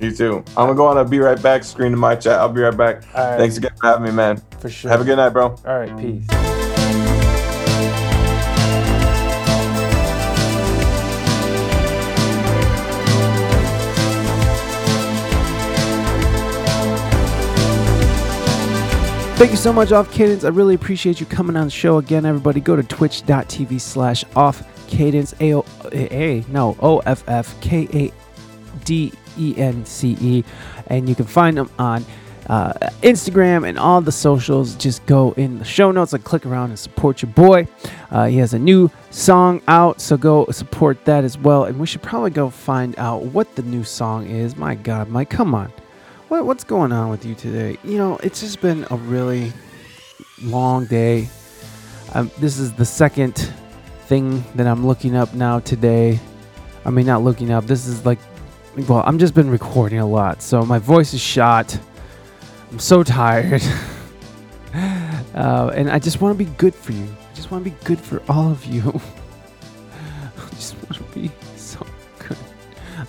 You too. I'm gonna go on a be right back screen in my chat. I'll be right back. All right. Thanks again for having me, man. For sure. Have a good night, bro. All right, peace. Thank you so much, Off Kadence. I really appreciate you coming on the show again, everybody. Go to twitch.tv slash off Kadence. A O A no O F F K A D E N C E. And you can find them on uh, Instagram and all the socials. Just go in the show notes and click around and support your boy. Uh, he has a new song out, so go support that as well. And we should probably go find out what the new song is. My God, Mike, come on. What, what's going on with you today? You know, it's just been a really long day. Um, this is the second thing that I'm looking up now today. I mean, not looking up. This is like, well, I'm just been recording a lot, so my voice is shot. I'm so tired. <laughs> uh, and I just want to be good for you. I just want to be good for all of you. <laughs> I just want to be so good.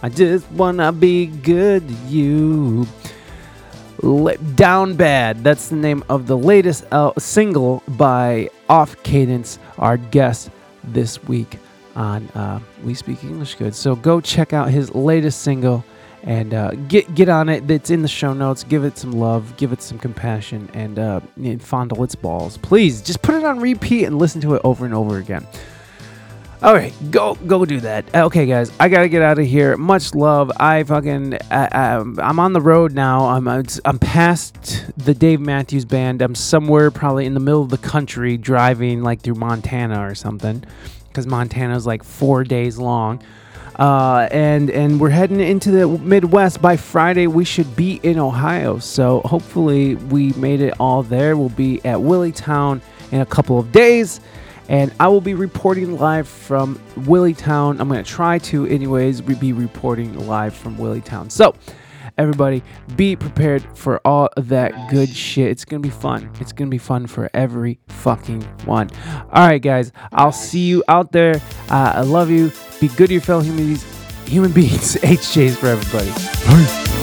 I just want to be good to you. Down Bad. That's the name of the latest uh, single by Off Kadence, our guest this week on uh, We Speak English Good. So go check out his latest single and uh, get get on it. It's in the show notes. Give it some love, give it some compassion, and, uh, and fondle its balls. Please, just put it on repeat and listen to it over and over again. All right, go go do that. Okay, guys, I gotta get out of here. Much love. I fucking I, I'm on the road now. I'm I'm past the Dave Matthews Band. I'm somewhere probably in the middle of the country driving like through Montana or something, because Montana's like four days long. Uh, and and we're heading into the Midwest by Friday. We should be in Ohio, so hopefully we made it all there. We'll be at Willitown in a couple of days, and I will be reporting live from Willitown. I'm gonna try to, anyways, be reporting live from Willitown. So. Everybody, be prepared for all of that good shit. It's gonna be fun. It's gonna be fun for every fucking one. All right, guys. I'll see you out there. Uh, I love you. Be good to your fellow human beings. Human beings. <laughs> HJs for everybody.